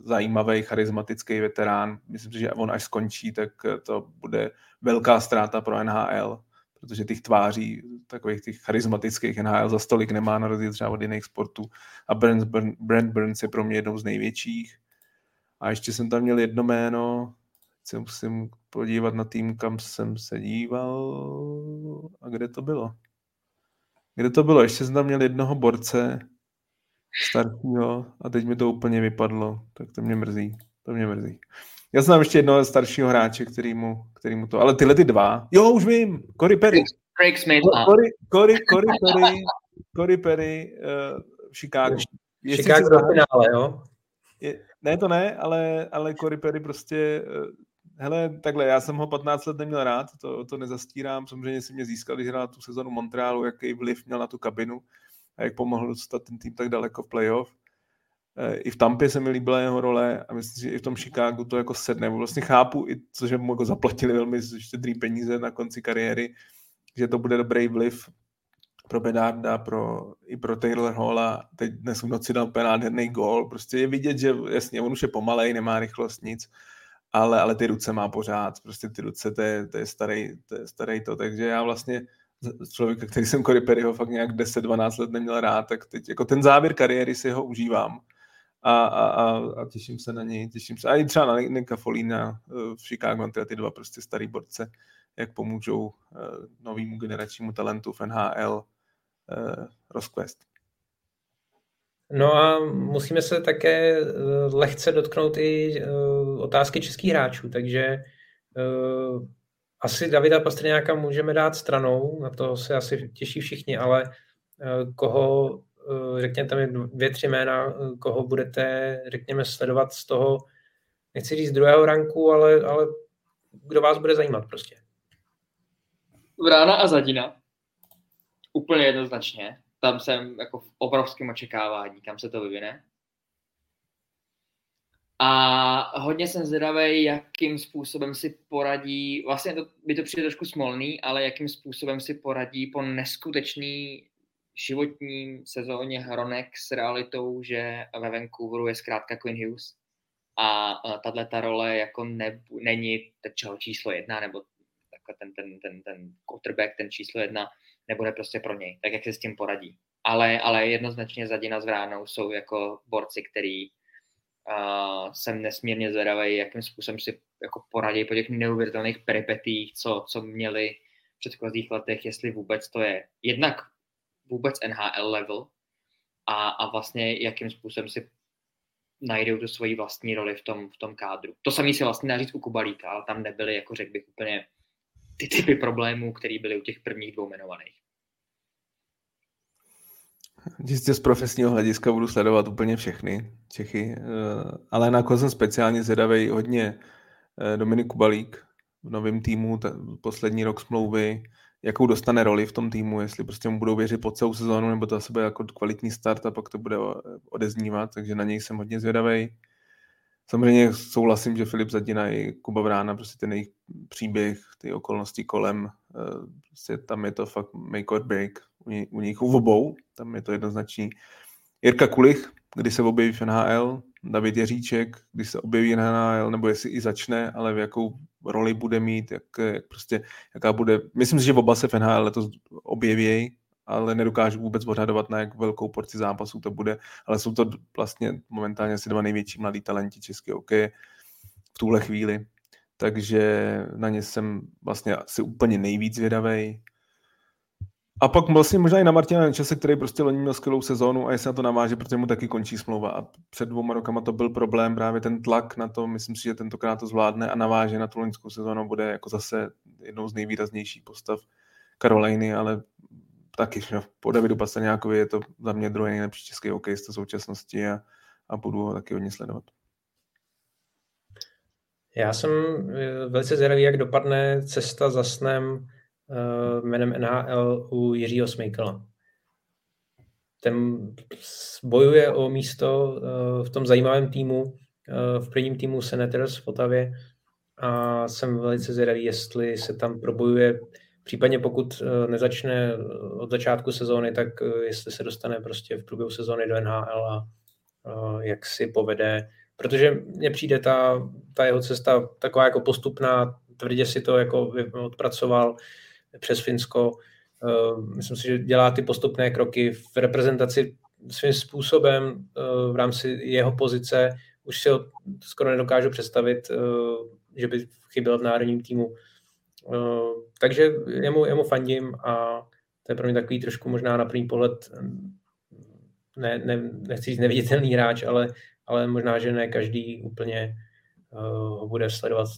zajímavý, charismatický veterán. Myslím si, že on až skončí, tak to bude velká ztráta pro NHL protože těch tváří, takových těch charismatických NHL za stolik nemá na rozdíl třeba od jiných sportů. A Brent, Brent Burns je pro mě jednou z největších. A ještě jsem tam měl jedno jméno, se musím podívat na tým, kam jsem se díval. A kde to bylo? Kde to bylo? Ještě jsem tam měl jednoho borce staršího a teď mi to úplně vypadlo. Tak to mě mrzí. To mě mrzí. Já znám ještě jednoho staršího hráče, který mu, který mu to... Ale tyhle ty dva... Jo, už vím. Cory Perry. Craig Smith. Cory, Cory, Cory Perry, Cory Perry uh, v Chicago. Jestli Chicago do finále, jo? Je, ne, to ne, ale, ale Cory Perry prostě... Uh, hele, takhle, já jsem ho 15 let neměl rád, to, to nezastírám. Samozřejmě si mě získal, když hrál tu sezonu Montrealu, jaký vliv měl na tu kabinu a jak pomohl dostat ten tým tak daleko v playoff i v Tampě se mi líbila jeho role a myslím, že i v tom Chicagu to jako sedne. Vlastně chápu i to, že mu jako zaplatili velmi štědrý peníze na konci kariéry, že to bude dobrý vliv pro Benarda, pro, i pro Taylor Halla. Teď dnes v noci dal nádherný gól. Prostě je vidět, že jasně, on už je pomalej, nemá rychlost, nic, ale, ale ty ruce má pořád. Prostě ty ruce, to je, to je, starý, to je starý to. Takže já vlastně člověka, který jsem Cory Perryho fakt nějak 10-12 let neměl rád, tak teď jako ten závěr kariéry si ho užívám a, a, a, a těším se na něj, těším se. A i třeba na Nika Folína eh, v Chicago, tyhle ty dva prostě starý borce, jak pomůžou uh, novému generačnímu talentu v NHL uh, Rosquest. No a musíme se také eh, lehce dotknout i eh, otázky českých hráčů, takže eh, asi Davida Pastrňáka můžeme dát stranou, na to se asi těší všichni, ale koho, řekněte mi dvě, tři jména, koho budete, řekněme, sledovat z toho, nechci říct druhého ranku, ale, ale kdo vás bude zajímat prostě. Vrána a Zadina. Úplně jednoznačně tam jsem jako v obrovském očekávání, kam se to vyvine. A hodně jsem zvědavý, jakým způsobem si poradí, vlastně to, by to přijde trošku smolný, ale jakým způsobem si poradí po neskutečný životní sezóně Hronek s realitou, že ve Vancouveru je zkrátka Quinn Hughes. A, tahle ta role jako ne, není čeho číslo jedna, nebo ten, ten, ten, ten quarterback, ten číslo jedna, nebude prostě pro něj, tak jak se s tím poradí. Ale, ale jednoznačně Zadina s Vránou jsou jako borci, který uh, jsem nesmírně zvědavý, jakým způsobem si jako poradí po těch neuvěřitelných peripetích, co, co měli v předchozích letech, jestli vůbec to je jednak vůbec NHL level a, a vlastně jakým způsobem si najdou tu svoji vlastní roli v tom, v tom kádru. To samý si vlastně naříct u Kubalíka, ale tam nebyly, jako řekl bych, úplně ty typy problémů, které byly u těch prvních dvou jmenovaných. Jistě z profesního hlediska budu sledovat úplně všechny Čechy, eh, ale na koho jsem speciálně zvědavý hodně eh, Dominik Kubalík v novém týmu, poslední rok smlouvy, jakou dostane roli v tom týmu, jestli prostě mu budou věřit po celou sezónu, nebo to zase bude jako kvalitní start a pak to bude odeznívat, takže na něj jsem hodně zvědavý. Samozřejmě souhlasím, že Filip Zadina i Kuba Vrána, prostě ten jejich příběh, ty okolnosti kolem, eh, prostě tam je to fakt make or break u, nich, u obou, tam je to jednoznačný. Jirka Kulich, kdy se objeví v NHL, David Jeříček, když se objeví NHL, nebo jestli i začne, ale v jakou roli bude mít, jak, jak prostě, jaká bude, myslím si, že oba se v NHL letos objeví, ale nedokážu vůbec odhadovat, na jak velkou porci zápasů to bude, ale jsou to vlastně momentálně asi dva největší mladí talenti české hokeje v tuhle chvíli, takže na ně jsem vlastně asi úplně nejvíc vědavej. A pak vlastně možná i na Martina Nečase, který prostě loni měl skvělou sezónu a jestli na to naváže, protože mu taky končí smlouva. A před dvouma rokama to byl problém, právě ten tlak na to, myslím si, že tentokrát to zvládne a naváže na tu loňskou sezónu, bude jako zase jednou z nejvýraznějších postav Karoliny, ale taky, že po Davidu Pastaňákovi je to za mě druhý nejlepší český hokejista současnosti a, a budu ho taky hodně sledovat. Já jsem eh, velice zvědavý, jak dopadne cesta za snem jménem NHL u Jiřího Smejkala. Ten bojuje o místo uh, v tom zajímavém týmu, uh, v prvním týmu Senators v Otavě a jsem velice zvědavý, jestli se tam probojuje. Případně pokud eh, nezačne eh, od začátku sezóny, tak eh, jestli se dostane prostě v průběhu sezóny do NHL a jak si povede, protože mně přijde ta, ta jeho cesta taková jako postupná, tvrdě si to jako odpracoval přes Finsko. Myslím si, že dělá ty postupné kroky v reprezentaci svým způsobem v rámci jeho pozice. Už si ho skoro nedokážu představit, že by chyběl v národním týmu Eh, takže jemu, jemu fandím a to je pro mě takový trošku možná na první pohled ne, ne, nechci říct neviditelný hráč, ale, ale možná, že ne každý úplně uh, ho bude sledovat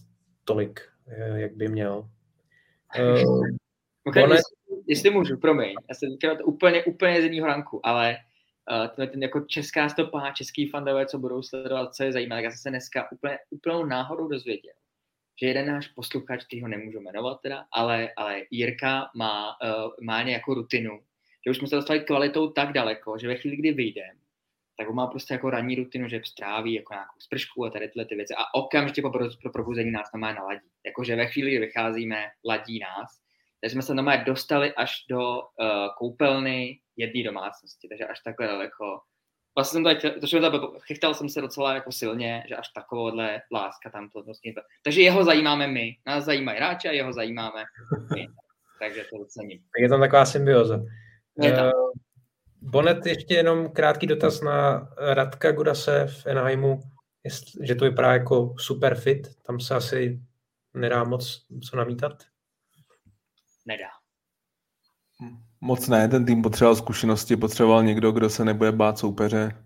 tolik, eh, jak by měl. Uh, okay, konec... jestli, jestli můžu, promiň, já jsem teďka to úplně, úplně z jiného ranku, ale uh, ten, ten jako česká stopa, český fandové, co budou sledovat, co je zajímavé, já jsem se dneska úplně, úplnou náhodou dozvěděl, že jeden náš posluchač, který ho nemůžu jmenovat teda, ale, ale Jirka má, uh, má nějakou rutinu, že už jsme se dostali kvalitou tak daleko, že ve chvíli, kdy vyjdem, tak on má prostě jako ranní rutinu, že stráví jako nějakou spršku a tady tyhle ty věci a okamžitě po, pro probuzení nás normálně naladí. Jakože ve chvíli, kdy vycházíme, ladí nás. Takže jsme se normálně dostali až do uh, koupelny jedné domácnosti, takže až takhle daleko vlastně jsem to, to jsem to, chytal jsem se docela jako silně, že až takovouhle láska tam to vlastně. Takže jeho zajímáme my, nás zajímají hráči a jeho zajímáme my. Takže to ocením. Tak je tam taková symbioza. Je tam. Uh, Bonet, ještě jenom krátký dotaz na Radka Gudase v Enheimu, že to vypadá jako super fit, tam se asi nedá moc co namítat? Nedá. Moc ne, ten tým potřeboval zkušenosti, potřeboval někdo, kdo se nebude bát soupeře.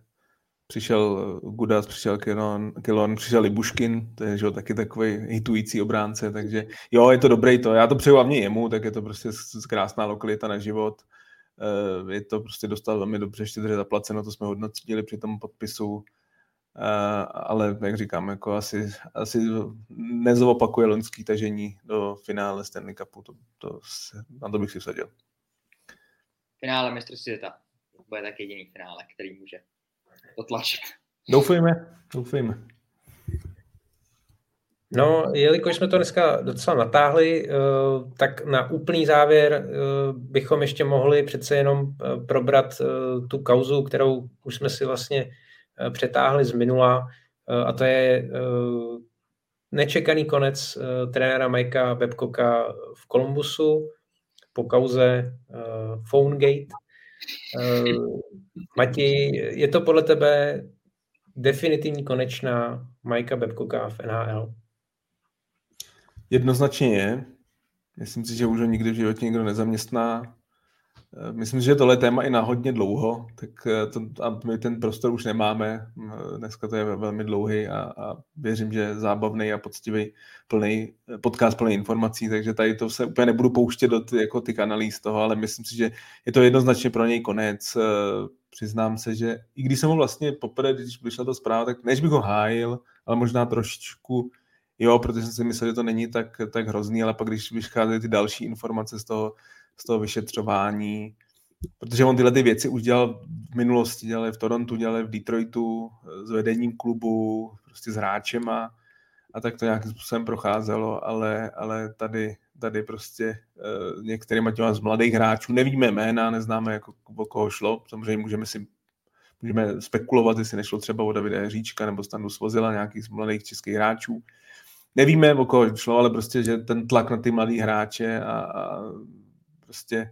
Přišel eh, Gudas, přišel Kilon, Kilon přišel Libuškin, to je že, taky takový hitující obránce, takže jo, je to dobrý to. Já to přeju hlavně jemu, tak je to prostě krásná lokalita na život. Eh, je to prostě dostal velmi dobře štědře zaplaceno, to jsme hodnotili při tom podpisu. Ale jak říkám, jako asi, asi nezopakuje loňský tažení do finále Stanley Cupu, to, to se, na to bych si vsadil. Finále mistrovství světa bude tak jediný finále, který může potlačit. Doufejme, doufejme. No, jelikož jsme to dneska docela natáhli, eh, tak na úplný závěr eh, bychom ještě mohli přece jenom probrat tu kauzu, kterou už jsme si vlastně Eh, přetáhli z minula eh, a to je eh, nečekaný konec trenéra Majka Babcocka v Kolumbusu po kauze Phonegate. Mati, je to podle tebe definitivní konečná Majka Babcocka v NHL? Jednoznačně je. Myslím si, že už ho nikdy v životě nikdo nezaměstná. Eh, myslím, že tohle téma i na hodně dlouho, tak eh, to, a my ten prostor už nemáme. Eh, dneska to je velmi dlouhý a, a věřím, že zábavný a poctivý plný, podcast plný informací, takže tady to se úplně nebudu pouštět do ty, jako ty analýz toho, ale myslím si, že je to jednoznačně pro něj konec. Přiznám se, že i když jsem ho vlastně poprvé, když vyšla to zpráva, tak než bych ho hájil, ale možná trošičku jo, protože jsem si myslel, že to není tak, tak hrozný, ale pak když vycházejí ty další informace z toho, z toho vyšetřování, protože on tyhle ty věci už dělal v minulosti, dělal v Torontu, dělal v Detroitu s vedením klubu, prostě s hráčem a, a tak to nějakým způsobem procházelo, ale, ale tady, tady prostě uh, některýma těma z mladých hráčů, nevíme jména, neznáme, jako, o koho šlo, samozřejmě můžeme si můžeme spekulovat, jestli nešlo třeba o Davida Říčka nebo Standu Svozila, nějakých z mladých českých hráčů. Nevíme, o koho šlo, ale prostě, že ten tlak na ty mladý hráče a, a prostě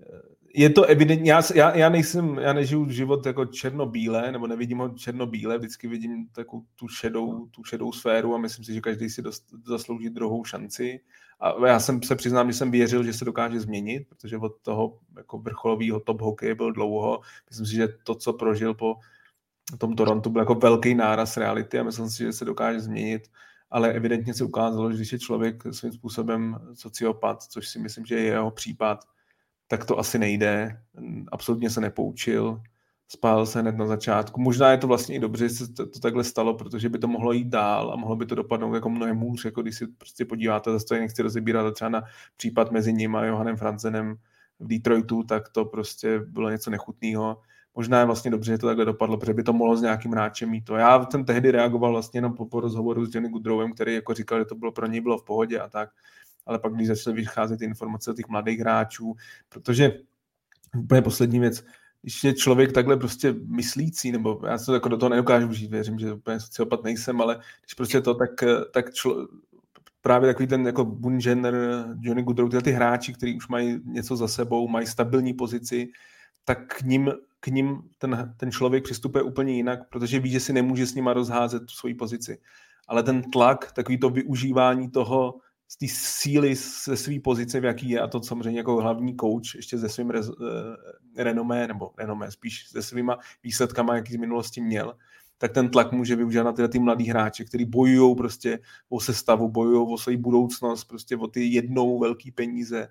eh, je to evidentně, já, já, já, nejsem, já nežiju život jako černobílé, nebo nevidím ho černobílé, vždycky vidím takovou tu šedou, tu šedou sféru a myslím si, že každý si dost, zaslouží druhou šanci. A já jsem se přiznám, že jsem věřil, že se dokáže změnit, protože od toho jako vrcholového top hokeje byl dlouho. Myslím si, že to, co prožil po tom Torontu, byl jako velký náraz reality a myslím si, že se dokáže změnit ale evidentně se ukázalo, že když je člověk svým způsobem sociopat, což si myslím, že je jeho případ, tak to asi nejde. Absolutně se nepoučil, spál se hned na začátku. Možná je to vlastně i dobře, že se to, to takhle stalo, protože by to mohlo jít dál a mohlo by to dopadnout jako mnohem hůř, jako když si prostě podíváte, zase to nechci rozebírat třeba na případ mezi ním a Johanem Franzenem v Detroitu, tak to prostě bylo něco nechutného možná je vlastně dobře, že to takhle dopadlo, protože by to mohlo s nějakým hráčem mít to. Já jsem tehdy reagoval vlastně jenom po, po rozhovoru s Johnny Goodrowem, který jako říkal, že to bylo pro něj bylo v pohodě a tak, ale pak když začaly vycházet informace o těch mladých hráčů, protože úplně poslední věc, když je člověk takhle prostě myslící, nebo já se jako do toho nedokážu žít, věřím, že úplně sociopat nejsem, ale když prostě to, tak, tak člo, právě takový ten jako Bunžener, Johnny Goodrow, tyhle ty hráči, kteří už mají něco za sebou, mají stabilní pozici, tak k ním k ním ten, ten člověk přistupuje úplně jinak, protože ví, že si nemůže s nima rozházet tu svoji pozici. Ale ten tlak, takový to využívání toho, z té síly ze své pozice, v jaký je, a to samozřejmě jako hlavní coach, ještě se svým rez, eh, renomé, nebo renomé spíš se svýma výsledkama, jaký z minulosti měl, tak ten tlak může využít na tyhle ty mladý hráče, kteří bojují prostě o sestavu, bojují o svou budoucnost, prostě o ty jednou velký peníze,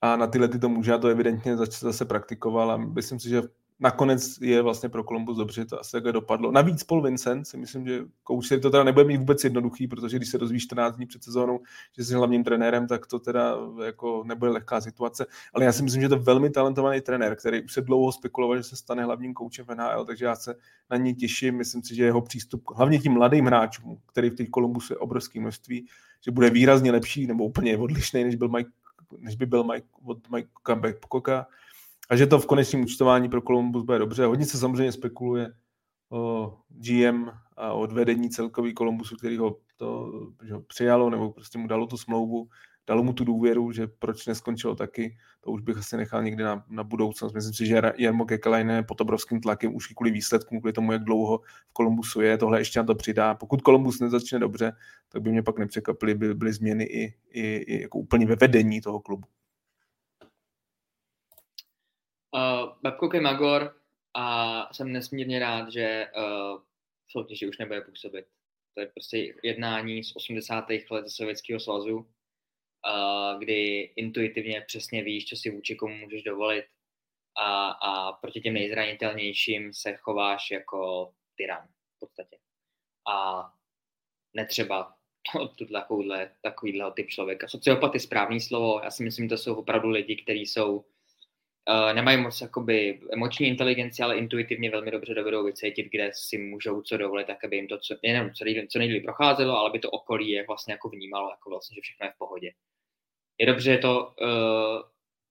a na tyhle ty to může, a to evidentně zase, zase praktikoval a myslím si, že nakonec je vlastně pro Columbus dobře, to asi takhle dopadlo. Navíc Paul Vincent si myslím, že kouč to teda nebude mít vůbec jednoduchý, protože když se dozvíš 14 dní před sezónou, že jsi hlavním trenérem, tak to teda jako nebude lehká situace. Ale já si myslím, že to je velmi talentovaný trenér, který už se dlouho spekuloval, že se stane hlavním koučem v NHL, takže já se na něj těším. Myslím si, že jeho přístup hlavně tím mladým hráčům, který v těch Columbusu je obrovské množství, že bude výrazně lepší nebo úplně odlišný, než byl Mike než by byl Mike, od Mikea Babcocka. A že to v konečném účtování pro Columbus bude dobře. Hodně se samozřejmě spekuluje o GM a odvedení celkový Columbusu, který ho to že ho přijalo nebo prostě mu dalo tu smlouvu dalo mu tu důvěru, že proč neskončilo taky, to už bych asi nechal někdy na, na budoucnost. Myslím si, že Jarmo Kekalainen je pod obrovským tlakem už kvůli výsledkům, kvůli tomu, jak dlouho v Kolumbusu je, tohle ještě na to přidá. Pokud Kolumbus nezačne dobře, tak by mě pak nepřekvapili, by byly změny i, i, i jako úplně ve vedení toho klubu. Uh, Babcock Magor a jsem nesmírně rád, že uh, v soutěži už nebude působit. To je prostě jednání z 80. let Sovětského svazu, kdy intuitivně přesně víš, co si vůči komu můžeš dovolit a, a proti těm nejzranitelnějším se chováš jako tyran v podstatě. A netřeba takovýhle, takovýhle typ člověka. Sociopat je správný slovo, já si myslím, to jsou opravdu lidi, kteří jsou Uh, nemají moc jakoby emoční inteligenci, ale intuitivně velmi dobře dovedou vycítit, kde si můžou co dovolit, tak aby jim to co, nejenom co, nejlíp, co procházelo, ale by to okolí je vlastně jako vnímalo, jako vlastně, že všechno je v pohodě. Je dobře, že to uh,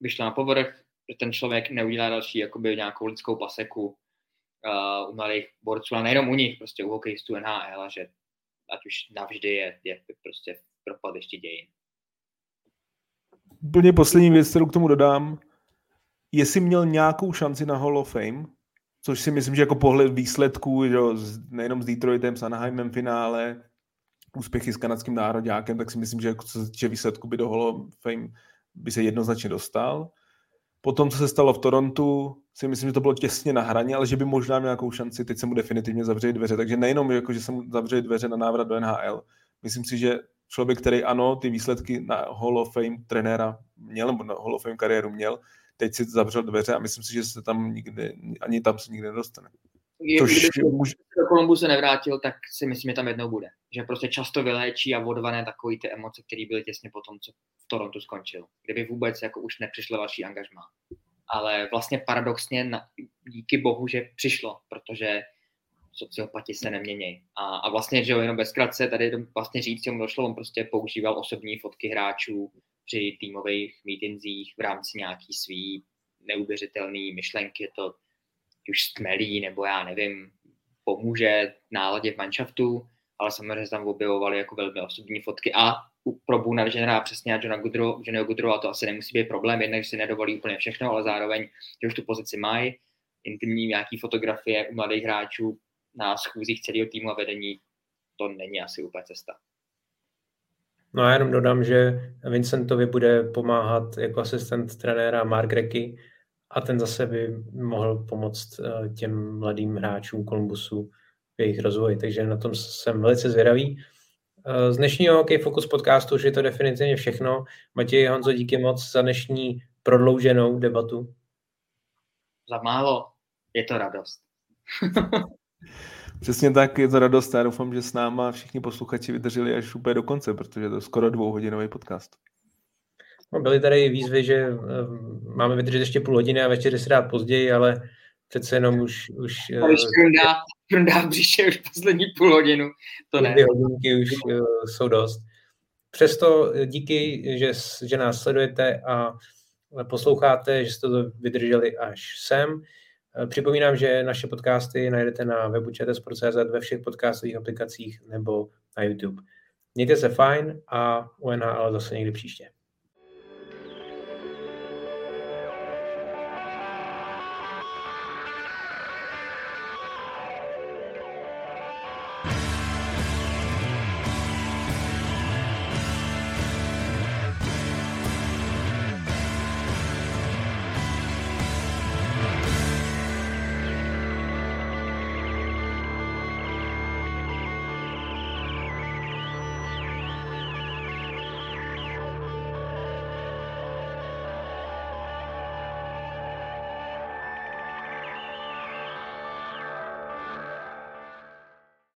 vyšlo na povrch, že ten člověk neudělá další jakoby nějakou lidskou paseku uh, u mladých borců, a nejenom u nich, prostě u hokejistů NHL, a že ať už navždy je, je prostě propad ještě dějin. Úplně poslední věc, kterou k tomu dodám, jestli měl nějakou šanci na Hall of Fame, což si myslím, že jako pohled výsledků, že nejenom s Detroitem, s Anaheimem finále, úspěchy s kanadským nároďákem, tak si myslím, že jako se týče výsledku by do Hall of Fame by se jednoznačně dostal. Potom, co se stalo v Torontu, si myslím, že to bylo těsně na hraně, ale že by možná měl nějakou šanci, teď se mu definitivně zavřeje dveře. Takže nejenom, jako, že se mu zavřeje dveře na návrat do NHL, myslím si, že člověk, který ano, ty výsledky na Hall of Fame trenéra měl, nebo na Hall of Fame kariéru měl, teď si zavřel dveře a myslím si, že se tam nikdy, ani tam se nikdy nedostane. Tož, kdyby do Kolumbu se nevrátil, tak si myslím, že tam jednou bude. Že prostě často vyléčí a odvané takový ty emoce, které byly těsně po tom, co v Torontu skončil. Kdyby vůbec jako už nepřišlo další angažmá. Ale vlastně paradoxně na, díky bohu, že přišlo, protože sociopati se nemění. A, a vlastně, že jo, jenom bezkratce tady vlastně říct, mu došlo, on prostě používal osobní fotky hráčů, při týmových mítinzích v rámci nějaký svý neuvěřitelný myšlenky, to už stmelí, nebo já nevím, pomůže náladě v manšaftu, ale samozřejmě se tam objevovali jako velmi osobní fotky a pro Boona Ženera přesně a Johna Goodrow, Johnnyho a to asi nemusí být problém, jednak si nedovolí úplně všechno, ale zároveň, že už tu pozici mají, intimní nějaký fotografie u mladých hráčů na schůzích celého týmu a vedení, to není asi úplně cesta. No a jenom dodám, že Vincentovi bude pomáhat jako asistent trenéra Mark Recky a ten zase by mohl pomoct eh, těm mladým hráčům Kolumbusu v jejich rozvoji. Takže na tom jsem velice zvědavý. Eh, z dnešního Hokej Focus podcastu už je to definitivně všechno. Matěj Honzo, díky moc za dnešní prodlouženou debatu. Za málo. Je to radost. Přesně tak, je to radost. Já doufám, že s náma všichni posluchači vydrželi až úplně do konce, protože to je skoro dvouhodinový podcast. No, byly tady výzvy, že uh, máme vydržet ještě půl hodiny a večer si dát později, ale přece jenom už... už prundá, prundá v břiše už poslední půl hodinu, to ne. Dvě hodinky už uh, jsou dost. Přesto díky, že, že nás sledujete a posloucháte, že jste to vydrželi až sem. Eh, připomínám, že naše podcasty najdete na webu čtsport.cz ve všech podcastových aplikacích nebo na YouTube. Mějte se fajn a UNH ale zase někdy příště.